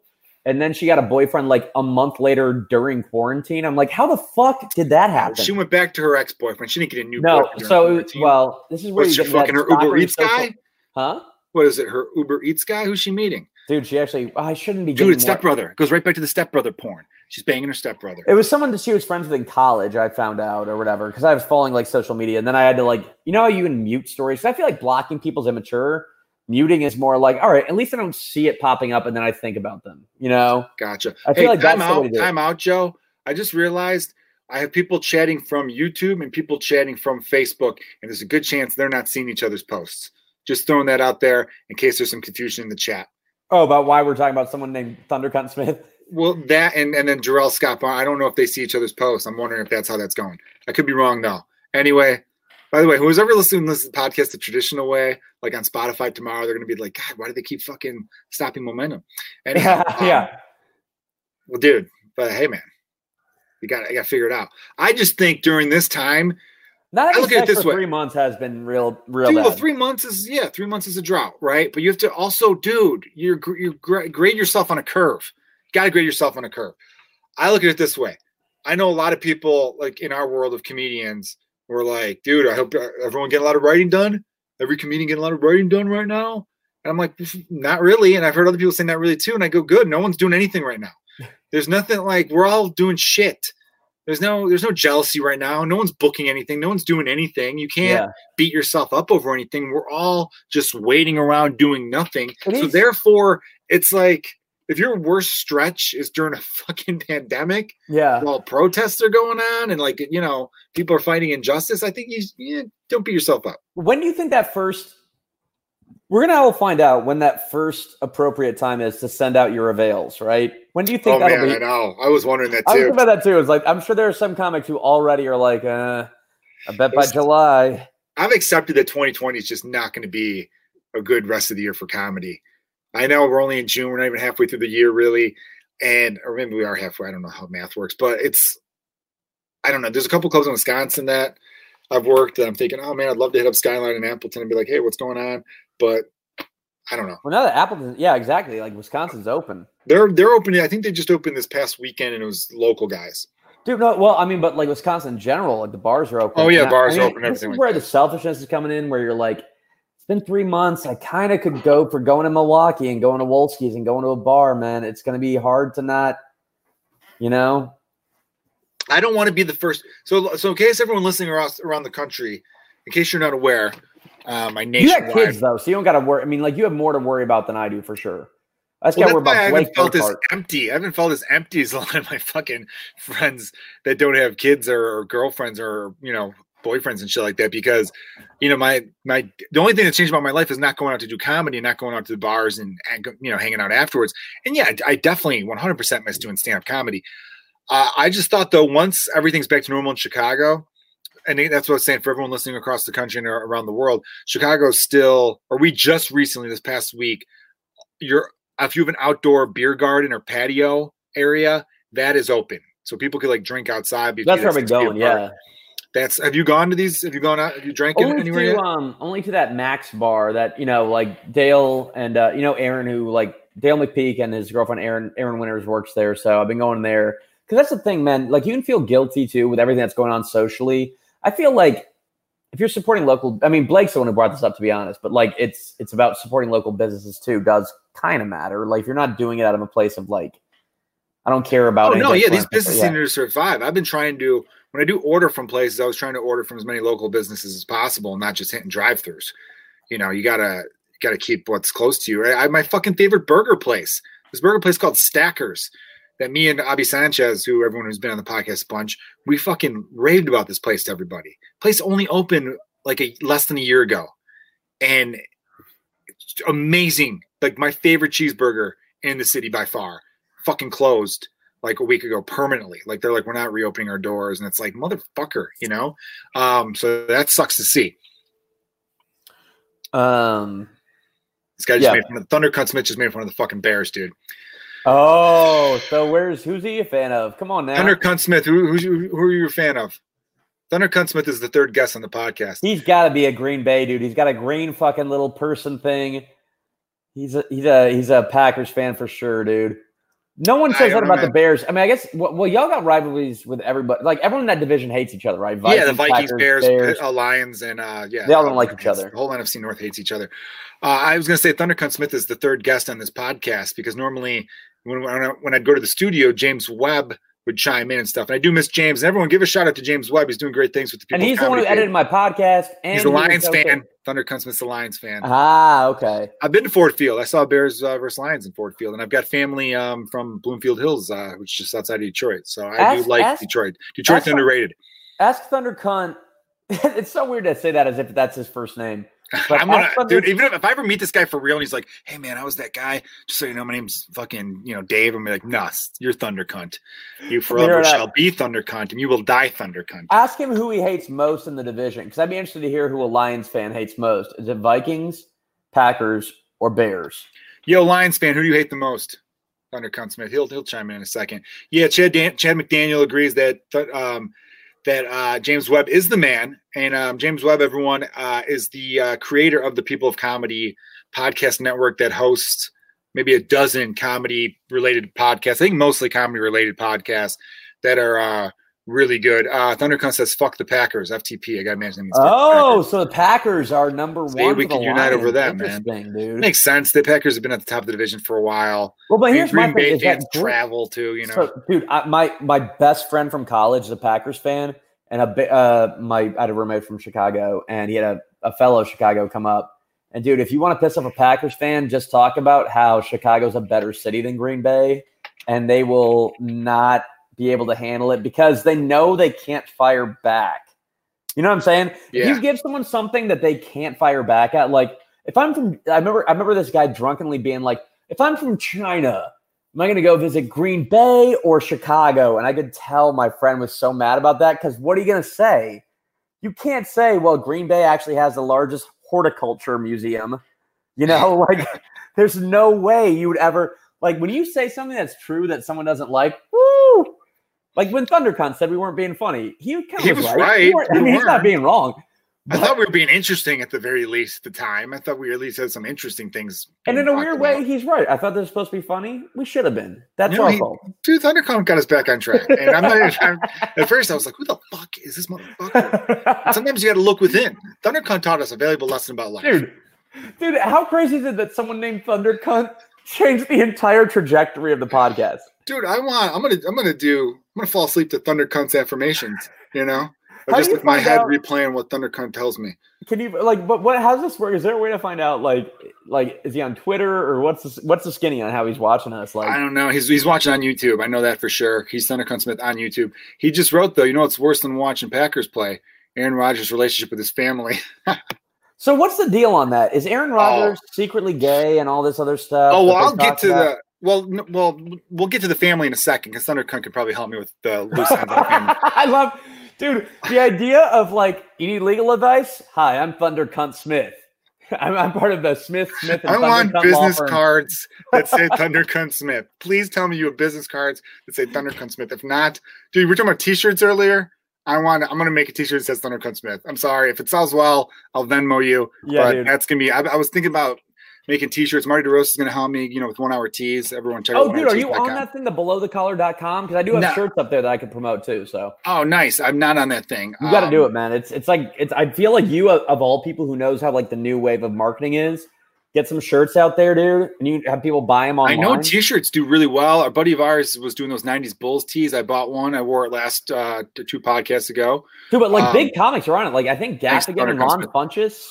Speaker 2: and then she got a boyfriend like a month later during quarantine. I'm like, how the fuck did that happen?
Speaker 1: She went back to her ex boyfriend. She didn't get a new
Speaker 2: no, so well, this is where
Speaker 1: was
Speaker 2: you
Speaker 1: she
Speaker 2: get into that
Speaker 1: fucking her Uber Eats guy?
Speaker 2: Huh?
Speaker 1: What is it? Her Uber Eats guy? Who's she meeting?
Speaker 2: Dude, she actually. I shouldn't be.
Speaker 1: Dude, it's stepbrother. It goes right back to the stepbrother porn. She's banging her stepbrother.
Speaker 2: It was someone that she was friends with in college. I found out or whatever because I was following like social media, and then I had to like, you know, how you can mute stories. I feel like blocking people's immature. Muting is more like, all right, at least I don't see it popping up, and then I think about them. You know,
Speaker 1: Gotcha.
Speaker 2: I feel
Speaker 1: hey,
Speaker 2: like that's
Speaker 1: time out.
Speaker 2: to do it.
Speaker 1: Time out, Joe. I just realized I have people chatting from YouTube and people chatting from Facebook, and there's a good chance they're not seeing each other's posts. Just throwing that out there in case there's some confusion in the chat.
Speaker 2: Oh, about why we're talking about someone named Thundercunt Smith.
Speaker 1: Well, that and and then Jarrell Scott. I don't know if they see each other's posts. I'm wondering if that's how that's going. I could be wrong though. Anyway, by the way, who's ever listening to this podcast the traditional way, like on Spotify tomorrow, they're going to be like, God, why do they keep fucking stopping momentum? Anyhow,
Speaker 2: yeah.
Speaker 1: um, well, dude, but hey, man, you got I got to figure it out. I just think during this time,
Speaker 2: Not
Speaker 1: I look at it this way.
Speaker 2: three months has been real, real
Speaker 1: dude, well, three months is yeah, three months is a drought, right? But you have to also, dude, you you grade yourself on a curve. Got to grade yourself on a curve. I look at it this way. I know a lot of people like in our world of comedians were like, dude, I hope uh, everyone get a lot of writing done. Every comedian get a lot of writing done right now. And I'm like, not really. And I've heard other people saying that really too. And I go, good. No one's doing anything right now. There's nothing like we're all doing shit. There's no there's no jealousy right now. No one's booking anything. No one's doing anything. You can't
Speaker 2: Yeah.
Speaker 1: beat yourself up over anything. We're all just waiting around doing nothing.
Speaker 2: It
Speaker 1: so
Speaker 2: is-
Speaker 1: therefore, it's like if your worst stretch is during a fucking pandemic
Speaker 2: Yeah.
Speaker 1: while protests are going on and like you know people are fighting injustice, I think you yeah, don't beat yourself up.
Speaker 2: When do you think that first? We're gonna all find out when that first appropriate time is to send out your avails, right? When do you think
Speaker 1: Oh
Speaker 2: that'll
Speaker 1: man,
Speaker 2: be?
Speaker 1: I know. I was wondering that too.
Speaker 2: I was thinking about that too. It's like I'm sure there are some comics who already are like, uh, I bet by
Speaker 1: It's-
Speaker 2: July.
Speaker 1: I've accepted that 2020 is just not going to be a good rest of the year for comedy. I know we're only in June. We're not even halfway through the year, really. And or maybe we are halfway. I don't know how math works, but it's I don't know. There's a couple clubs in Wisconsin that I've worked that I'm thinking, oh man, I'd love to hit up Skyline and Appleton and be like, hey, what's going on? But I don't know.
Speaker 2: Well, now that Appleton, yeah, exactly. Like Wisconsin's open,
Speaker 1: They're they're opening. I think they just opened this past weekend, and it was local guys.
Speaker 2: dude. No, well, I mean, but like Wisconsin in general, like the bars are open.
Speaker 1: Oh, yeah,
Speaker 2: And
Speaker 1: bars
Speaker 2: I
Speaker 1: are
Speaker 2: mean,
Speaker 1: open,
Speaker 2: This is
Speaker 1: like
Speaker 2: where
Speaker 1: that.
Speaker 2: the selfishness is coming in, where you're like, it's been three months. I kind of could go for going to Milwaukee and going to Wolski's and going to a bar, man. It's gonna be hard to not, you know.
Speaker 1: I don't want to be the first. So, so in case everyone listening around, around the country, in case you're not aware, um, my
Speaker 2: You
Speaker 1: nationwide.
Speaker 2: got kids though, so you don't got to worry. I mean, like you have more to worry about than I do for sure. I just
Speaker 1: Well,
Speaker 2: got to worry
Speaker 1: that's why I
Speaker 2: about
Speaker 1: haven't felt as empty. I haven't felt as empty as a lot of my fucking friends that don't have kids or, or girlfriends or you know boyfriends and shit like that. Because you know my my the only thing that's changed about my life is not going out to do comedy, not going out to the bars and, and you know hanging out afterwards. And yeah, I, I definitely 100 percent miss doing stand up comedy. Uh, I just thought though, once everything's back to normal in Chicago, and that's what I was saying for everyone listening across the country and around the world, Chicago's still, or we just recently this past week, you're if you have an outdoor beer garden or patio area, that is open. So people could like drink outside.
Speaker 2: That's where we're
Speaker 1: guys
Speaker 2: going.
Speaker 1: be a part.
Speaker 2: Yeah,
Speaker 1: That's have you gone to these? Have you gone out? Have you drank
Speaker 2: only
Speaker 1: anywhere
Speaker 2: to
Speaker 1: yet?
Speaker 2: um, only to that Max bar that you know, like Dale and uh, you know Aaron, who like Dale McPeak and his girlfriend Aaron Aaron Winters works there. So I've been going there because that's the thing, man. Like you can feel guilty too with everything that's going on socially. I feel like if you're supporting local, I mean Blake's the one who brought this up to be honest, but like it's it's about supporting local businesses too. Does kind of matter. Like if you're not doing it out of a place of like, I don't care about.
Speaker 1: Oh no, yeah, these businesses
Speaker 2: yeah.
Speaker 1: need to survive. I've been trying to when I do order from places, I was trying to order from as many local businesses as possible, and not just hitting drive-throughs. You know, you gotta you gotta keep what's close to you. I, I my fucking favorite burger place. This burger place called Stackers. That me and Abby Sanchez, who everyone who's been on the podcast a bunch, we fucking raved about this place to everybody. Place only opened like a less than a year ago, and it's amazing. Like my favorite cheeseburger in the city by far. Fucking closed like a week ago permanently. Like they're like, we're not reopening our doors, and it's like motherfucker, you know. Um, so that sucks to see.
Speaker 2: Um.
Speaker 1: This guy just
Speaker 2: Yeah.
Speaker 1: made fun of Thunder Cunt Smith just made fun of the fucking Bears, dude.
Speaker 2: Oh, so where's who's he a fan of? Come on now.
Speaker 1: Thunder Cunt Smith, who who's you, who are you a fan of? Thunder Cunt Smith is the third guest on the podcast.
Speaker 2: He's got to be a Green Bay dude. He's got a green fucking little person thing. He's a he's a he's a Packers fan for sure, dude. No one says that about the. Bears. I mean, I guess well, y'all got rivalries with everybody. Like everyone in that division hates each other, right?
Speaker 1: yeah, the Vikings,
Speaker 2: Packers,
Speaker 1: Bears, uh, Lions, and uh, yeah,
Speaker 2: They all don't like each other.
Speaker 1: The whole NFC North hates each other. Uh, I was going to say Thunder Cunt Smith is the third guest on this podcast because normally when when, I, when I'd go to the studio, James Webb would chime in and stuff. And I do miss James. And everyone, give a shout out to James Webb. He's doing great things with the people.
Speaker 2: and he's the one who edited my podcast. And
Speaker 1: He's a Lions
Speaker 2: okay.
Speaker 1: fan. Thunder Cunt Smith's a Lions fan.
Speaker 2: Ah, okay.
Speaker 1: I've been to Ford Field. I saw Bears uh, versus Lions in Ford Field, and I've got family um, from Bloomfield Hills, uh, which is just outside of Detroit. So I
Speaker 2: Ask-
Speaker 1: do like
Speaker 2: ask-
Speaker 1: Detroit. Detroit's
Speaker 2: ask-
Speaker 1: underrated.
Speaker 2: Ask Thunder Cunt. it's so weird to say that as if that's his first name. But
Speaker 1: I'm gonna, dude. Even if, if I ever meet this guy for real, and he's like, "Hey, man, I was that guy." Just so you know, my name's fucking, you know, Dave. I'm like, "Nuss, you're Thunder Cunt. You forever shall be Thunder Cunt, and you will die Thunder Cunt."
Speaker 2: Ask him who he hates most in the division, because I'd be interested to hear who a Lions fan hates most. Is it Vikings, Packers, or Bears?
Speaker 1: Yo, Lions fan, who do you hate the most? Thunder Cunt Smith. He'll he'll chime in in a second. Yeah, Chad Dan- Chad McDaniel agrees that th- um, that uh, James Webb is the man, and um, James Webb, everyone, uh, is the uh, creator of the People of Comedy podcast network that hosts maybe a dozen comedy related podcasts. I think mostly comedy related podcasts that are uh, really good. Uh, Thunder Cunt says, "Fuck the Packers." FTP. I got to mention.
Speaker 2: Oh, so the Packers are number
Speaker 1: See,
Speaker 2: one.
Speaker 1: we can unite over that, man.
Speaker 2: Dude.
Speaker 1: makes sense. The Packers have been at the top of the division for a while.
Speaker 2: well, but here's my
Speaker 1: Green Bay
Speaker 2: thing: is that
Speaker 1: travel too. You know.
Speaker 2: So, dude, I, my my best friend from college is a Packers fan, and a uh, my I had a roommate from Chicago, and he had a, a fellow Chicago come up. And dude, if you want to piss off a Packers fan, just talk about how Chicago's a better city than Green Bay, and they will not be able to handle it because they know they can't fire back. You know what I'm saying? If
Speaker 1: Yeah.
Speaker 2: you give someone something that they can't fire back at, like if I'm from, I remember, I remember this guy drunkenly being like, "If I'm from China, am I going to go visit Green Bay or Chicago?" And I could tell my friend was so mad about that because what are you going to say? You can't say, "Well, Green Bay actually has the largest horticulture museum." You know, like there's no way you would ever like when you say something that's true that someone doesn't like. Woo! Like when ThunderCunt said we weren't being funny, he kind of
Speaker 1: He
Speaker 2: was,
Speaker 1: was
Speaker 2: right.
Speaker 1: right.
Speaker 2: I mean, he's not being wrong.
Speaker 1: I thought we were being interesting at the very least at the time. I thought we at least had some interesting things.
Speaker 2: and in a weird
Speaker 1: about.
Speaker 2: way, he's right. I thought this was supposed to be funny. We should have been. That's
Speaker 1: No,
Speaker 2: our
Speaker 1: he-
Speaker 2: fault.
Speaker 1: dude, ThunderCunt got us back on track. And I'm not even trying, at first I was like, who the fuck is this motherfucker? Sometimes you got to look within. ThunderCunt taught us a valuable lesson about life.
Speaker 2: dude, dude, how crazy is it that someone named Thunder Cunt changed the entire trajectory of the podcast?
Speaker 1: Dude, I want. I'm gonna. I'm gonna do. I'm gonna fall asleep to ThunderCunt's affirmations. You know, Or
Speaker 2: How
Speaker 1: just with my head
Speaker 2: out-
Speaker 1: replaying what ThunderCunt tells me.
Speaker 2: Can you like? But what? How's this work? Is there a way to find out? Like, like is he on Twitter or what's the, what's the skinny on how he's watching us? Like,
Speaker 1: I don't know. He's he's watching on YouTube. I know that for sure. He's ThunderCunt Smith on YouTube. He just wrote though. You know what's worse than watching Packers play? Aaron Rodgers' relationship with his family.
Speaker 2: so what's the deal on that? Is Aaron oh. Rodgers secretly gay and all this other stuff?
Speaker 1: Oh well, I'll get to
Speaker 2: about?
Speaker 1: the well, n- well, we'll get to the family in a second because ThunderCunt could probably help me with the loose ends of the family.
Speaker 2: I love, dude, the idea of like, you need legal advice? Hi, I'm Thunder Cunt Smith. I'm, I'm part of the Smith Smith and
Speaker 1: I want business cards that say ThunderCunt Smith. Please tell me you have business cards that say ThunderCunt Smith. If not, dude, we were talking about T-shirts earlier. I want. I'm gonna make a T-shirt that says ThunderCunt Smith. I'm sorry if it sells well, I'll Venmo you.
Speaker 2: Yeah,
Speaker 1: but
Speaker 2: dude.
Speaker 1: that's gonna be. I, I was thinking about making T-shirts. Marty DeRosa is gonna help me. You know, with one hour tees. Everyone check. out
Speaker 2: Oh, dude, are you
Speaker 1: 1hourtees.com.
Speaker 2: on that thing, the belowthecollar.com? Because I do have
Speaker 1: No.
Speaker 2: shirts up there that I could promote too. So
Speaker 1: Oh, nice. I'm not on that thing.
Speaker 2: you got to
Speaker 1: Um,
Speaker 2: do it, man. It's it's like it's. I feel like you of- all people who knows how like the new wave of marketing is. Get some shirts out there, dude, and you have people buy them
Speaker 1: on
Speaker 2: I
Speaker 1: know T-shirts do really well. Our buddy of ours was doing those '90s Bulls tees. I bought one. I wore it last uh, two podcasts ago.
Speaker 2: dude, but like
Speaker 1: um,
Speaker 2: big comics are on it. Like I think Gaffigan and Ron Funches.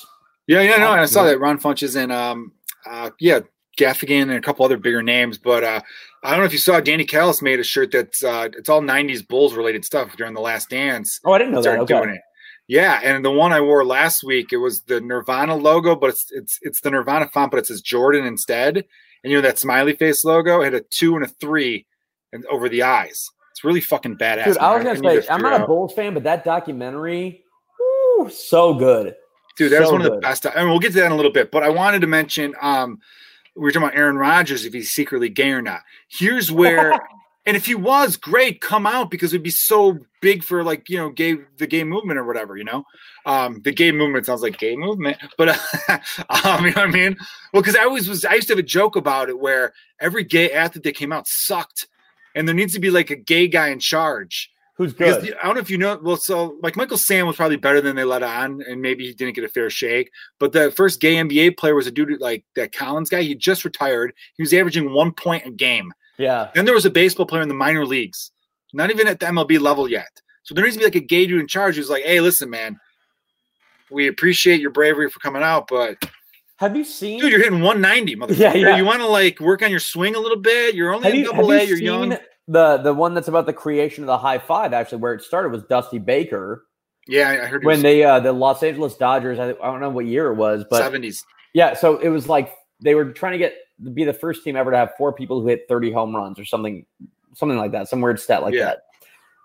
Speaker 1: Yeah, yeah, no, and I saw that Ron Funches and um, uh, yeah, Gaffigan and a couple other bigger names. But uh, I don't know if you saw Danny Callis made a shirt that's uh, it's all '90s Bulls related stuff during the Last Dance.
Speaker 2: Oh, I didn't know that. Okay.
Speaker 1: doing it. Yeah, and the one I wore last week, it was the Nirvana logo, but it's it's it's the Nirvana font, but it says Jordan instead. And you know that smiley face logo it had a two and a three, and over the eyes. It's really fucking badass.
Speaker 2: Dude, I was gonna
Speaker 1: need
Speaker 2: say I'm not a Bulls fan, but that documentary, woo, so good.
Speaker 1: Dude, that was
Speaker 2: So
Speaker 1: one of the
Speaker 2: good.
Speaker 1: best. And we'll get to that in a little bit. But I wanted to mention um, we were talking about Aaron Rodgers if he's secretly gay or not. Here's where, and if he was, great, come out because it'd be so big for like you know gay the gay movement or whatever. You know, um, the gay movement sounds like gay movement, but um, you know what I mean. Well, because I always was, I used to have a joke about it where every gay athlete that came out sucked, and there needs to be like a gay guy in charge.
Speaker 2: Who's good?
Speaker 1: I don't know if you know. Well, so like Michael Sam was probably better than they let on, and maybe he didn't get a fair shake. But the first gay NBA player was a dude like that Collins guy. He just retired. He was averaging one point a game.
Speaker 2: Yeah.
Speaker 1: Then there was a baseball player in the minor leagues, not even at the MLB level yet. So there needs to be like a gay dude in charge who's like, "Hey, listen, man, we appreciate your bravery for coming out, but
Speaker 2: Have you seen?
Speaker 1: dude, you're hitting 190, motherfucker.
Speaker 2: Yeah, yeah.
Speaker 1: You want to like work on your swing a little bit. You're only
Speaker 2: have
Speaker 1: in
Speaker 2: you,
Speaker 1: double
Speaker 2: you
Speaker 1: A. You're
Speaker 2: seen
Speaker 1: young.
Speaker 2: The the one that's about the creation of the high five? Actually, where it started was Dusty Baker,
Speaker 1: Yeah, I heard
Speaker 2: when
Speaker 1: was
Speaker 2: they uh, the Los Angeles Dodgers. I, I don't know what year it was, but
Speaker 1: 70s.
Speaker 2: yeah. So it was like they were trying to get to be the first team ever to have four people who hit 30 home runs or something, something like that, some weird stat like
Speaker 1: Yeah.
Speaker 2: that.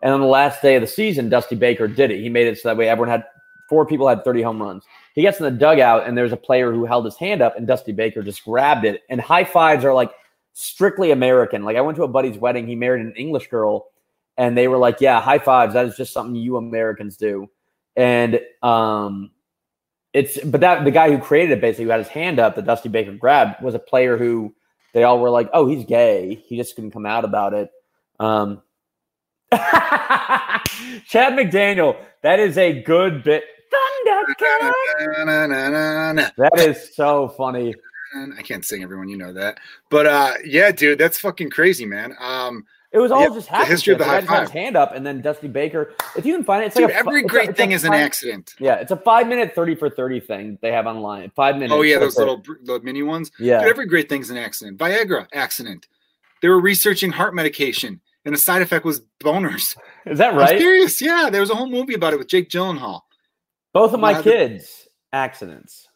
Speaker 2: And on the last day of the season, Dusty Baker did it. He made it so that way everyone had four people had 30 home runs. He gets in the dugout and there's a player who held his hand up and Dusty Baker just grabbed it. And high fives are like strictly American. Like I went to a buddy's wedding, he married an English girl, and they were like, Yeah, high fives, that is just something you Americans do. And um it's but that the guy who created it basically who had his hand up that Dusty Baker grabbed was a player who they all were like, Oh, he's gay. He just couldn't come out about it. Um Chad McDaniel, that is a good bit. Thundercat. That is so funny.
Speaker 1: I can't sing everyone, you know that. But uh yeah, dude, that's fucking crazy, man. Um
Speaker 2: It was all
Speaker 1: Yeah,
Speaker 2: just
Speaker 1: the history of the high
Speaker 2: guy just had his hand up, and then Dusty Baker. If you can find it, it's
Speaker 1: dude,
Speaker 2: like
Speaker 1: every
Speaker 2: it's a-
Speaker 1: great
Speaker 2: it's
Speaker 1: thing is an
Speaker 2: five-
Speaker 1: accident.
Speaker 2: Yeah, it's a five minute thirty for thirty thing they have online. Five minutes.
Speaker 1: Oh yeah, those
Speaker 2: the-
Speaker 1: little the mini ones.
Speaker 2: Yeah,
Speaker 1: Dude, every great thing's an accident. Viagra, accident. They were researching heart medication, and the side effect was boners.
Speaker 2: is that right?
Speaker 1: I'm serious. Yeah, there was a whole movie about it with Jake Gyllenhaal.
Speaker 2: Both of my kids accidents.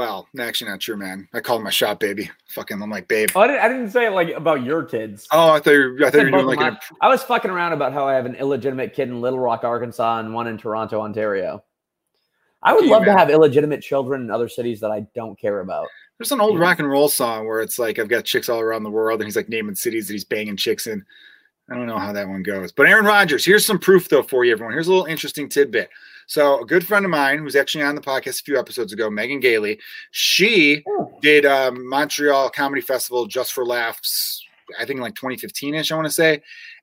Speaker 1: Well, actually, not true, man. I called him my shot, baby. Fucking, I'm like, babe.
Speaker 2: Oh, I didn't, I didn't say it like about your kids.
Speaker 1: Oh, I thought you were, I thought you were doing
Speaker 2: of
Speaker 1: like an.
Speaker 2: I was fucking around about how I have an illegitimate kid in Little Rock, Arkansas, and one in Toronto, Ontario. I would
Speaker 1: Okay,
Speaker 2: love to have illegitimate children in other cities that I don't care about.
Speaker 1: There's an old
Speaker 2: Yeah.
Speaker 1: rock and roll song where it's like I've got chicks all around the world, and he's like naming cities that he's banging chicks in. I don't know how that one goes. But Aaron Rodgers, here's some proof though for you, everyone. Here's a little interesting tidbit. So a good friend of mine who's actually on the podcast a few episodes ago, Megan Gailey, she did um, Montreal Comedy Festival just for laughs. I think like 2015ish, I want to say.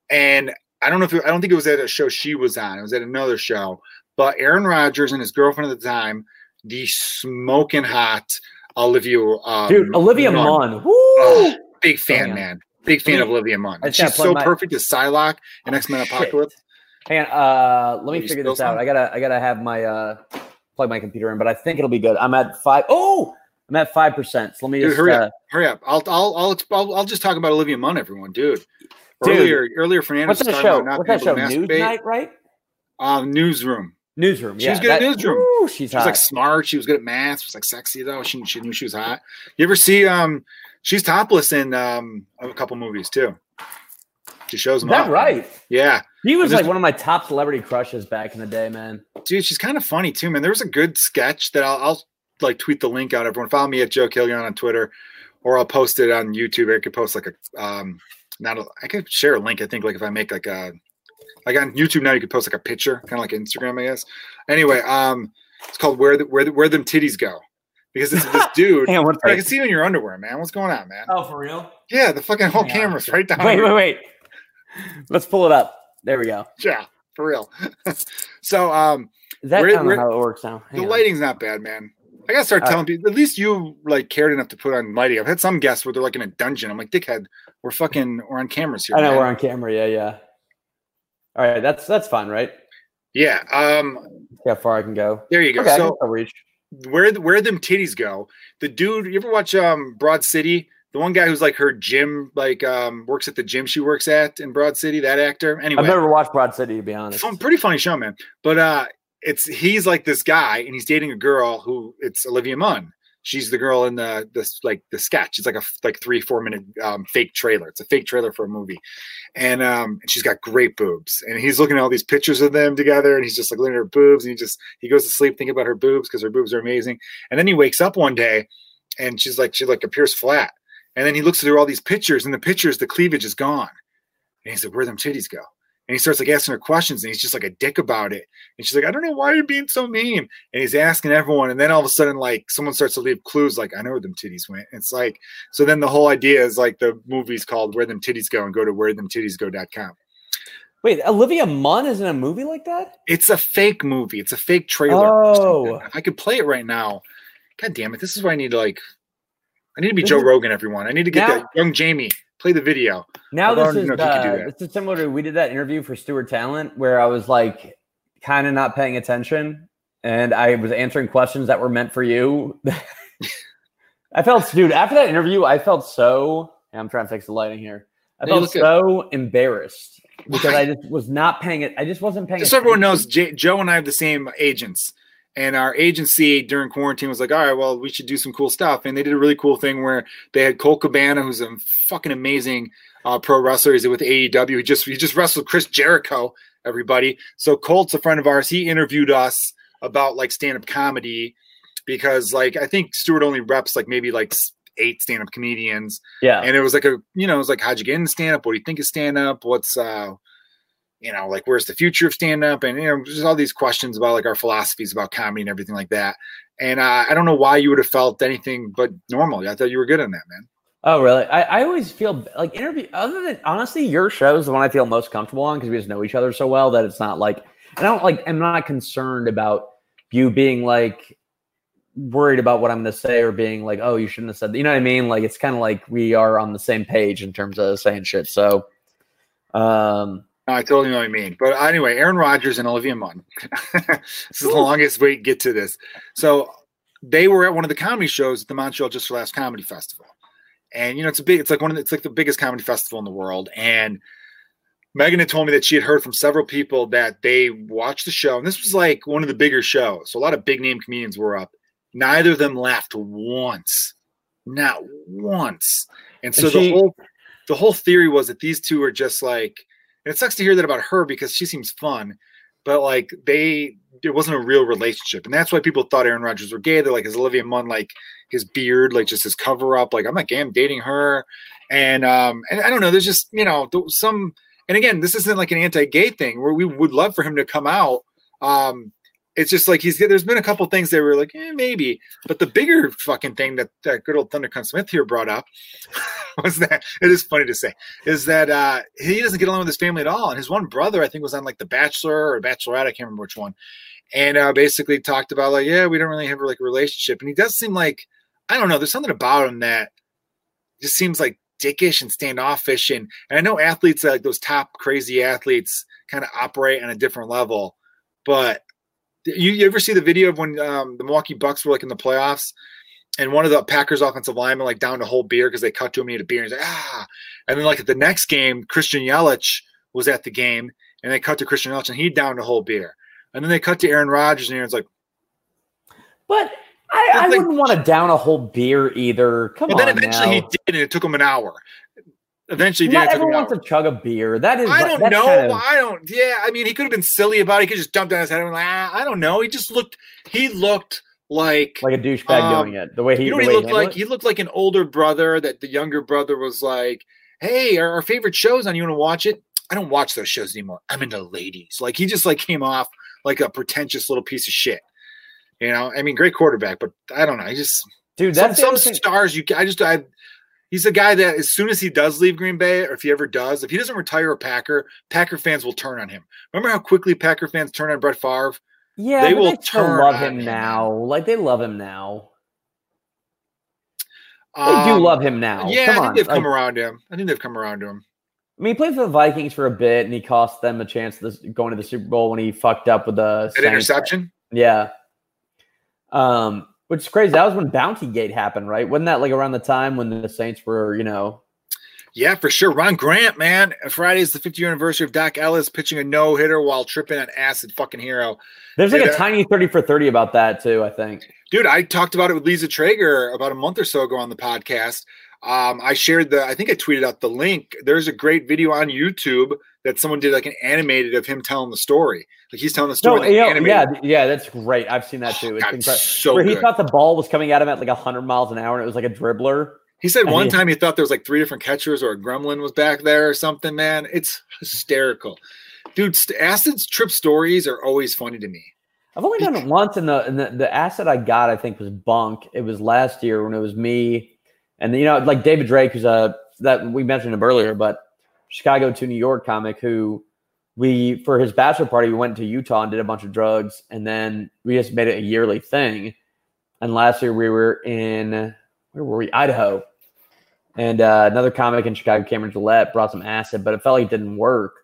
Speaker 1: And I don't know if it, I don't think it was at a show she was on. It was at another show. But Aaron Rodgers and his girlfriend at the time, the smoking hot Olivia, um,
Speaker 2: Dude, Olivia
Speaker 1: Munn. Oh, big fan,
Speaker 2: yeah.
Speaker 1: man. Big fan of Olivia Munn. And she's so perfect as Psylocke in X Men Apocalypse.
Speaker 2: Hang on, uh, let me figure this out.
Speaker 1: some?
Speaker 2: I gotta, I gotta have my uh, plug my computer in, but I think it'll be good. I'm at five. Oh, I'm at five percent. So let me
Speaker 1: Dude,
Speaker 2: just.
Speaker 1: hurry
Speaker 2: uh,
Speaker 1: up. Hurry up. I'll, I'll, I'll, I'll, I'll just talk about Olivia Munn, everyone, dude.
Speaker 2: Dude.
Speaker 1: Earlier, earlier, Fernando
Speaker 2: What's
Speaker 1: was
Speaker 2: that
Speaker 1: talking
Speaker 2: show?
Speaker 1: about not
Speaker 2: What's that show? News. Night, right?
Speaker 1: Um, newsroom.
Speaker 2: Newsroom.
Speaker 1: She
Speaker 2: yeah,
Speaker 1: was good at Newsroom.
Speaker 2: She's
Speaker 1: She was like smart. She was good at math. She was like sexy though. She, she knew she was hot. You ever see? Um, she's topless in um a couple movies too. She shows
Speaker 2: Is
Speaker 1: them.
Speaker 2: that right?
Speaker 1: Yeah,
Speaker 2: He was
Speaker 1: Just-
Speaker 2: like one of my top celebrity crushes back in the day, man.
Speaker 1: dude, she's kind of funny too, man. There was a good sketch that I'll, I'll like tweet the link out. Everyone follow me at Joe Killian on Twitter, or I'll post it on YouTube. I could post like a um, not a, I could share a link. I think like if I make like a like on YouTube now, you could post like a picture, kind of like Instagram, I guess. Anyway, um, it's called where the where the, where them titties go, because it's this dude.
Speaker 2: Hang on,
Speaker 1: I can see you in your underwear, man. What's going on, man?
Speaker 2: Oh, for real?
Speaker 1: Yeah, the fucking whole
Speaker 2: Hang on.
Speaker 1: camera's right down.
Speaker 2: Wait,
Speaker 1: here.
Speaker 2: wait, wait. Let's pull it up. There we go.
Speaker 1: Yeah, for real. so, um,
Speaker 2: that
Speaker 1: Where-
Speaker 2: I don't how it works now? Hang
Speaker 1: the
Speaker 2: on.
Speaker 1: lighting's not bad, man. I gotta start
Speaker 2: All
Speaker 1: telling people. At least you like cared enough to put on lighting. I've had some guests where they're like in a dungeon. I'm like, dickhead, we're fucking, we're on cameras here.
Speaker 2: I know
Speaker 1: man."
Speaker 2: we're on camera. Yeah, yeah. All right, that's that's fine, right?
Speaker 1: Yeah. Um.
Speaker 2: See how far I can go.
Speaker 1: There you go.
Speaker 2: Okay,
Speaker 1: So
Speaker 2: reach.
Speaker 1: where where them titties go? The dude. You ever watch um Broad City? The one guy who's like her gym, like um works at the gym she works at in Broad City. That actor. Anyway,
Speaker 2: I've never watched Broad City to be honest.
Speaker 1: fun, pretty funny show, man. But uh, it's he's like this guy, and he's dating a girl who it's Olivia Munn. She's the girl in the this like the sketch. It's like a like three four minute um, fake trailer. It's a fake trailer for a movie, and um, and she's got great boobs. And he's looking at all these pictures of them together, and he's just like looking at her boobs, and he just he goes to sleep thinking about her boobs because her boobs are amazing. And then he wakes up one day, and she's like she like appears flat. And then he looks through all these pictures, and the pictures the cleavage is gone. And he's like, "Where them titties go?" And he starts like asking her questions, and he's just like a dick about it. And she's like, I don't know why you're being so mean. And he's asking everyone, and then all of a sudden, like someone starts to leave clues, like I know where them titties went. It's like so. Then the whole idea is like the movie's called Where Them Titties Go, and go to wherethemtittiesgo.com.
Speaker 2: Wait, Olivia Munn is in a movie like that?
Speaker 1: It's a fake movie. It's a fake trailer.
Speaker 2: Oh.
Speaker 1: I could play it right now, God damn it! This is why I need to like. I need to be
Speaker 2: This
Speaker 1: Joe
Speaker 2: is-
Speaker 1: Rogan, everyone. I need to get
Speaker 2: Now-
Speaker 1: that young Jamie play the video.
Speaker 2: Now this is
Speaker 1: know if you could do
Speaker 2: uh, this is similar to we did that interview for Stewart Talent where I was like kind of not paying attention and I was answering questions that were meant for you. I felt, dude, after that interview, I felt so. I'm trying to fix the lighting here. I felt
Speaker 1: look good.
Speaker 2: so embarrassed because I just was not paying it. I just wasn't paying.
Speaker 1: Just so everyone knows, J- Joe and I have the same agents, and our agency during quarantine was like, all right, well, we should do some cool stuff, and they did a really cool thing where they had Colt Cabana, who's a fucking amazing uh, pro wrestler. He's with AEW. He just he just wrestled Chris Jericho. Everybody. So Colt's a friend of ours. He interviewed us about like stand up comedy because like I think Stewart only reps like maybe like eight stand up comedians.
Speaker 2: Yeah.
Speaker 1: And it was like a you know it was like how'd you get into stand up? What do you think of stand up? What's uh you know like where's the future of stand up? And you know just all these questions about like our philosophies about comedy and everything like that. And uh, I don't know why you would have felt anything but normal. I thought you were good in that, man.
Speaker 2: Oh, really? I, I always feel like interview. Other than honestly, your show is the one I feel most comfortable on because we just know each other so well that it's not like I don't like. I'm not concerned about you being like worried about what I'm going to say or being like, oh, you shouldn't have said. That. You know what I mean? Like it's kind of like we are on the same page in terms of saying shit. So, um,
Speaker 1: I totally know what you mean. But anyway, Aaron Rodgers and Olivia Munn. this is the longest way to get to this. So they were at one of the comedy shows at the Montreal Just for Laughs Comedy Festival. And you know it's a big it's like one of the, it's like the biggest comedy festival in the world. And megan had told me that she had heard from several people that they watched the show. And this was like one of the bigger shows. So a lot of big name comedians were up. Neither of them laughed once. Not once. And so she, the whole the whole theory was that these two are just like and it sucks to hear that about her because she seems fun but like they it wasn't a real relationship and that's why people thought aaron rodgers were gay they're like is olivia munn like his beard, like just his cover up. Like I'm not gay, I'm dating her, and um, and I don't know. There's just you know some, and again, this isn't like an anti-gay thing where we would love for him to come out. Um, it's just like he's there's been a couple things that were like eh, maybe, but the bigger fucking thing that that good old Thundercunt Smith here brought up was that it is funny to say is that uh, he doesn't get along with his family at all, and his one brother I think was on like The Bachelor or Bachelorette, I can't remember which one, and uh, basically talked about like yeah we don't really have like a relationship, and he does seem like I don't know. There's something about him that just seems like dickish and standoffish. And, and I know athletes like those top crazy athletes kind of operate on a different level. But you, you ever see the video of when um, the Milwaukee Bucks were like in the playoffs and one of the Packers offensive linemen like down to whole beer because they cut to him, he had a beer and he's like, ah. And then like at the next game, Christian Yelich was at the game and they cut to Christian Yelich and he downed a whole beer. And then they cut to Aaron Rodgers and Aaron's like,
Speaker 2: but I, I like, wouldn't want to down a whole beer either. Come
Speaker 1: but
Speaker 2: on.
Speaker 1: Then eventually
Speaker 2: now.
Speaker 1: he did, and it took him an hour. Eventually,
Speaker 2: not everyone wants to chug a beer. That is.
Speaker 1: I don't
Speaker 2: know.
Speaker 1: Kind of, I don't. Yeah, I mean, he could have been silly about it. He could just jump down his head and like, ah, I don't know. He just looked. He looked like
Speaker 2: like a douchebag um, doing it. The way he,
Speaker 1: you know, he looked like. It? He looked like an older brother that the younger brother was like, "Hey, our, our favorite shows on. You want to watch it?" I don't watch those shows anymore. I'm into ladies. Like he just like came off like a pretentious little piece of shit. You know, I mean, great quarterback, but I don't know. I just
Speaker 2: dude.
Speaker 1: That's some, some stars. You, I just, I. He's a guy that as soon as he does leave Green Bay, or if he ever does, if he doesn't retire a Packer, Packer fans will turn on him. Remember how quickly Packer fans turn on Brett Favre?
Speaker 2: Yeah, they will they turn love him, him now. Like they love him now. They um, do love him now.
Speaker 1: Yeah,
Speaker 2: come
Speaker 1: I think
Speaker 2: on.
Speaker 1: they've
Speaker 2: like,
Speaker 1: come around to him. I think they've come around to him.
Speaker 2: I mean, he played for the Vikings for a bit, and he cost them a chance this, going to the Super Bowl when he fucked up with the
Speaker 1: interception.
Speaker 2: Yeah, um, which is crazy. That was when Bounty Gate happened, right? Wasn't that like around the time when the Saints were, you know?
Speaker 1: Yeah, for sure. Ron Grant, man. Friday is the 50 year anniversary of Doc Ellis pitching a no hitter while tripping on acid. Fucking hero.
Speaker 2: There's like a uh, tiny 30 for 30 about that, too, I think.
Speaker 1: Dude, I talked about it with Lisa Traeger about a month or so ago on the podcast. Um, I shared the, I think I tweeted out the link. There's a great video on YouTube that someone did like an animated of him telling the story. Like he's telling the story.
Speaker 2: No, yeah, yeah, yeah, that's great. I've seen that oh, too. It's
Speaker 1: God, incredible. So
Speaker 2: Where
Speaker 1: he
Speaker 2: thought the ball was coming at him at like 100 miles an hour and it was like a dribbler.
Speaker 1: He said one time he thought there was like three different catchers or a gremlin was back there or something, man. It's hysterical. Dude, Acid's trip stories are always funny to me.
Speaker 2: I've only done it once, and the, and the the acid I got, I think, was bunk. It was last year when it was me, and you know, like David Drake, who's a that we mentioned him earlier, but Chicago to New York comic who we for his bachelor party we went to Utah and did a bunch of drugs and then we just made it a yearly thing. And last year we were in where were we? Idaho. And uh, another comic in Chicago, Cameron Gillette, brought some acid, but it felt like it didn't work.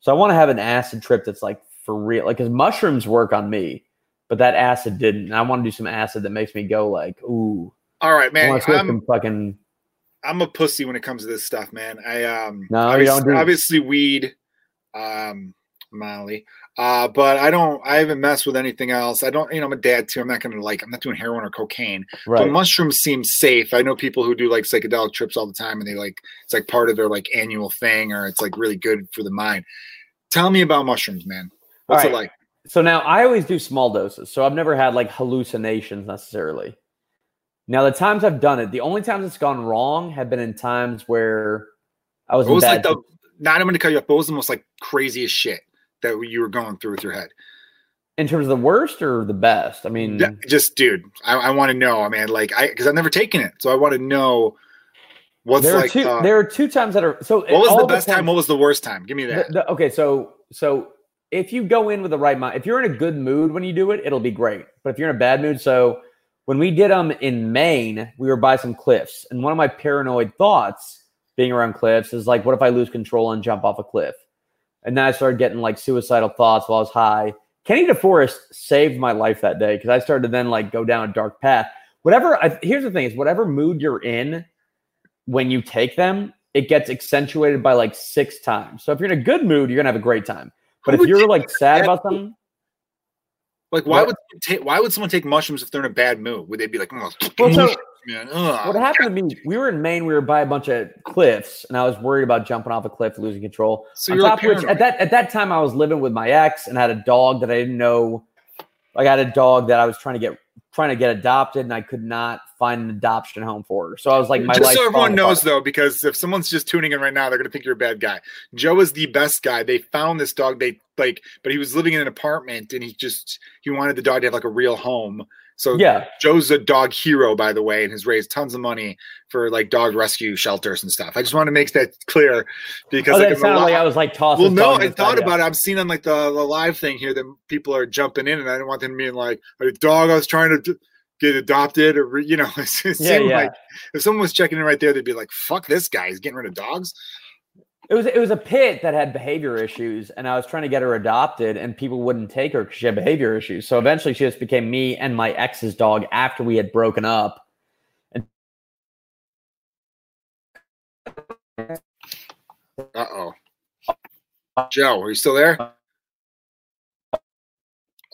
Speaker 2: So I want to have an acid trip that's like for real, like because mushrooms work on me, but that acid didn't. And I want to do some acid that makes me go like, ooh.
Speaker 1: All right, man.
Speaker 2: I'm fucking.
Speaker 1: I'm a pussy when it comes to this stuff, man. I um.
Speaker 2: No,
Speaker 1: obviously,
Speaker 2: don't
Speaker 1: obviously weed um, Molly. Uh, but I don't. I haven't messed with anything else. I don't. You know, I'm a dad too. I'm not gonna like. I'm not doing heroin or cocaine.
Speaker 2: Right.
Speaker 1: But mushrooms seem safe. I know people who do like psychedelic trips all the time, and they like it's like part of their like annual thing, or it's like really good for the mind. Tell me about mushrooms, man. What's
Speaker 2: All
Speaker 1: it like?
Speaker 2: So now I always do small doses. So I've never had like hallucinations necessarily. Now the times I've done it, the only times it's gone wrong have been in times where I was
Speaker 1: What was like the? Not I'm gonna cut you off. But what was the most like craziest shit that you were going through with your head?
Speaker 2: in terms of the worst or the best. I mean,
Speaker 1: Yeah, Just, dude, I, I want to know. I mean, like, I because I've never taken it, so I want to know what's
Speaker 2: there are
Speaker 1: like.
Speaker 2: two.
Speaker 1: uh,
Speaker 2: there are two times that are so.
Speaker 1: what was the best time?
Speaker 2: depends-
Speaker 1: What was the worst time? Give me
Speaker 2: The-
Speaker 1: that.
Speaker 2: the- okay, so so if you go in with the right mind, if you're in a good mood when you do it, it'll be great. But if you're in a bad mood, so when we did them in Maine, we were by some cliffs, and one of my paranoid thoughts being around cliffs is like, what if I lose control and jump off a cliff? And then I started getting like suicidal thoughts while I was high. Kenny DeForest saved my life that day because I started to then like go down a dark path. Whatever. I, here's the thing: is whatever mood you're in when you take them, it gets accentuated by like six times. So if you're in a good mood, you're gonna have a great time. But if you're like sad about something,
Speaker 1: Like, why
Speaker 2: What?
Speaker 1: would ta- why would someone take mushrooms if they're in a bad mood? Would they be like, oh,
Speaker 2: Well, so-
Speaker 1: man,
Speaker 2: what happened to me? We were in Maine. We were by a bunch of cliffs, and I was worried about jumping off a cliff, losing control.
Speaker 1: So
Speaker 2: On
Speaker 1: you're like
Speaker 2: top which, at that at that time, I was living with my ex and had a dog that I didn't know. Like, I had a dog that I was trying to get trying to get adopted, and I could not find an adoption home for her. So I was like, my
Speaker 1: just
Speaker 2: life.
Speaker 1: so everyone knows, though, because if someone's just tuning in right now, they're gonna think you're a bad guy. Joe is the best guy. They found this dog. They like, but he was living in an apartment, and he just he wanted the dog to have like a real home. So
Speaker 2: Yeah,
Speaker 1: Joe's a dog hero, by the way, and has raised tons of money for like dog rescue shelters and stuff. I just want to make that clear because
Speaker 2: oh,
Speaker 1: like,
Speaker 2: that
Speaker 1: in the
Speaker 2: sounded
Speaker 1: li-
Speaker 2: like I was like tossing.
Speaker 1: well, no, I thought about it. I'm seeing on like the, the live thing here that people are jumping in, and I didn't want them being like a dog I was trying to get adopted, or you know, it
Speaker 2: Yeah, yeah.
Speaker 1: like if someone was checking in right there, they'd be like, "Fuck this guy, he's getting rid of dogs."
Speaker 2: It was it was a pit that had behavior issues, and I was trying to get her adopted, and people wouldn't take her because she had behavior issues. So eventually, she just became me and my ex's dog after we had broken up.
Speaker 1: And Uh oh, Joe, are you still there?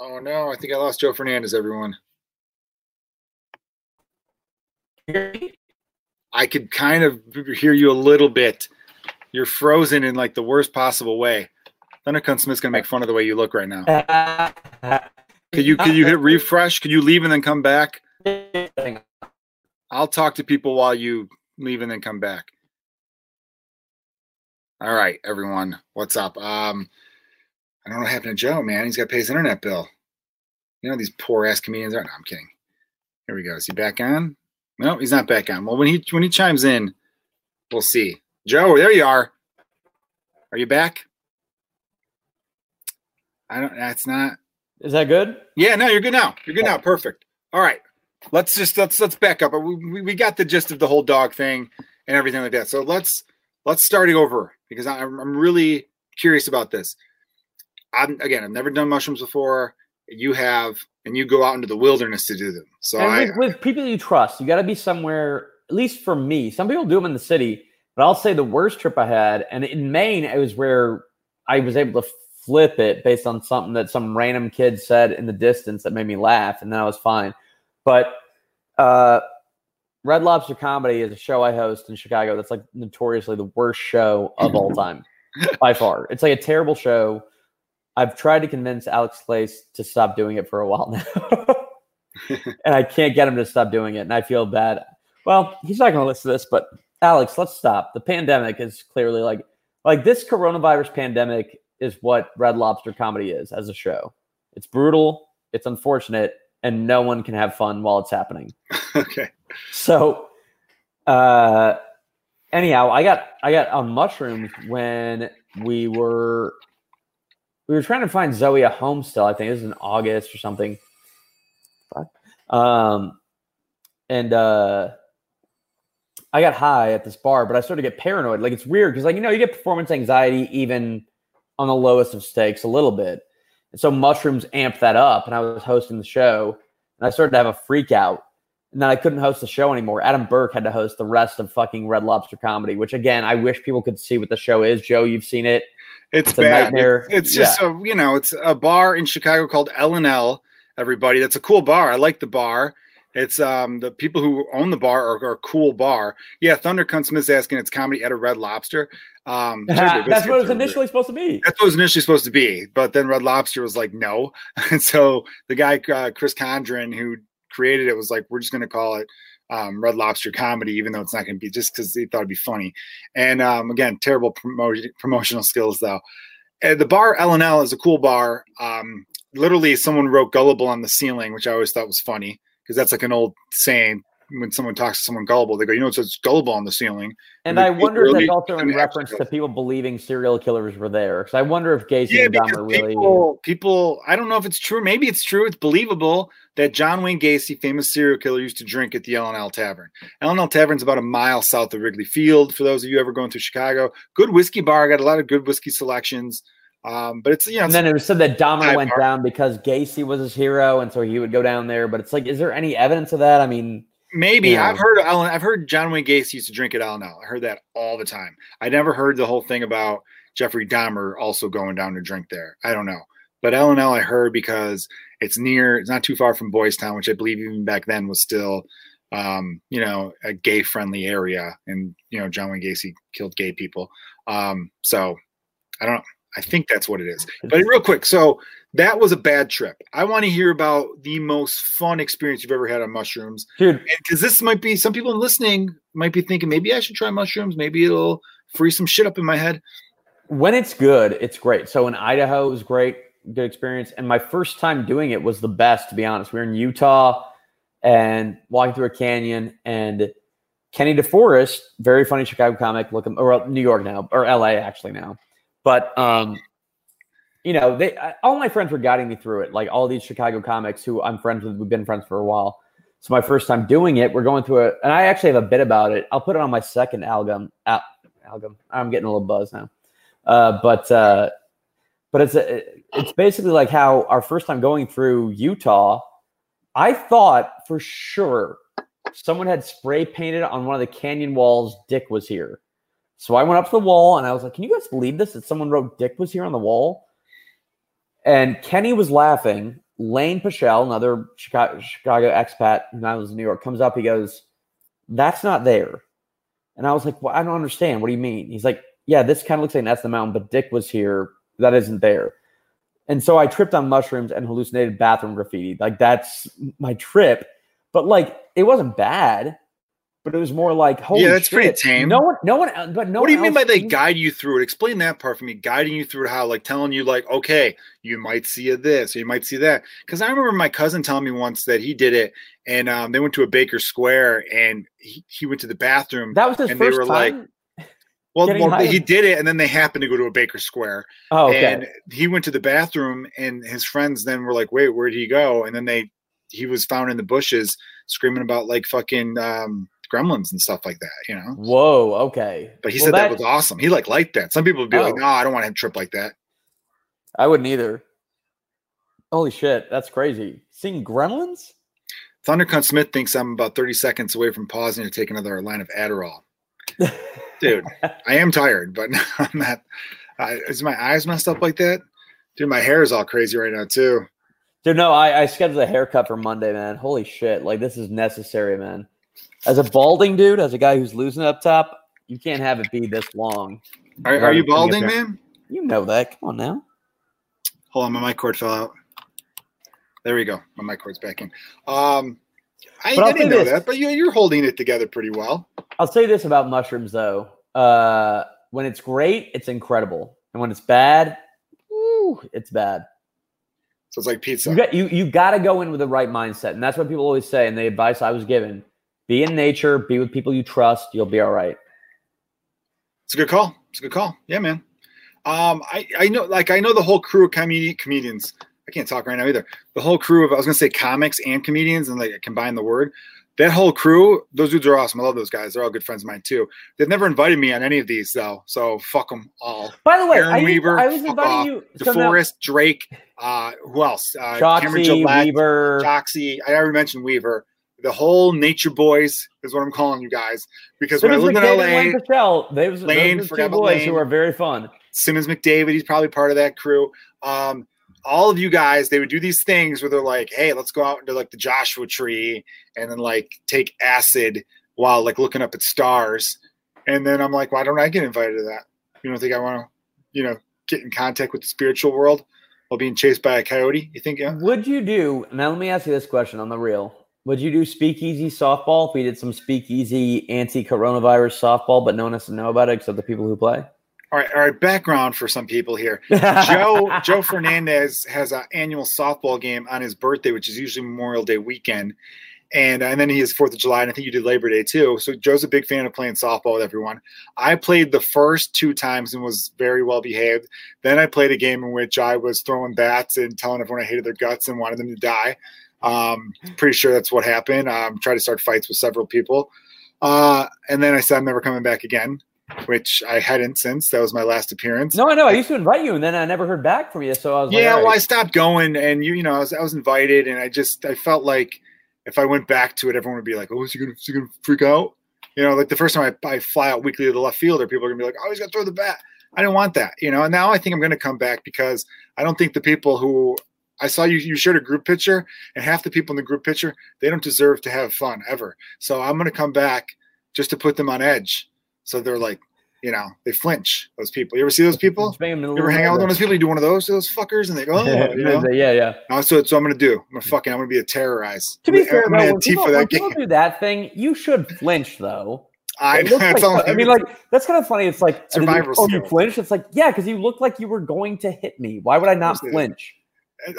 Speaker 1: Oh no, I think I lost Joe Fernandez. Everyone, I could kind of hear you a little bit. You're frozen in like the worst possible way. Thundercunt Smith's gonna make fun of the way you look right now. Could you could you hit refresh? Could you leave and then come back? I'll talk to people while you leave and then come back. All right, everyone, what's up? Um, I don't know what happened to Joe, man. He's got to pay his internet bill. You know these poor ass comedians are. No, I'm kidding. Here we go. Is he back on? No, he's not back on. Well, when he when he chimes in, we'll see. Joe, there you are. Are you back? I don't. That's not.
Speaker 2: Is that good?
Speaker 1: Yeah, no, you're good now. You're good now. Perfect. All right. Let's just let's let's back up. We, we, got the gist of the whole dog thing and everything like that. So let's let's start it over because I'm I'm really curious about this. I'm again, I've never done mushrooms before. You have, and you go out into the wilderness to do them. So I
Speaker 2: with, with people you trust, you got to be somewhere. At least for me, some people do them in the city, but I'll say the worst trip I had, and in Maine, it was where I was able to flip it based on something that some random kid said in the distance that made me laugh, and then I was fine. But uh, Red Lobster Comedy is a show I host in Chicago. That's like notoriously the worst show of all time, by far. It's like a terrible show. I've tried to convince Alex Lace to stop doing it for a while now. and I can't get him to stop doing it. And I feel bad. Well, he's not going to listen to this, but Alex, let's stop. The pandemic is clearly like, like this coronavirus pandemic is what Red Lobster comedy is as a show. It's brutal, it's unfortunate, and no one can have fun while it's happening.
Speaker 1: okay.
Speaker 2: So, uh, anyhow, I got I got on mushrooms when we were we were trying to find Zoe a home still. I think it was in August or something. Fuck. Um, and uh, I got high at this bar, but I started to get paranoid. Like it's weird because like you know you get performance anxiety even on the lowest of stakes a little bit. And so mushrooms amped that up, and I was hosting the show, and I started to have a freak out. And then I couldn't host the show anymore. Adam Burke had to host the rest of fucking Red Lobster comedy, which again, I wish people could see what the show is. Joe, you've seen it.
Speaker 1: It's,
Speaker 2: It's a
Speaker 1: bad.
Speaker 2: nightmare.
Speaker 1: It's just a you know, it's a bar in Chicago called L and L. Everybody, that's a cool bar. I like the bar. It's um the people who own the bar are, are cool bar. Yeah, Thunder Cunt Smith's asking it's comedy at a Red Lobster. Um,
Speaker 2: That's what it was initially supposed to be.
Speaker 1: That's what it was initially supposed to be, but then Red Lobster was like, no. And so the guy uh, Chris Condren, who created it, was like, we're just going to call it um, Red Lobster Comedy, even though it's not going to be just because he thought it'd be funny. And um, again, terrible promo- promotional skills though. And the bar L and L is a cool bar. Um, literally, someone wrote "gullible" on the ceiling, which I always thought was funny because that's like an old saying. When someone talks to someone gullible, they go, "You know, it says gullible on the ceiling."
Speaker 2: And
Speaker 1: we
Speaker 2: I wonder if that's also in reference to people believing serial killers were there. Because I wonder if Gacy
Speaker 1: Yeah,
Speaker 2: and Dahmer really.
Speaker 1: people, people, I don't know if it's true. Maybe it's true. It's believable that John Wayne Gacy, famous serial killer, used to drink at the L&L Tavern. L&L Tavern's about a mile south of Wrigley Field. For those of you ever going through Chicago, good whiskey bar. Got a lot of good whiskey selections. Um, but it's you know,
Speaker 2: And then it was said that Dahmer went
Speaker 1: bar.
Speaker 2: down because Gacy was his hero, and so he would go down there. But it's like, is there any evidence of that? I mean,
Speaker 1: Maybe
Speaker 2: Yeah.
Speaker 1: I've heard Alan. I've heard John Wayne Gacy used to drink at L&L. I heard that all the time. I never heard the whole thing about Jeffrey Dahmer also going down to drink there. I don't know, but L&L I heard because it's near. It's not too far from Boys Town, which I believe even back then was still, um, you know, a gay friendly area. And you know, John Wayne Gacy killed gay people. Um, so I don't. I think that's what it is. But real quick, so that was a bad trip. I want to hear about the most fun experience you've ever had on mushrooms
Speaker 2: dude,
Speaker 1: because this might be some people listening might be thinking maybe I should try mushrooms. Maybe it'll free some shit up in my head.
Speaker 2: when it's good, it's great. So in Idaho, it was great, good experience. And my first time doing it was the best, to be honest. We were in Utah and walking through a canyon, and Kenny DeForest, very funny Chicago comic, look him or New York now, or LA actually now. But um, you know, they all my friends were guiding me through it. Like all these Chicago comics who I'm friends with, we've been friends for a while. So my first time doing it, we're going through it, and I actually have a bit about it. I'll put it on my second album. Al- album. I'm getting a little buzz now, uh, but uh, but it's a, it's basically like how our first time going through Utah. I thought for sure someone had spray painted on one of the canyon walls. Dick was here. So I went up to the wall and I was like, "Can you guys believe this? That someone wrote Dick was here on the wall?" And Kenny was laughing. Lane Pieschel, another Chicago, Chicago expat who now lives in New York, comes up. He goes, "That's not there." And I was like, "Well, I don't understand. What do you mean?" He's like, "Yeah, this kind of looks like that's the mountain, but Dick was here. That isn't there." And so I tripped on mushrooms and hallucinated bathroom graffiti. Like that's my trip. But like it wasn't bad. But it was more like, holy
Speaker 1: Yeah, that's pretty tame.
Speaker 2: No one, no one, but no.
Speaker 1: what do you mean by they guide you through it? Explain that part for me. Guiding you through how like telling you like, okay, you might see a this, or you might see that. Because I remember my cousin telling me once that he did it, and um, they went to a Baker Square, and he, he went to the bathroom.
Speaker 2: That was his
Speaker 1: and they
Speaker 2: first
Speaker 1: were like. Well, well he did it, and then they happened to go to a Baker Square,
Speaker 2: oh, okay.
Speaker 1: and he went to the bathroom, and his friends then were like, "Wait, where did he go?" And then they, he was found in the bushes screaming about like fucking um, gremlins and stuff like that, you know.
Speaker 2: Whoa. Okay.
Speaker 1: But he
Speaker 2: Well,
Speaker 1: said that, was awesome. He like liked that. Some people would be like,
Speaker 2: Oh.
Speaker 1: "No, I don't want him to trip like that."
Speaker 2: I wouldn't either. Holy shit, that's crazy. Seeing gremlins?
Speaker 1: Thundercunt Smith thinks I'm about 30 seconds away from pausing to take another line of Adderall. Dude, I am tired, but I'm not. Uh, is my eyes messed up like that? Dude, my hair is all crazy right now too.
Speaker 2: Dude, no, I, I scheduled a haircut for Monday, man. Holy shit. Like, this is necessary, man. As a balding dude, as a guy who's losing up top, you can't have it be this long.
Speaker 1: Are, are you balding, man?
Speaker 2: You know that. Come on now.
Speaker 1: Hold on, my mic cord fell out. There we go. My mic cord's back in. Um, I,
Speaker 2: But
Speaker 1: didn't know
Speaker 2: this.
Speaker 1: that, but you, you're holding it together pretty well.
Speaker 2: I'll say this about mushrooms, though. Uh, when it's great, it's incredible. And when it's bad, woo, it's bad.
Speaker 1: So it's like pizza.
Speaker 2: You got you you got to go in with the right mindset, and that's what people always say. And the advice I was given: be in nature, be with people you trust. You'll be all right.
Speaker 1: It's a good call. It's a good call. Yeah, man. Um, I, I know, like, I know the whole crew of comedi- comedians. I can't talk right now either. The whole crew of, I was going to say comics and comedians and like combine the word. That whole crew, those dudes are awesome. I love those guys. They're all good friends of mine too. They've never invited me on any of these though. So fuck them all.
Speaker 2: By the way,
Speaker 1: Aaron
Speaker 2: I,
Speaker 1: Weaver,
Speaker 2: I was inviting
Speaker 1: off.
Speaker 2: you. so now-
Speaker 1: DeForest, Drake, uh, who else? Uh, Cameron Gillette,
Speaker 2: Weaver.
Speaker 1: Joxy. I already mentioned Weaver. The whole Nature Boys is what I'm calling you guys because
Speaker 2: So
Speaker 1: when I lived in LA,
Speaker 2: Lane They was
Speaker 1: Lane,
Speaker 2: those two boys
Speaker 1: Lane.
Speaker 2: who are very fun.
Speaker 1: Simmons McDavid, he's probably part of that crew. Um, all of you guys, they would do these things where they're like, "Hey, let's go out into like the Joshua Tree and then like take acid while like looking up at stars." And then I'm like, "Why don't I get invited to that? You don't think I want to, you know, get in contact with the spiritual world while being chased by a coyote? You think? Yeah.
Speaker 2: Would you do now? Let me ask you this question on the real. Would you do speakeasy softball if we did some speakeasy anti-coronavirus softball, but no one has to know about it except the people who play?
Speaker 1: All right, all right. Background for some people here. Joe Joe Fernandez has an annual softball game on his birthday, which is usually Memorial Day weekend, and and then he has Fourth of July, and I think you did Labor Day too. So Joe's a big fan of playing softball with everyone. I played the first two times and was very well behaved. Then I played a game in which I was throwing bats and telling everyone I hated their guts and wanted them to die. Um, pretty sure that's what happened. Um, tried to start fights with several people, uh, and then I said I'm never coming back again which I hadn't since. That was my last appearance.
Speaker 2: No, I know. I used to invite you, and then I never heard back from you. So I was like,
Speaker 1: yeah.
Speaker 2: like,
Speaker 1: well, I stopped going, and you, you know, I was, I was invited, and I just I felt like if I went back to it, everyone would be like, "Oh, is he gonna, is he gonna freak out?" You know, like the first time I, I fly out weekly to the left fielder, people are gonna be like, "Oh, he's gonna throw the bat." I didn't want that, you know. And now I think I'm gonna come back because I don't think the people who I saw you you shared a group picture, and half the people in the group picture they don't deserve to have fun ever. So I'm gonna come back just to put them on edge. So they're like, you know, they flinch. Those people. You ever see those people? You ever hang out with one of those people? You do one of those those fuckers, and they go, oh, you know?
Speaker 2: yeah, yeah.
Speaker 1: So, so I'm gonna do. I'm gonna fucking. I'm gonna be a terrorize.
Speaker 2: To be
Speaker 1: I'm
Speaker 2: fair, though, when people, when
Speaker 1: that
Speaker 2: people do that thing, you should flinch though.
Speaker 1: I,
Speaker 2: like- I mean, like that's kind of funny. It's like and then you-
Speaker 1: Survival
Speaker 2: Oh, you flinch. It's like yeah, because you looked like you were going to hit me. Why would I not flinch?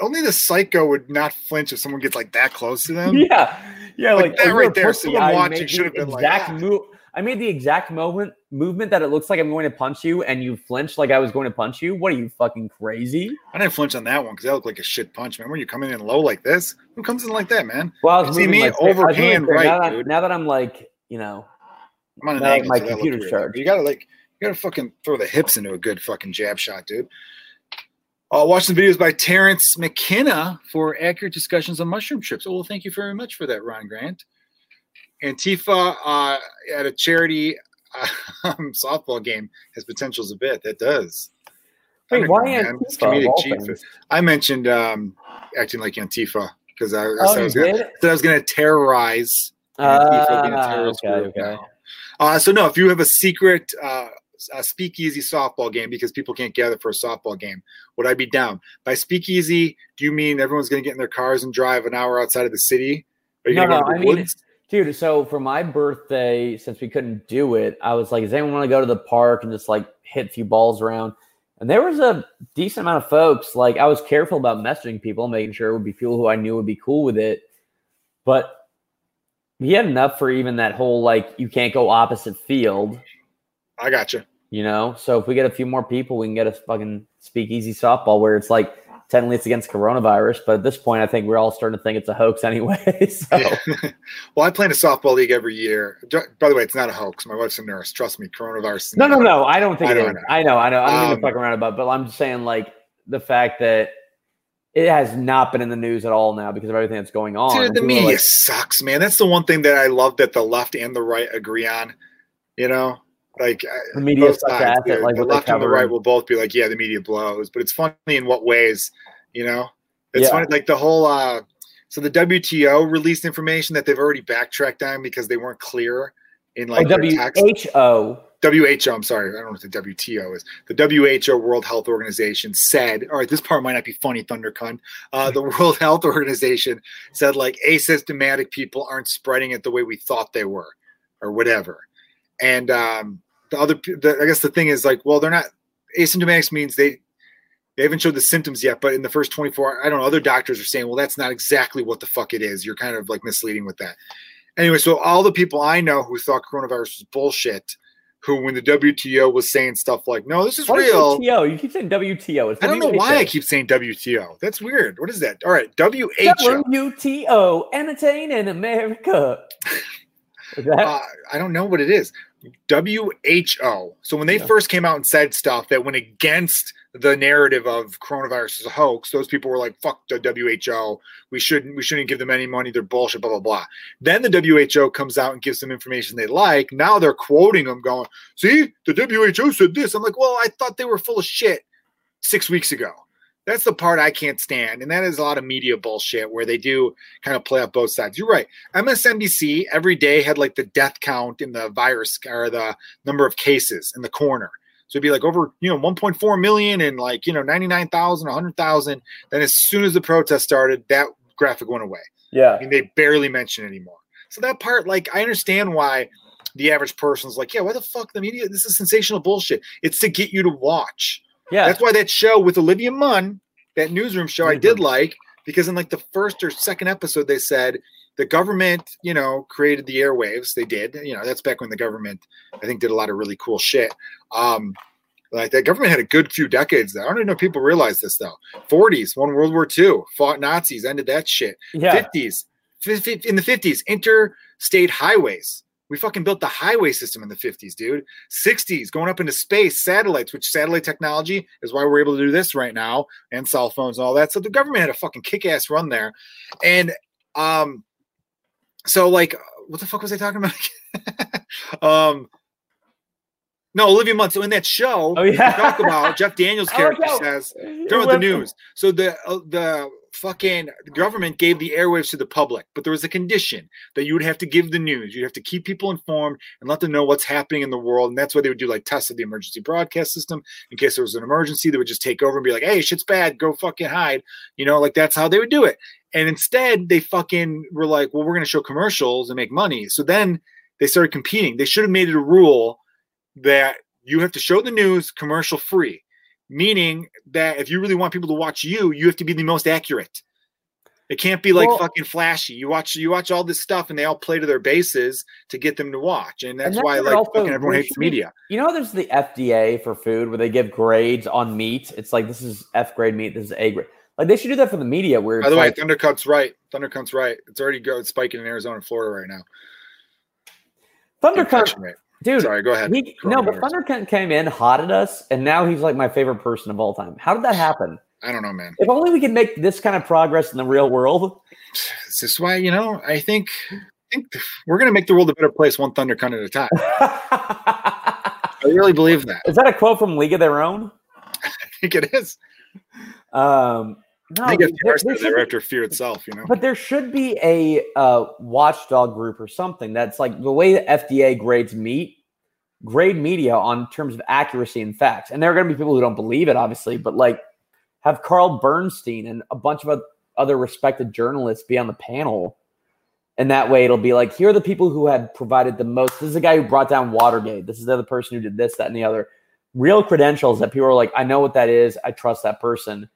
Speaker 1: Only the psycho would not flinch if someone gets like that close to them.
Speaker 2: Yeah, yeah,
Speaker 1: Like
Speaker 2: like,
Speaker 1: that right there, someone
Speaker 2: I
Speaker 1: watching should
Speaker 2: the
Speaker 1: have been like,
Speaker 2: exact
Speaker 1: "Ah."
Speaker 2: move. I made the exact moment movement that it looks like I'm going to punch you, and you flinched like I was going to punch you. What are you fucking crazy?
Speaker 1: I didn't flinch on that one because that looked like a shit punch, man. When you coming in low like this, who comes in like that, man?
Speaker 2: Well, I was moving,
Speaker 1: me
Speaker 2: like, I was moving
Speaker 1: overhand right,
Speaker 2: now that,
Speaker 1: dude.
Speaker 2: Now that I'm like, you know,
Speaker 1: I'm on an angle,
Speaker 2: my
Speaker 1: so
Speaker 2: computer's charged.
Speaker 1: You gotta like, you gotta fucking throw the hips into a good fucking jab shot, dude. Uh, watch some videos by Terence McKenna for accurate discussions on mushroom trips. Oh, well, thank you very much for that, Ron Grant. Antifa uh, at a charity um, softball game has potentials a bit. That does.
Speaker 2: wait, why. Antifa.
Speaker 1: I mentioned um, acting like Antifa because I, I
Speaker 2: Oh,
Speaker 1: said I was gonna, I was going to terrorize Antifa being a
Speaker 2: Ah,
Speaker 1: terrorist
Speaker 2: okay,
Speaker 1: group
Speaker 2: okay.
Speaker 1: now. Uh, so no, if you have a secret uh, a speakeasy softball game because people can't gather for a softball game, would I be down? By speakeasy, do you mean everyone's going to get in their cars and drive an hour outside of the city? Are you
Speaker 2: No,
Speaker 1: going to
Speaker 2: no,
Speaker 1: go to
Speaker 2: I
Speaker 1: the
Speaker 2: mean- Dude, so for my birthday, since we couldn't do it, I was like, does anyone want to go to the park and just like hit a few balls around? And there was a decent amount of folks. Like, I was careful about messaging people, making sure it would be people who I knew would be cool with it. But we had enough for even that whole like, you can't go opposite field,
Speaker 1: I got you.
Speaker 2: You know? So if we get a few more people, we can get a fucking speakeasy softball where it's like, technically it's against coronavirus. But at this point, I think we're all starting to think it's a hoax anyway. so.
Speaker 1: well, I play in a softball league every year. By the way, it's not a hoax. My wife's a nurse. Trust me, coronavirus.
Speaker 2: No, no, no. I don't think
Speaker 1: I
Speaker 2: it
Speaker 1: know. I
Speaker 2: know, I know. I don't mean
Speaker 1: Um,
Speaker 2: to fuck around about, but I'm just saying, like the fact that it has not been in the news at all now because of everything that's going on.
Speaker 1: Dude, the media
Speaker 2: like,
Speaker 1: sucks, man. That's the one thing that I love that the left and the right agree on. You know, like uh,
Speaker 2: the media sucks
Speaker 1: sides,
Speaker 2: ass
Speaker 1: dude.
Speaker 2: at like
Speaker 1: the left and the right will both be like, yeah, the media blows, but it's funny in what ways, you know? It's
Speaker 2: Yeah.
Speaker 1: funny, like the whole. uh So the WTO released information that they've already backtracked on because they weren't clear in
Speaker 2: Oh,
Speaker 1: like text.
Speaker 2: WHO.
Speaker 1: WHO, I'm sorry, I don't know what the WTO is. The WHO, World Health Organization, said, all right, this part might not be funny, Thundercunt. Uh, the World Health Organization said, like, asymptomatic people aren't spreading it the way we thought they were, or whatever. And um, the other, the, I guess the thing is, like, well, they're not, asymptomatics means they, they haven't showed the symptoms yet, but in the first 24, I don't know, other doctors are saying, well, that's not exactly what the fuck it is. You're kind of like misleading with that. Anyway, so all the people I know who thought coronavirus was bullshit, who when the WTO was saying stuff like, "No, this is
Speaker 2: What
Speaker 1: real,"
Speaker 2: WTO? You keep saying WTO. It's
Speaker 1: I don't know why I keep saying WTO. That's weird. What is that? All right, WHO.
Speaker 2: WTO, entertaining America.
Speaker 1: Uh, I don't know what it is. WHO. So when they
Speaker 2: Yeah.
Speaker 1: first came out and said stuff that went against the narrative of coronavirus is a hoax. Those people were like, "Fuck the WHO. We shouldn't. We shouldn't give them any money. They're bullshit." Blah blah blah. Then the WHO comes out and gives them information they like. Now they're quoting them, going, "See, the WHO said this." I'm like, "Well, I thought they were full of shit six weeks ago." That's the part I can't stand, and that is a lot of media bullshit where they do kind of play up both sides. You're right. MSNBC every day had like the death count in the virus or the number of cases in the corner so it'd be like over, you know, 1.4 million and like, you know, 99,000, 100,000. Then as soon as the protest started, that graphic went away.
Speaker 2: Yeah.
Speaker 1: I mean, they barely mention anymore. So that part, like, I understand why the average person's like, yeah, why the fuck the media? This is sensational bullshit. It's to get you to watch.
Speaker 2: Yeah.
Speaker 1: That's why that show with Olivia Munn, that newsroom show, I did like because in like the first or second episode, they said the government, you know, created the airwaves. They did. You know, that's back when the government, I think, did a lot of really cool shit. Um, like the government had a good few decades there. I don't even know if people realize this though. 40s, won World War II, fought Nazis, ended that shit.
Speaker 2: Yeah.
Speaker 1: 50s, in the 50s, interstate highways. We fucking built the highway system in the 50s, dude. 60s, going up into space, satellites, which satellite technology is why we're able to do this right now, and cell phones and all that. So the government had a fucking kick-ass run there. And um, so like what the fuck was I talking about? um no, Olivia Munn. So in that show,
Speaker 2: oh, yeah.
Speaker 1: talk about Jeff Daniels'
Speaker 2: Oh,
Speaker 1: character
Speaker 2: no.
Speaker 1: says during the news. So the uh, the fucking government gave the airwaves to the public, but there was a condition that you would have to give the news. You'd have to keep people informed and let them know what's happening in the world. And that's why they would do like tests of the emergency broadcast system in case there was an emergency. They would just take over and be like, "Hey, shit's bad. Go fucking hide." You know, like that's how they would do it. And instead, they fucking were like, "Well, we're going to show commercials and make money." So then they started competing. They should have made it a rule that you have to show the news commercial free, meaning that if you really want people to watch you, you have to be the most accurate. It can't be like
Speaker 2: Well-
Speaker 1: fucking flashy. You watch you watch all this stuff and they all play to their bases to get them to watch. And that's
Speaker 2: then
Speaker 1: why like
Speaker 2: also-
Speaker 1: fucking everyone hates media.
Speaker 2: You know, there's the FDA for food where they give grades on meat. It's like this is F grade meat, this is A grade. Like they should do that for the media. Where
Speaker 1: By the way,
Speaker 2: like,
Speaker 1: Thundercunt's right. Thundercunt's right. It's already go it's spiking in Arizona and Florida right now. Thundercunt.
Speaker 2: Dude.
Speaker 1: Sorry, go ahead.
Speaker 2: He, no, but
Speaker 1: Coronavirus.
Speaker 2: Came in, hot at us, and now he's like my favorite person of all time. How did that happen?
Speaker 1: I don't know, man.
Speaker 2: If only we could make this kind of progress in the real world.
Speaker 1: This is why, you know, I think I think we're gonna make the world a better place one Thundercunt at a time. I really believe that.
Speaker 2: Is that a quote from League of Their Own?
Speaker 1: I think it is.
Speaker 2: Um, no,
Speaker 1: I think
Speaker 2: there- there
Speaker 1: said
Speaker 2: should be-
Speaker 1: after fear itself, you know.
Speaker 2: But there should be a uh, watchdog group or something that's like the way the FDA grades meat, grade media on terms of accuracy and facts. And there are going to be people who don't believe it, obviously, but like have Carl Bernstein and a bunch of other respected journalists be on the panel. And that way it'll be like, here are the people who had provided the most. This is the guy who brought down Watergate. This is the other person who did this, that, and the other. Real credentials that people are like, I know what that is. I trust that person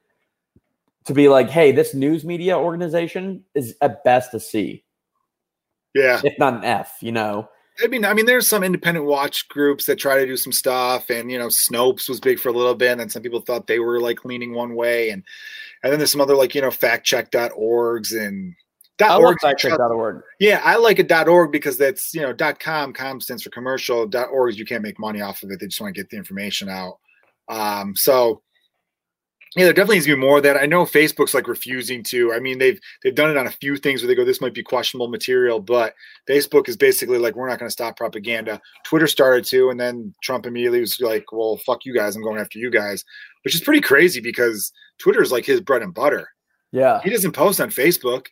Speaker 2: to be like, hey, this news media organization is at best a C,
Speaker 1: Yeah.
Speaker 2: if not an F, you know?
Speaker 1: I mean, I mean, there's some independent watch groups that try to do some stuff, and you know, Snopes was big for a little bit, and then some people thought they were like leaning one way, and and then there's some other like you know factcheck.orgs and
Speaker 2: I
Speaker 1: dot
Speaker 2: love
Speaker 1: orgs.
Speaker 2: factcheck.org.
Speaker 1: Yeah, I like a dot org because that's you know dot com. Com stands for commercial. Dot org you can't make money off of it. They just want to get the information out. Um, so yeah, there definitely needs to be more of that. I know Facebook's like refusing to. I mean, they've they've done it on a few things where they go, this might be questionable material, but Facebook is basically like, we're not going to stop propaganda. Twitter started to, and then Trump immediately was like, well, fuck you guys, I'm going after you guys, which is pretty crazy because Twitter is like his bread and butter.
Speaker 2: Yeah.
Speaker 1: He doesn't post on Facebook.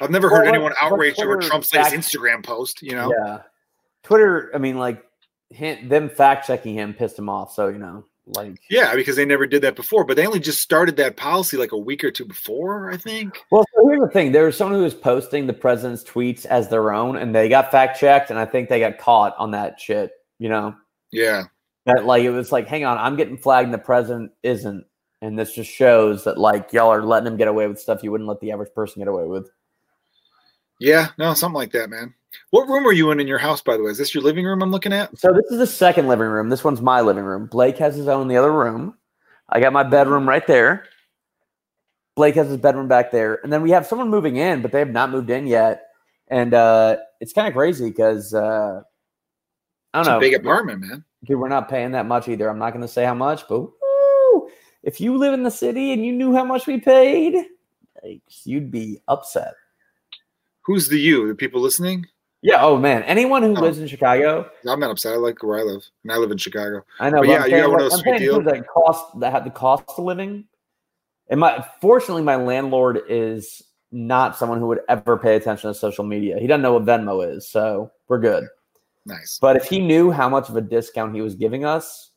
Speaker 1: I've never
Speaker 2: Well,
Speaker 1: heard
Speaker 2: what-
Speaker 1: anyone outraged over Trump's latest
Speaker 2: fact-
Speaker 1: Instagram post. You know,
Speaker 2: Yeah. Twitter, I mean, like, him, them fact checking him pissed him off. So, you know, like,
Speaker 1: yeah, because they never did that before, but they only just started that policy like a week or two before, I think.
Speaker 2: well, so here's the thing there was someone who was posting the president's tweets as their own, and they got fact checked, and I think they got caught on that shit, you know?
Speaker 1: Yeah,
Speaker 2: That, like, it was like, hang on, I'm getting flagged, and the president isn't. And this just shows that, like, y'all are letting him get away with stuff you wouldn't let the average person get away with.
Speaker 1: yeah, no, something like that, man. What room are you in in your house, by the way? Is this your living room I'm looking at?
Speaker 2: So this is the second living room. This one's my living room. Blake has his own in the other room. I got my bedroom right there. Blake has his bedroom back there, and then we have someone moving in, but they have not moved in yet. And uh, it's kind of crazy because uh, I don't
Speaker 1: a
Speaker 2: know,
Speaker 1: big apartment, man.
Speaker 2: dude. We're not paying that much either. I'm not going to say how much, but woo, if you live in the city and you knew how much we paid, like, you'd be upset.
Speaker 1: Who's the you? The people listening?
Speaker 2: Yeah. Oh man, anyone who
Speaker 1: Oh.
Speaker 2: lives in Chicago,
Speaker 1: I'm not upset. I like where I live, and I live in Chicago.
Speaker 2: I know.
Speaker 1: But
Speaker 2: But
Speaker 1: yeah,
Speaker 2: I'm
Speaker 1: you
Speaker 2: saying,
Speaker 1: got one of those sweet
Speaker 2: in cost that had the cost of living. And my fortunately, my landlord is not someone who would ever pay attention to social media. He doesn't know what Venmo is, so we're good.
Speaker 1: Nice.
Speaker 2: But if he knew how much of a discount he was giving us,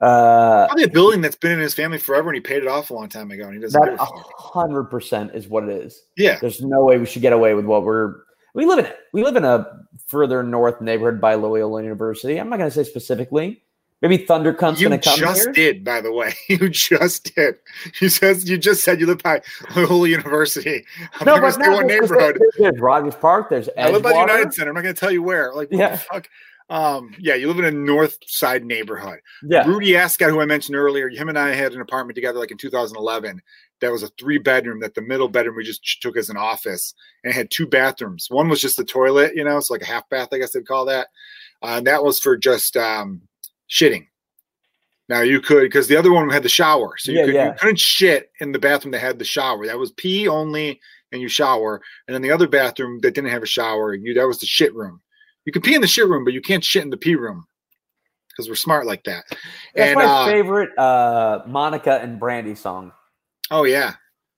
Speaker 2: uh,
Speaker 1: Probably a building that's been in his family forever, and he paid it off a long time ago, and he doesn't.
Speaker 2: that hundred percent is what it is.
Speaker 1: Yeah,
Speaker 2: There's no way we should get away with what we're. We live in it. We live in a further north neighborhood by Loyola University. I'm not going to say specifically. Maybe Thunder Cunt's going to come You
Speaker 1: just
Speaker 2: here.
Speaker 1: did, by the way. You just did. You said you just said you live by Loyola University. I'm
Speaker 2: No, but
Speaker 1: say
Speaker 2: no,
Speaker 1: neighborhood.
Speaker 2: there's, there's Rogers Park. There's
Speaker 1: I live by the United Center. I'm not going to tell you where. Like, what
Speaker 2: Yeah.
Speaker 1: the fuck? Um, yeah, you live in a north side neighborhood.
Speaker 2: Yeah,
Speaker 1: Rudy Ascott, who I mentioned earlier, him and I had an apartment together like in 2011. That was a three bedroom. That the middle bedroom we just took as an office, and it had two bathrooms. One was just the toilet, you know, it's like a half bath, I guess they'd call that. Uh, and that was for just um, shitting. Now you could because the other one had the shower, so you,
Speaker 2: Yeah,
Speaker 1: could,
Speaker 2: yeah.
Speaker 1: you couldn't shit in the bathroom that had the shower. That was pee only, and you shower. And then the other bathroom that didn't have a shower, you that was the shit room. You can pee in the shit room, but you can't shit in the pee room because we're smart like that.
Speaker 2: that's
Speaker 1: and
Speaker 2: my
Speaker 1: uh,
Speaker 2: favorite uh, Monica and Brandy song.
Speaker 1: Oh yeah,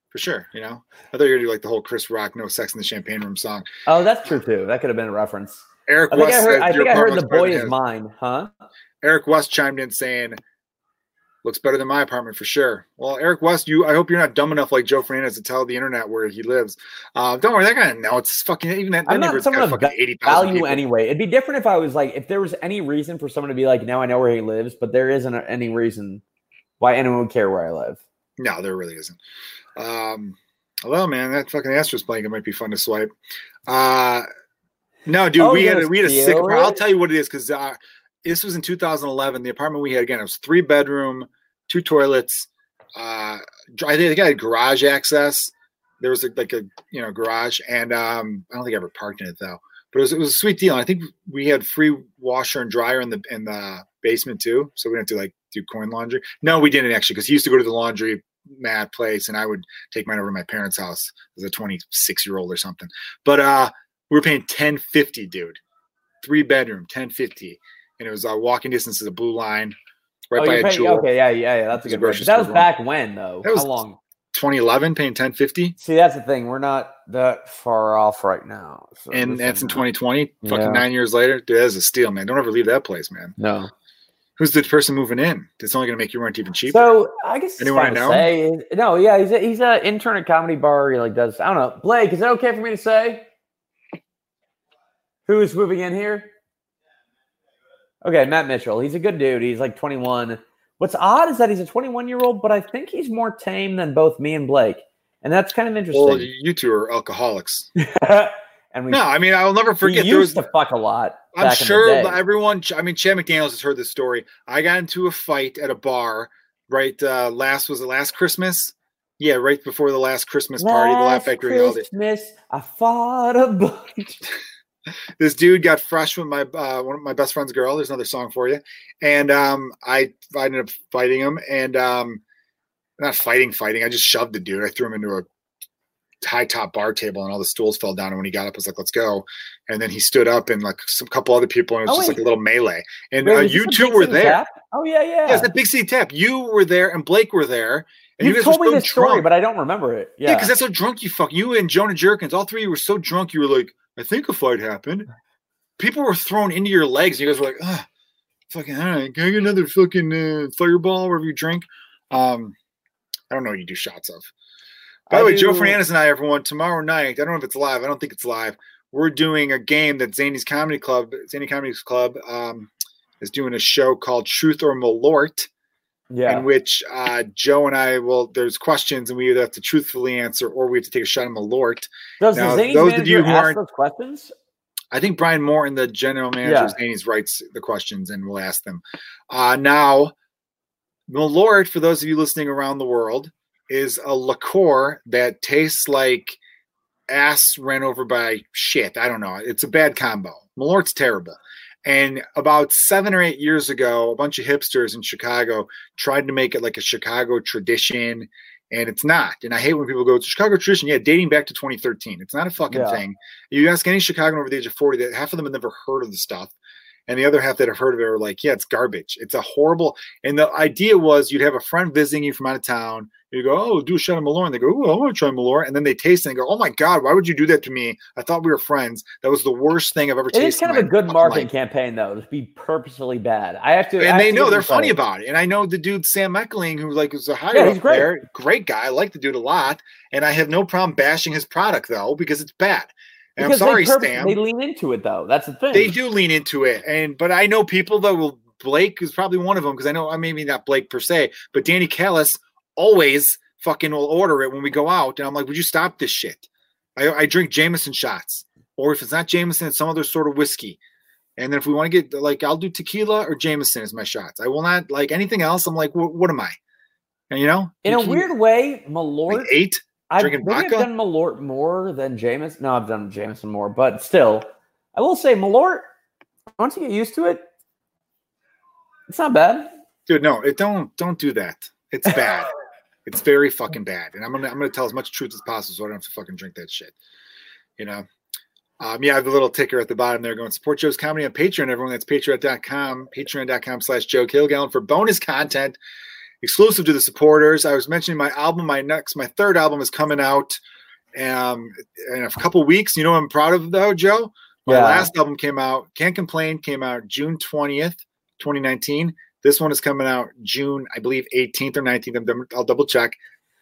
Speaker 1: for sure. You know, I thought you were gonna do like the whole Chris Rock "No Sex in the Champagne Room" song.
Speaker 2: Oh, that's true too. That could have been a reference.
Speaker 1: Eric
Speaker 2: I think
Speaker 1: West
Speaker 2: I heard. I think I heard the boy is mine, huh?
Speaker 1: Eric West chimed in saying, "Looks better than my apartment for sure." Well, Eric West, you I hope you're not dumb enough like Joe Fernandez to tell the internet where he lives. Uh, don't worry, that guy know. It's fucking even that. that
Speaker 2: I'm not someone of Value
Speaker 1: people.
Speaker 2: anyway. It'd be different if I was like, if there was any reason for someone to be like, now I know where he lives, but there isn't any reason why anyone would care where I live.
Speaker 1: No, there really isn't. Um, hello, man. That fucking Astros blanket might be fun to swipe. Uh, no, dude,
Speaker 2: Oh,
Speaker 1: we had a, we had a sick. Apartment. I'll tell you what it is because uh, this was in 2011. The apartment we had again, it was three bedroom, two toilets. Uh, I think I had garage access. There was a, like a you know garage, and um, I don't think I ever parked in it though. But it was it was a sweet deal. And I think we had free washer and dryer in the in the basement too, so we didn't have to like do coin laundry. No, we didn't actually because he used to go to the laundry mat place, and I would take mine over to my parents' house as a 26 year old or something. But uh, we were paying 1050, dude, three bedroom, 1050, and it was uh, walking distance to the blue line, right
Speaker 2: oh,
Speaker 1: by a
Speaker 2: paying-
Speaker 1: jewel.
Speaker 2: okay, yeah, yeah, yeah. That's a good question. That was back when though.
Speaker 1: That was-
Speaker 2: How long?
Speaker 1: 2011, paying 1050,
Speaker 2: See, that's the thing. We're not that far off right now. So
Speaker 1: and that's in 2020. Fucking
Speaker 2: Yeah.
Speaker 1: nine years later, dude, that's a steal, man. Don't ever leave that place, man.
Speaker 2: No.
Speaker 1: Who's the person moving in? It's only going to make your rent even cheaper.
Speaker 2: So I guess
Speaker 1: Anyone I know?
Speaker 2: say. No, yeah, he's a, he's a intern at comedy bar. He like does. I don't know. Blake, is it okay for me to say who is moving in here? Okay, Matt Mitchell. He's a good dude. He's like 21. What's odd is that he's a 21 year old, but I think he's more tame than both me and Blake, and that's kind of interesting.
Speaker 1: well, you two are alcoholics.
Speaker 2: and we
Speaker 1: No, I mean I'll never forget. There was
Speaker 2: used to fuck a lot.
Speaker 1: I'm
Speaker 2: back in the
Speaker 1: sure everyone. I mean, Chad McDaniels has heard this story. I got into a fight at a bar. Right, uh, last was the last Christmas? Yeah, right before the last Christmas party, the Laugh
Speaker 2: Last
Speaker 1: Factory held it.
Speaker 2: Christmas, I fought a bunch.
Speaker 1: This dude got fresh with my uh, one of my best friend's girl. There's another song for you, and um, I, I ended up fighting him, and um, not fighting, fighting. I just shoved the dude. I threw him into a high top bar table, and all the stools fell down. And when he got up, I was like, "Let's go!" And then he stood up, and like some couple other people, and it was
Speaker 2: Oh,
Speaker 1: just like a little melee. And
Speaker 2: Wait,
Speaker 1: uh, you two were there.
Speaker 2: Tap? Oh yeah, yeah.
Speaker 1: Yes, the Big City Tap. You were there, and Blake were there. And
Speaker 2: you
Speaker 1: guys
Speaker 2: told me this story,
Speaker 1: drunk.
Speaker 2: but I don't remember it.
Speaker 1: Yeah,
Speaker 2: Yeah,
Speaker 1: because that's how drunk you fuck. You and Jonah Jerkins, all three of you were so drunk. You were like, I think a fight happened. People were thrown into your legs. And you guys were like, ah, fucking, all right, can I get another fucking uh, fireball, whatever you drink? Um, I don't know what you do shots of. By the way, Joe Fernandez and I, everyone, tomorrow night, I don't know if it's live. I don't think it's live. We're doing a game that Zany's Comedy Club, Zany Comedy Club, um, is doing a show called Truth or Malort
Speaker 2: yeah.
Speaker 1: in which uh, Joe and I will. There's questions, and we either have to truthfully answer or we have to take a shot at Malort.
Speaker 2: Does
Speaker 1: now,
Speaker 2: the Zany
Speaker 1: those of
Speaker 2: manager
Speaker 1: you who aren't-
Speaker 2: those questions?
Speaker 1: I think Brian Morton, the general manager
Speaker 2: Yeah.
Speaker 1: of Zanies, writes the questions, and we'll ask them. Uh, now, Malort, for those of you listening around the world, is a liqueur that tastes like ass ran over by shit. I don't know. It's a bad combo. Malort's terrible. And about seven or eight years ago, a bunch of hipsters in Chicago tried to make it like a Chicago tradition, and it's not. And I hate when people go, it's a Chicago tradition. Yeah, dating back to 2013. It's not a fucking
Speaker 2: Yeah.
Speaker 1: thing. You ask any Chicagoan over the age of 40, that half of them have never heard of the stuff. And the other half that have heard of it are like, yeah, it's garbage. It's a horrible. And the idea was you'd have a friend visiting you from out of town. You go, oh, do a shot of Malort. And they go, oh, I want to try Malort. And then they taste it and go, oh my God, why would you do that to me? I thought we were friends. That was the worst thing I've ever
Speaker 2: It
Speaker 1: tasted.
Speaker 2: It's kind of a good marketing
Speaker 1: life.
Speaker 2: campaign, though, to be purposely bad. I have to,
Speaker 1: and
Speaker 2: have
Speaker 1: they
Speaker 2: to
Speaker 1: know they're funny about it. And I know the dude Sam Meckling, who like was a higher
Speaker 2: Yeah, he's great.
Speaker 1: there, great guy. I like the dude a lot, and I have no problem bashing his product though because it's bad. And
Speaker 2: Because
Speaker 1: I'm sorry,
Speaker 2: they, purpose-
Speaker 1: Sam.
Speaker 2: they lean into it, though. That's the thing.
Speaker 1: They do lean into it, and but I know people that will. Blake is probably one of them because I know I maybe not Blake per se, but Danny Callis always fucking will order it when we go out, and I'm like, would you stop this shit? I, I drink Jameson shots, or if it's not Jameson, it's some other sort of whiskey. And then if we want to get like, I'll do tequila or Jameson as my shots. I will not like anything else. I'm like, what, what am I? And you know,
Speaker 2: In
Speaker 1: You
Speaker 2: a weird way, Malort.
Speaker 1: like eight.
Speaker 2: I've, maybe I've done Malort more than Jameson. No, I've done Jameson more, but still, I will say Malort. Once you get used to it, it's not bad.
Speaker 1: dude no it don't don't do that it's bad it's very fucking bad and i'm gonna i'm gonna tell as much truth as possible so i don't have to fucking drink that shit you know um, yeah, I have a little ticker at the bottom there going support Joe's comedy on Patreon. Everyone that's patreon.com, patreon.com slash Joe Kilgallen for bonus content exclusive to the supporters. I was mentioning my album, my next, my third album is coming out um, in a couple weeks. You know what I'm proud of though, Joe? My
Speaker 2: Yeah.
Speaker 1: last album came out, Can't Complain, came out June 20th, 2019. This one is coming out June, I believe, 18th or 19th. I'm dou- I'll double check.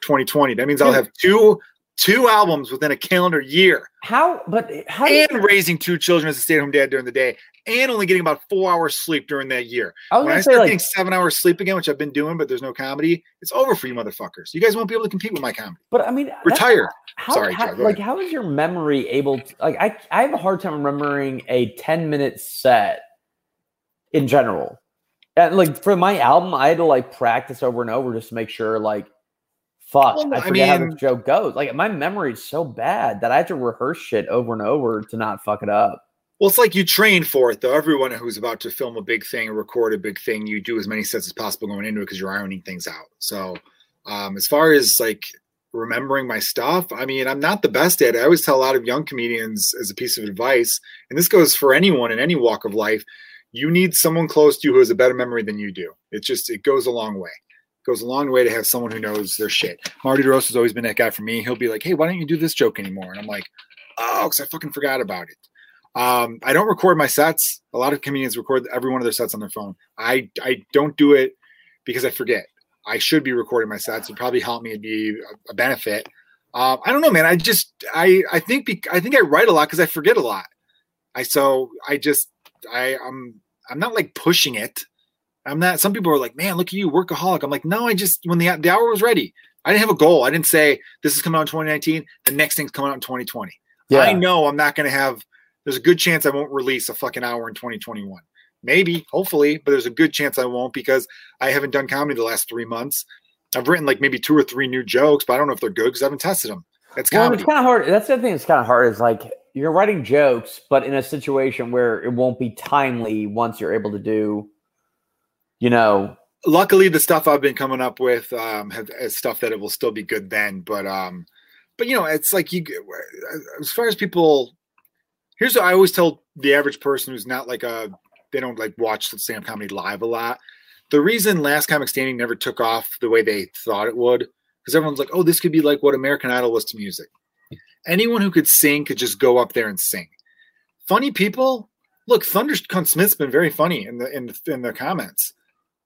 Speaker 1: 2020. That means I'll have two two albums within a calendar year,
Speaker 2: How? But how? do you-
Speaker 1: and raising two children as a stay-at-home dad during the day, and only getting about four hours sleep during that year.
Speaker 2: I was
Speaker 1: When I start
Speaker 2: like
Speaker 1: getting seven hours sleep again, which I've been doing, but there's no comedy, it's over for you motherfuckers. You guys won't be able to compete with my comedy.
Speaker 2: But I mean,
Speaker 1: Retire.
Speaker 2: How,
Speaker 1: Sorry,
Speaker 2: how-
Speaker 1: Joe,
Speaker 2: like
Speaker 1: ahead.
Speaker 2: how is your memory able to like I I have a hard time remembering a 10 minute set in general. And like for my album, I had to like practice over and over just to make sure like fuck,
Speaker 1: Well,
Speaker 2: I
Speaker 1: I
Speaker 2: forget how
Speaker 1: mean-
Speaker 2: this joke goes. Like my memory is so bad that I have to rehearse shit over and over to not fuck it up.
Speaker 1: Well, it's like you train for it, though. Everyone who's about to film a big thing or record a big thing, you do as many sets as possible going into it because you're ironing things out. So, um, as far as like remembering my stuff, I mean, I'm not the best at it. I always tell a lot of young comedians as a piece of advice, and this goes for anyone in any walk of life. You need someone close to you who has a better memory than you do. It just it goes a long way. It goes a long way to have someone who knows their shit. Marty DeRosa has always been that guy for me. He'll be like, "Hey, why don't you do this joke anymore?" And I'm like, "Oh, because I fucking forgot about it." Um, I don't record my sets. A lot of comedians record every one of their sets on their phone. I I don't do it because I forget. I should be recording my sets. It'd probably help me. It'd be a, benefit. Um, I don't know, man. I just I I think bec- I think I write a lot because I forget a lot. I so I just I I'm I'm not like pushing it. I'm not. Some people are like, man, look at you, workaholic. I'm like, no, I just when the the hour was ready, I didn't have a goal. I didn't say this is coming out in 2019. The next thing's coming out in 2020. I know I'm not going to have. There's a good chance I won't release a fucking hour in 2021. Maybe, hopefully, but there's a good chance I won't because I haven't done comedy the last three months. I've written like maybe two or three new jokes, but I don't know if they're good because I haven't tested them. That's
Speaker 2: Well, it's kind of hard. That's the thing that's kind of hard is like you're writing jokes, but in a situation where it won't be timely once you're able to do, you know,
Speaker 1: Luckily, the stuff I've been coming up with um, have, is stuff that it will still be good then. But um, but you know, it's like you as far as people. Here's what I always tell the average person who's not like a they don't like watch stand-up comedy live a lot. The reason Last Comic Standing never took off the way they thought it would, because everyone's like, oh, this could be like what American Idol was to music. Anyone who could sing could just go up there and sing. Funny people, look, Thunder Smith's been very funny in the in the in the comments.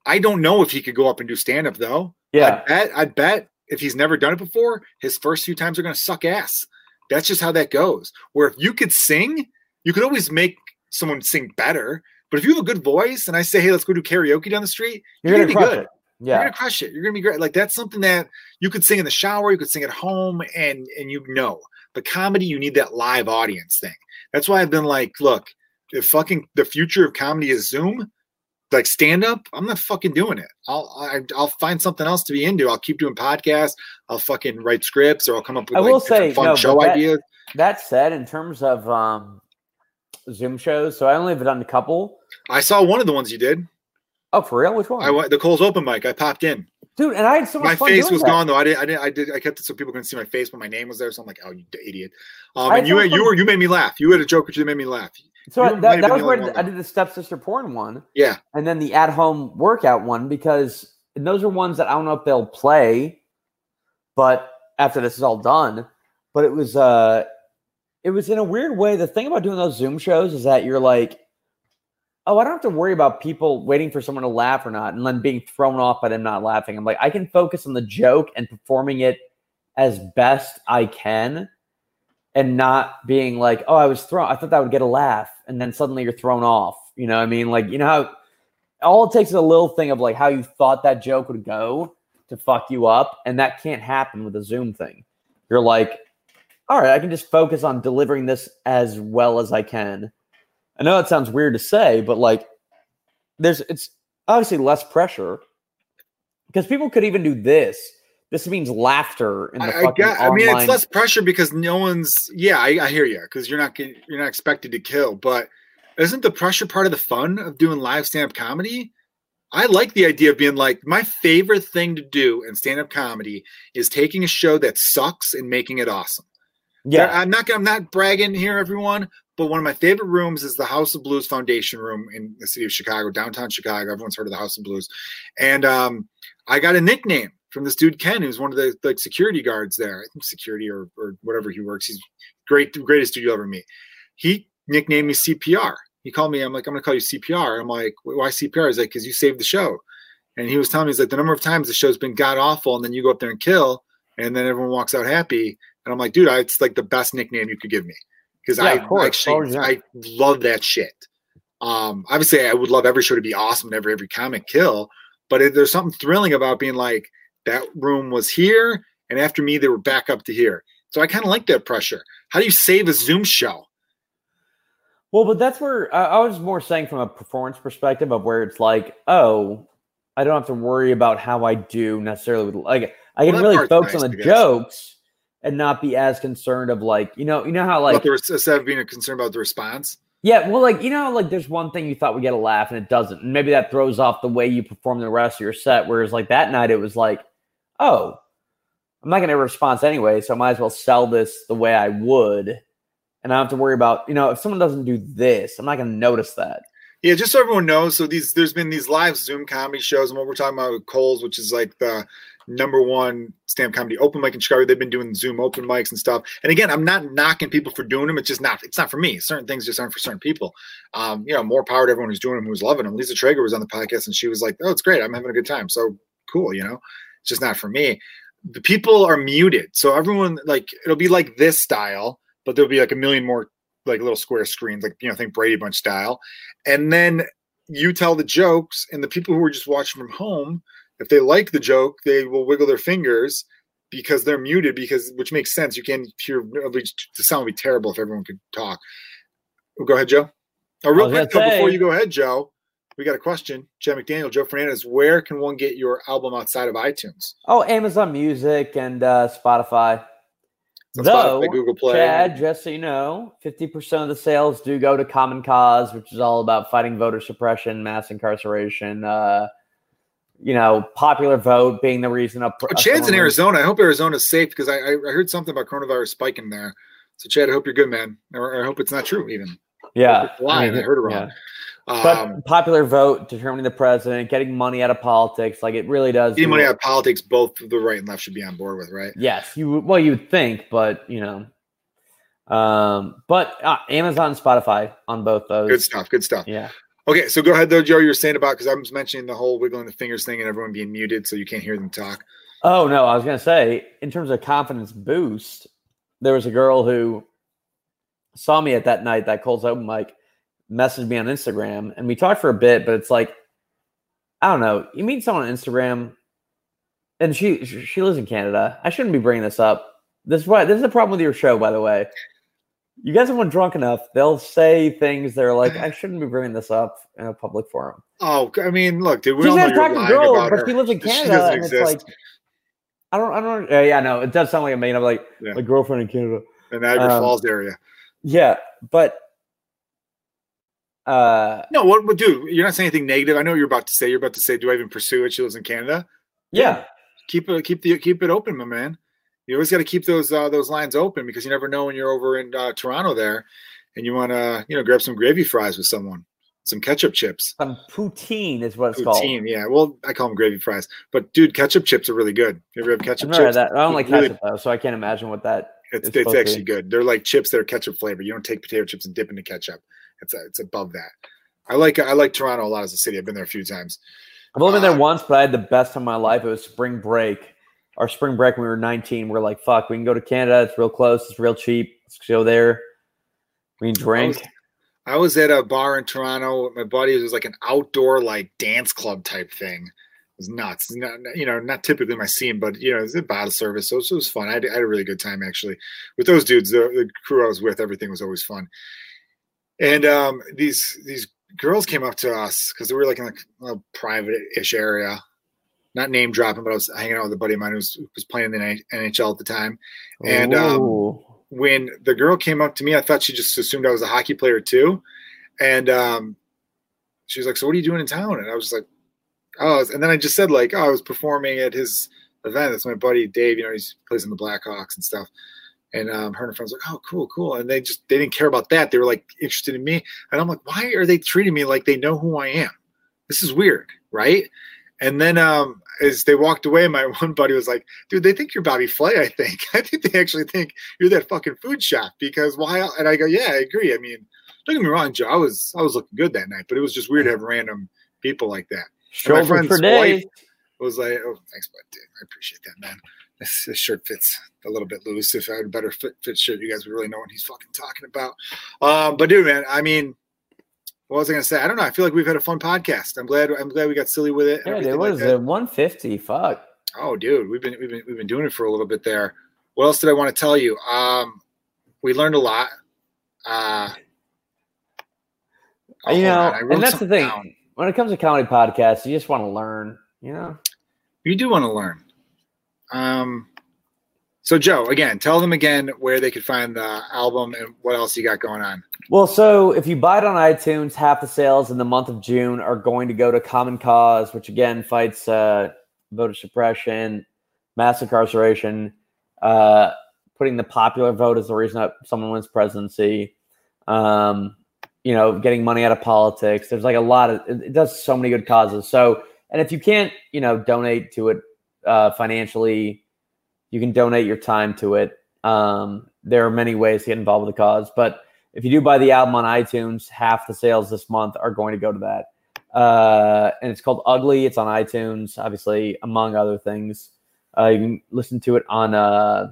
Speaker 1: I don't know if he could go up and do stand-up though.
Speaker 2: yeah.
Speaker 1: I bet I bet if he's never done it before, his first few times are gonna suck ass. That's just how that goes. Where if you could sing, you could always make someone sing better. But if you have a good voice and I say, hey, let's go do karaoke down the street,
Speaker 2: You're,
Speaker 1: you're,
Speaker 2: gonna,
Speaker 1: gonna, be good.
Speaker 2: it.
Speaker 1: You're gonna crush it. You're gonna be great. Like that's something that you could sing in the shower, you could sing at home, and and you know. But comedy, you need that live audience thing. That's why I've been like, look, if fucking the future of comedy is Zoom, like stand up, I'm not fucking doing it. I'll I, I'll find something else to be into. I'll keep doing podcasts. I'll fucking write scripts, or I'll come up with
Speaker 2: I
Speaker 1: like
Speaker 2: will say,
Speaker 1: fun
Speaker 2: no,
Speaker 1: show
Speaker 2: that-
Speaker 1: ideas.
Speaker 2: That said, in terms of um, Zoom shows, so I only have done a couple.
Speaker 1: I saw one of the ones you did.
Speaker 2: Oh, for real? Which one?
Speaker 1: I went the Cole's open mic. I popped in.
Speaker 2: Dude, and I had so much
Speaker 1: my face was
Speaker 2: that.
Speaker 1: gone though. I didn't. I didn't. I did. I kept it so people couldn't see my face, but my name was there. So I'm like, oh, you idiot. Um, and you, you were, you made me laugh. You had a joke which made me laugh.
Speaker 2: So I- that, that was where I did the stepsister porn one,
Speaker 1: Yeah.
Speaker 2: and then the at-home workout one because those are ones that I don't know if they'll play, but after this is all done, but it was uh, it was in a weird way. The thing about doing those Zoom shows is that you're like, oh, I don't have to worry about people waiting for someone to laugh or not, and then being thrown off by them not laughing. I'm like, I can focus on the joke and performing it as best I can and not being like, oh, I was thrown. I thought that would get a laugh, and then suddenly you're thrown off. You know, I mean, like you know how all it takes is a little thing of like how you thought that joke would go to fuck you up, and that can't happen with a Zoom thing. You're like, all right, I can just focus on delivering this as well as I can. I know that sounds weird to say, but like, there's it's obviously less pressure because people could even do this. This means laughter in the
Speaker 1: I, I get. I mean, it's less pressure because no one's. Yeah, I, I hear you because you're not you're not expected to kill. But isn't the pressure part of the fun of doing live stand up comedy? I like the idea of being like my favorite thing to do in stand up comedy is taking a show that sucks and making it awesome.
Speaker 2: yeah.
Speaker 1: I'm not I'm not bragging here, everyone, but one of my favorite rooms is the House of Blues Foundation room in the city of Chicago, downtown Chicago. Everyone's heard of the House of Blues, and um, I got a nickname from this dude Ken, who's one of the like security guards there. I think security or or whatever he works. He's great, greatest dude you'll ever meet. He nicknamed me CPR. He called me. I'm like, I'm gonna call you CPR. I'm like, why CPR? He's like, because you saved the show. And he was telling me, he's like, the number of times the show's been god awful, and then you go up there and kill, and then everyone walks out happy. And I'm like, dude, I, it's like the best nickname you could give me because
Speaker 2: Yeah,
Speaker 1: I
Speaker 2: of
Speaker 1: actually
Speaker 2: Oh, yeah.
Speaker 1: I love that shit. Um, obviously, I would love every show to be awesome and every every comic kill, but it, there's something thrilling about being like that room was here, and after me, they were back up to here. So I kind of like that pressure. How do you save a Zoom show?
Speaker 2: Well, but that's where I, I was more saying from a performance perspective of where it's like, oh, I don't have to worry about how I do necessarily. With, like, I can
Speaker 1: that
Speaker 2: really focus
Speaker 1: nice,
Speaker 2: on the jokes and not be as concerned of like, you know, you know how like
Speaker 1: res- instead of being concerned about the response.
Speaker 2: Yeah, well, like you know, like there's one thing you thought would get a laugh and it doesn't, and maybe that throws off the way you perform the rest of your set. Whereas like that night, it was like, oh, I'm not gonna have a response anyway, so I might as well sell this the way I would, and I don't have to worry about you know if someone doesn't do this, I'm not gonna notice that.
Speaker 1: Yeah, just so everyone knows, so these there's been these live Zoom comedy shows, and what we're talking about with Coles, which is like the number one stand comedy open mic in Chicago. They've been doing Zoom open mics and stuff. And again, I'm not knocking people for doing them. It's just not it's not for me. Certain things just aren't for certain people. Um, you know, more power to everyone who's doing them, who's loving them. Lisa Traeger was on the podcast and she was like, "Oh, it's great. I'm having a good time." So cool, you know. It's just not for me. The people are muted, so everyone like it'll be like this style, but there'll be like a million more like little square screens, like you know, think Brady Bunch style, and then you tell the jokes, and the people who are just watching from home, if they like the joke, they will wiggle their fingers because they're muted. Because which makes sense. You can't hear the sound would be terrible if everyone could talk. Go ahead, Joe. Oh, real quick before you go ahead, Joe, we got a question. Joe McDaniel, Joe Fernandez, where can one get your album outside of iTunes?
Speaker 2: Oh, Amazon Music and uh, Spotify. Though,
Speaker 1: Spotify, Google Play.
Speaker 2: Chad, just so you know, 50% of the sales do go to Common Cause, which is all about fighting voter suppression, mass incarceration, uh, you know, popular vote being the reason. Up,
Speaker 1: Oh, Chad's in Arizona. I hope Arizona's safe because I, I I heard something about coronavirus spiking there. So Chad, I hope you're good, man. Or I hope it's not true even.
Speaker 2: Yeah.
Speaker 1: A lie, and I heard it wrong.
Speaker 2: yeah. But
Speaker 1: Um,
Speaker 2: popular vote, determining the president, getting money out of politics, like it really does.
Speaker 1: getting
Speaker 2: do-
Speaker 1: money out of politics, both the right and left should be on board with, right?
Speaker 2: Yes, you well, you would think, but you know, um, but uh, Amazon, Spotify on both those.
Speaker 1: Good stuff. Good stuff.
Speaker 2: Yeah.
Speaker 1: Okay, so go ahead though, Joe. You were saying about because I was mentioning the whole wiggling the fingers thing and everyone being muted, so you can't hear them talk.
Speaker 2: Oh no, I was gonna say, in terms of confidence boost, there was a girl who saw me at that night, that Cole's open mic, messaged me on Instagram, and we talked for a bit. But it's like, I don't know. You meet someone on Instagram, and she she lives in Canada. I shouldn't be bringing this up. This is why this is the problem with your show, by the way. You guys have one drunk enough, they'll say things that are like, I shouldn't be bringing this up in a public forum.
Speaker 1: Oh, I mean, look, dude, we
Speaker 2: She's
Speaker 1: all know you're lying
Speaker 2: girl,
Speaker 1: about
Speaker 2: but
Speaker 1: her.
Speaker 2: she lives in Canada, and it's like, I don't, I don't. Yeah, yeah, no, it does sound like a I'm like
Speaker 1: Yeah.
Speaker 2: my girlfriend in Canada.
Speaker 1: in Niagara
Speaker 2: um,
Speaker 1: Falls area.
Speaker 2: Yeah, but Uh,
Speaker 1: No, what would do? You're not saying anything negative. I know what you're about to say. You're about to say, "Do I even pursue it?" She lives in Canada.
Speaker 2: yeah.
Speaker 1: Keep it, keep the, keep it open, my man. You always got to keep those uh, those lines open because you never know when you're over in uh, Toronto there, and you want to you know grab some gravy fries with someone, some ketchup chips.
Speaker 2: Some poutine is what it's called.
Speaker 1: Poutine, yeah. Well, I call them gravy fries, but dude, ketchup chips are really good. You ever have ketchup chips?
Speaker 2: that. I don't like
Speaker 1: Really-
Speaker 2: ketchup though, so I can't imagine what that.
Speaker 1: It's,
Speaker 2: It's
Speaker 1: it's
Speaker 2: supposed to
Speaker 1: actually good. They're like chips that are ketchup flavored. You don't take potato chips and dip into ketchup. It's a, it's above that. I like I like Toronto a lot as a city. I've been there a few times.
Speaker 2: I've only been
Speaker 1: Uh,
Speaker 2: there once, but I had the best time of my life. It was spring break. Our spring break when we were 19. We're like, fuck, we can go to Canada. It's real close. It's real cheap. Let's go there. We can drink.
Speaker 1: I was at a bar in Toronto with my buddy It was like an outdoor like dance club type thing. It was nuts. Not, you know, not typically my scene, but you know, it's a bottle service, so it was, it was fun. I had, I had a really good time actually with those dudes. The, the crew I was with, everything was always fun. And um, these these girls came up to us because we were like in like a private-ish area, not name dropping, but I was hanging out with a buddy of mine who was, who was playing in the NHL at the time. And, um, when the girl came up to me, I thought she just assumed I was a hockey player too. And um, she was like, "So what are you doing in town?" And I was like, "Oh," and then I just said like, "Oh, I was performing at his event. That's my buddy Dave. You know, he plays in the Blackhawks and stuff." And um, her and her friends were like, "Oh, cool, cool." And they just they didn't care about that. They were like interested in me, and I'm like, "Why are they treating me like they know who I am? This is weird, right?" And then um, as they walked away, my one buddy was like, "Dude, they think you're Bobby Flay. I think. I think they actually think you're that fucking food shop because why?" el-" And I go, "Yeah, I agree. I mean, don't get me wrong, Joe. I was I was looking good that night, but it was just weird to have random people like that." And my friend's wife was like, "Oh, thanks, bud. Dude, I appreciate that, man. This, this shirt fits a little bit loose. If I had a better fit, fit shirt, you guys would really know what he's fucking talking about." Um, but dude, man, I mean, what was I gonna say? I don't know. I feel like we've had a fun podcast. I'm glad. I'm glad we got silly with it.
Speaker 2: Yeah, it was uh, 150. Fuck.
Speaker 1: Oh, dude, we've been we've been we've been doing it for a little bit there. What else did I want to tell you? Um, we learned a lot. Uh, oh,
Speaker 2: you know, and that's the thing.
Speaker 1: down.
Speaker 2: When it comes to comedy podcasts, you just want to learn. You know.
Speaker 1: You do want to learn. Um, so Joe, again, tell them again where they could find the album and what else you got going on.
Speaker 2: Well, so if you buy it on iTunes, half the sales in the month of June are going to go to Common Cause, which again fights uh, voter suppression, mass incarceration, uh, putting the popular vote as the reason that someone wins presidency. Um, you know, getting money out of politics. There's like a lot of it, it does so many good causes. So, and if you can't, you know, donate to it uh, financially, you can donate your time to it. Um, there are many ways to get involved with the cause, but if you do buy the album on iTunes, half the sales this month are going to go to that. Uh, and it's called Ugly. It's on iTunes, obviously, among other things. Uh, you can listen to it on uh,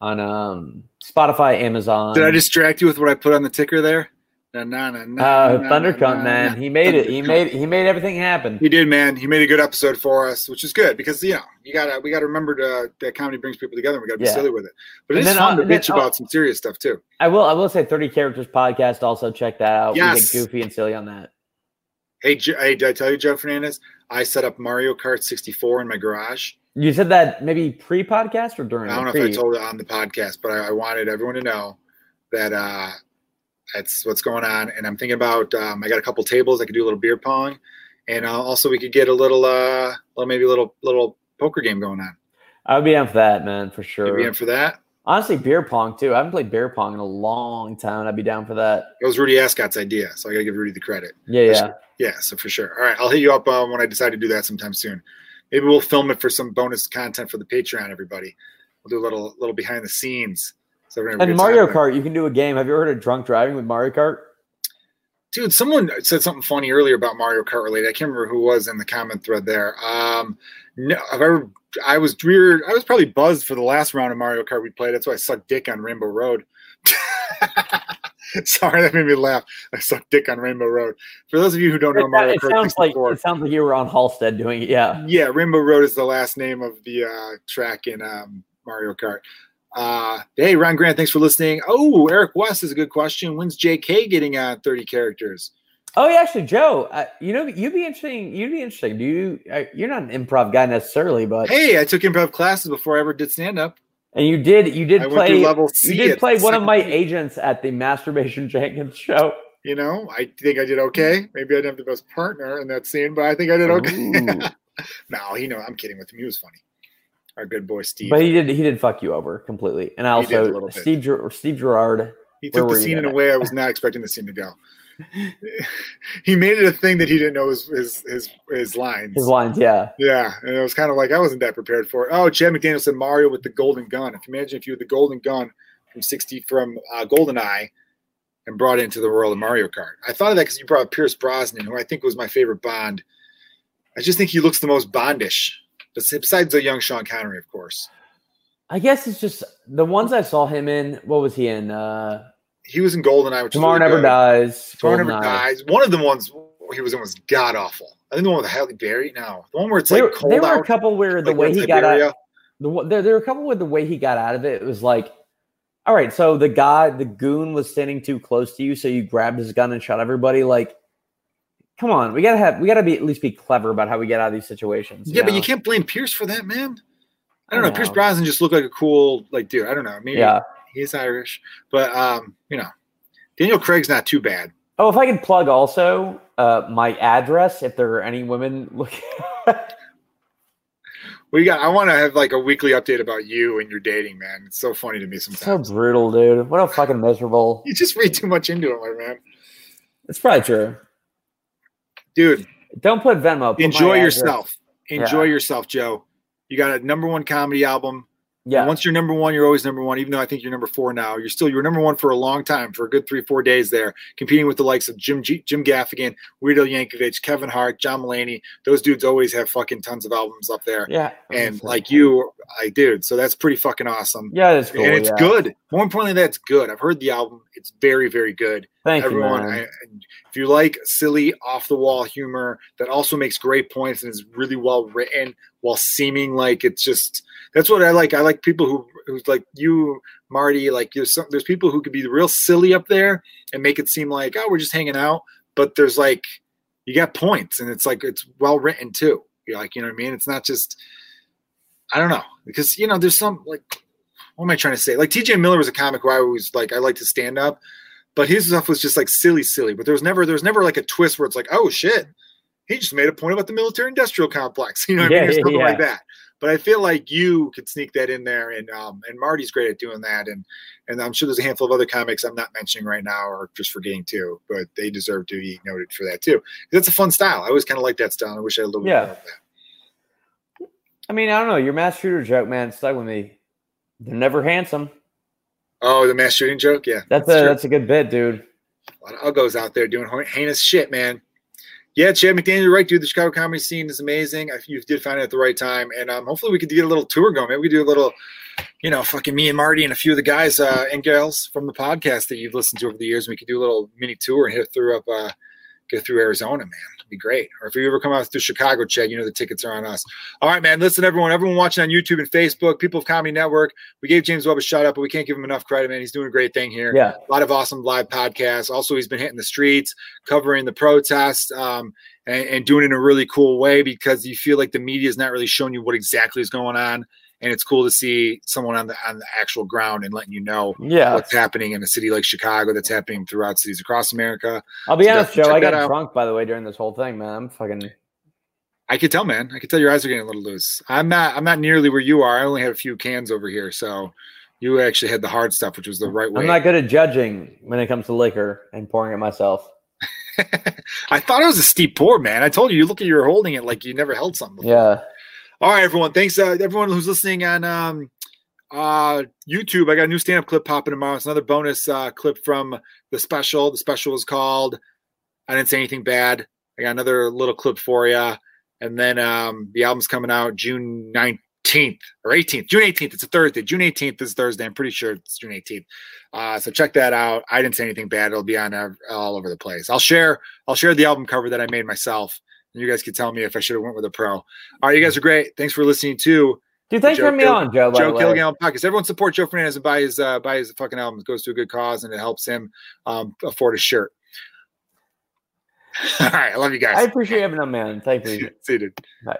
Speaker 2: on um, Spotify, Amazon.
Speaker 1: Did I distract you with what I put on the ticker there? Na, na, na, na,
Speaker 2: uh,
Speaker 1: na,
Speaker 2: Thundercunt,
Speaker 1: na,
Speaker 2: man, he made it. He made he made everything happen.
Speaker 1: He did, man. He made a good episode for us, which is good because you know you gotta we gotta remember to, that comedy brings people together. and We gotta be
Speaker 2: Yeah.
Speaker 1: silly with it, but it's fun
Speaker 2: uh,
Speaker 1: to bitch
Speaker 2: uh,
Speaker 1: about some serious stuff too.
Speaker 2: I will. I will say, Thirty Characters podcast. Also, check that out. We get goofy and silly on that.
Speaker 1: Hey, J- hey, did I tell you, Joe Fernandez? I set up Mario Kart 64 in my garage.
Speaker 2: You said that maybe pre-podcast or during.
Speaker 1: I don't know
Speaker 2: pre?
Speaker 1: if I told it on the podcast, but I, I wanted everyone to know that uh, that's what's going on. And I'm thinking about um, I got a couple tables. I could do a little beer pong, and uh, also we could get a little, uh, well, maybe a little little poker game going on.
Speaker 2: I would be in for that, man, for sure.
Speaker 1: You'd be in for that.
Speaker 2: Honestly, beer pong too. I haven't played beer pong in a long time. I'd be down for that.
Speaker 1: It was Rudy Ascott's idea, so I got to give Rudy the credit.
Speaker 2: Yeah, yeah.
Speaker 1: Yeah, so for sure. All right, I'll hit you up uh, when I decide to do that sometime soon. Maybe we'll film it for some bonus content for the Patreon. Everybody, we'll do a little little behind the scenes. So
Speaker 2: And
Speaker 1: time
Speaker 2: Mario. Kart, you can do a game. Have you ever heard of drunk driving with Mario Kart?
Speaker 1: dude someone said something funny earlier about mario kart related i can't remember who was in the comment thread there um no i've ever i was we were, i was probably buzzed for the last round of mario kart we played that's why i sucked dick on rainbow road sorry that made me laugh i sucked dick on rainbow road for those of you who don't know mario
Speaker 2: it
Speaker 1: kart
Speaker 2: sounds like it sounds like you were on Halsted doing it. Yeah.
Speaker 1: yeah rainbow road is the last name of the uh track in um mario kart uh hey ron grant thanks for listening oh eric west is a good question when's jk getting on 30 characters
Speaker 2: Oh, yeah, actually, Joe, uh, you know, you'd be interesting. You'd be interesting. Do you? Uh, you're not an improv guy necessarily, but
Speaker 1: Hey, I took improv classes before I ever did stand up.
Speaker 2: and you did. You did
Speaker 1: I
Speaker 2: play.
Speaker 1: level C
Speaker 2: you did play one of my agents at the Masturbation Jenkins show.
Speaker 1: You know, I think I did okay. Maybe I didn't have the best partner in that scene, but I think I did okay. no, he know I'm kidding with him. He was funny. Our good boy Steve.
Speaker 2: But he did he did fuck you over completely. And I also Steve Steve Gerard.
Speaker 1: He took the scene in a way I was not expecting the scene to go. he made it a thing that he didn't know his, his his his lines.
Speaker 2: His lines, yeah,
Speaker 1: yeah, and it was kind of like I wasn't that prepared for it. Oh, Chad McDaniel said Mario with the golden gun. If you imagine if you had the golden gun from sixty from uh, GoldenEye and brought it into the world of Mario Kart. I thought of that because you brought Pierce Brosnan, who I think was my favorite Bond. I just think he looks the most Bondish, besides the young Sean Connery, of course.
Speaker 2: I guess it's just the ones I saw him in. What was he in? Uh,
Speaker 1: he was in Goldeneye, which
Speaker 2: Tomorrow really Never good. Dies.
Speaker 1: Tomorrow Never Dies. One of the ones he was in was god awful. I think the one with Halle Berry. No, the one where it's like cold
Speaker 2: there were a couple where the
Speaker 1: like
Speaker 2: way he got out. The, there, there were a couple where the way he got out of it, it was like, all right, so the guy, the goon, was standing too close to you, so you grabbed his gun and shot everybody. Like, come on, we gotta have, we gotta be at least be clever about how we get out of these situations.
Speaker 1: Yeah, know? but you can't blame Pierce for that, man. I don't, I know. know. Pierce Brosnan just looked like a cool, like, dude. I don't know. Maybe yeah. he's Irish, but um, you know, Daniel Craig's not too bad.
Speaker 2: Oh, if I can plug also uh, my address, if there are any women looking.
Speaker 1: we got. I want to have like a weekly update about you and your dating, man. It's so funny to me sometimes.
Speaker 2: So brutal, dude. What a fucking miserable.
Speaker 1: You just read too much into it, my man.
Speaker 2: It's probably true,
Speaker 1: dude.
Speaker 2: Don't put Venmo. Put
Speaker 1: enjoy yourself. Enjoy yeah. yourself, Joe. You got a number one comedy album. Yeah. And once you're number one, you're always number one. Even though I think you're number four now, you're still you're number one for a long time, for a good three, four days there, competing with the likes of Jim G- Jim Gaffigan, Weird Al Yankovic, Kevin Hart, John Mulaney. Those dudes always have fucking tons of albums up there.
Speaker 2: Yeah.
Speaker 1: And like you, I dude, so that's pretty fucking awesome.
Speaker 2: Yeah, it's cool.
Speaker 1: And it's
Speaker 2: yeah.
Speaker 1: good. More importantly, that's good. I've heard the album. It's very, very good.
Speaker 2: Thank
Speaker 1: Everyone,
Speaker 2: you.
Speaker 1: I, if you like silly, off the wall humor that also makes great points and is really well written while seeming like it's just that's what I like. I like people who who's like you, Marty. Like there's some, there's people who could be real silly up there and make it seem like oh we're just hanging out, but there's like you got points and it's like it's well written too. You're like you know what I mean. It's not just I don't know because you know there's some like what am I trying to say? Like T.J. Miller was a comic who I was like I like to stand up, but his stuff was just like silly, silly. But there was never there was never like a twist where it's like oh shit, he just made a point about the military industrial complex. You know what yeah, I mean? Or something yeah. like that. But I feel like you could sneak that in there, and um, and Marty's great at doing that, and and I'm sure there's a handful of other comics I'm not mentioning right now or just forgetting too, but they deserve to be noted for that too. That's a fun style. I always kind of like that style. I wish I had a little yeah. bit more of that.
Speaker 2: I mean, I don't know. Your mass shooter joke, man, stuck with me. They're never handsome.
Speaker 1: Oh, the mass shooting joke, yeah.
Speaker 2: That's, that's a true. that's a good bit, dude.
Speaker 1: A lot of uggos out there doing heinous shit, man yeah, Chad McDaniel, you're right, dude. The Chicago comedy scene is amazing. You did find it at the right time, and um, hopefully we could get a little tour going. Maybe we do a little, you know, fucking me and Marty and a few of the guys uh, and gals from the podcast that you've listened to over the years. And we could do a little mini tour and hit through up, uh, get through Arizona, man. Be great. Or if you ever come out to Chicago, Chad, you know the tickets are on us. All right, man. Listen, everyone, everyone watching on YouTube and Facebook, People of Comedy Network. We gave James Webb a shout out, but we can't give him enough credit, man. He's doing a great thing here.
Speaker 2: Yeah,
Speaker 1: a lot of awesome live podcasts. Also, he's been hitting the streets, covering the protests. Um, and, and doing it in a really cool way because you feel like the media is not really showing you what exactly is going on and it's cool to see someone on the on the actual ground and letting you know
Speaker 2: yeah.
Speaker 1: what's happening in a city like Chicago that's happening throughout cities across America.
Speaker 2: I'll be so honest, Joe. I got drunk by the way during this whole thing, man. I'm fucking.
Speaker 1: I could tell, man. I could tell your eyes are getting a little loose. I'm not. I'm not nearly where you are. I only had a few cans over here, so you actually had the hard stuff, which was the right way.
Speaker 2: I'm not good at judging when it comes to liquor and pouring it myself.
Speaker 1: I thought it was a steep pour, man. I told you, you look at you are holding it like you never held something. Before.
Speaker 2: Yeah.
Speaker 1: All right, everyone. Thanks, uh, everyone who's listening on um, uh, YouTube. I got a new stand-up clip popping tomorrow. It's another bonus uh, clip from the special. The special is called "I Didn't Say Anything Bad." I got another little clip for you, and then um, the album's coming out June 19th or 18th, June 18th. It's a Thursday. June 18th is Thursday. I'm pretty sure it's June 18th. Uh, so check that out. I didn't say anything bad. It'll be on uh, all over the place. I'll share. I'll share the album cover that I made myself, you guys could tell me if I should have went with a pro. All right, you guys are great. Thanks for listening to.
Speaker 2: Dude, thanks for having me on, Joe.
Speaker 1: Joe Kilgallen podcast. Everyone support Joe Fernandez and buy his uh, buy his fucking album. It goes to a good cause and it helps him um, afford a shirt. All right, I love you guys.
Speaker 2: I appreciate having on, man. Thank you.
Speaker 1: See you, dude.
Speaker 2: Bye.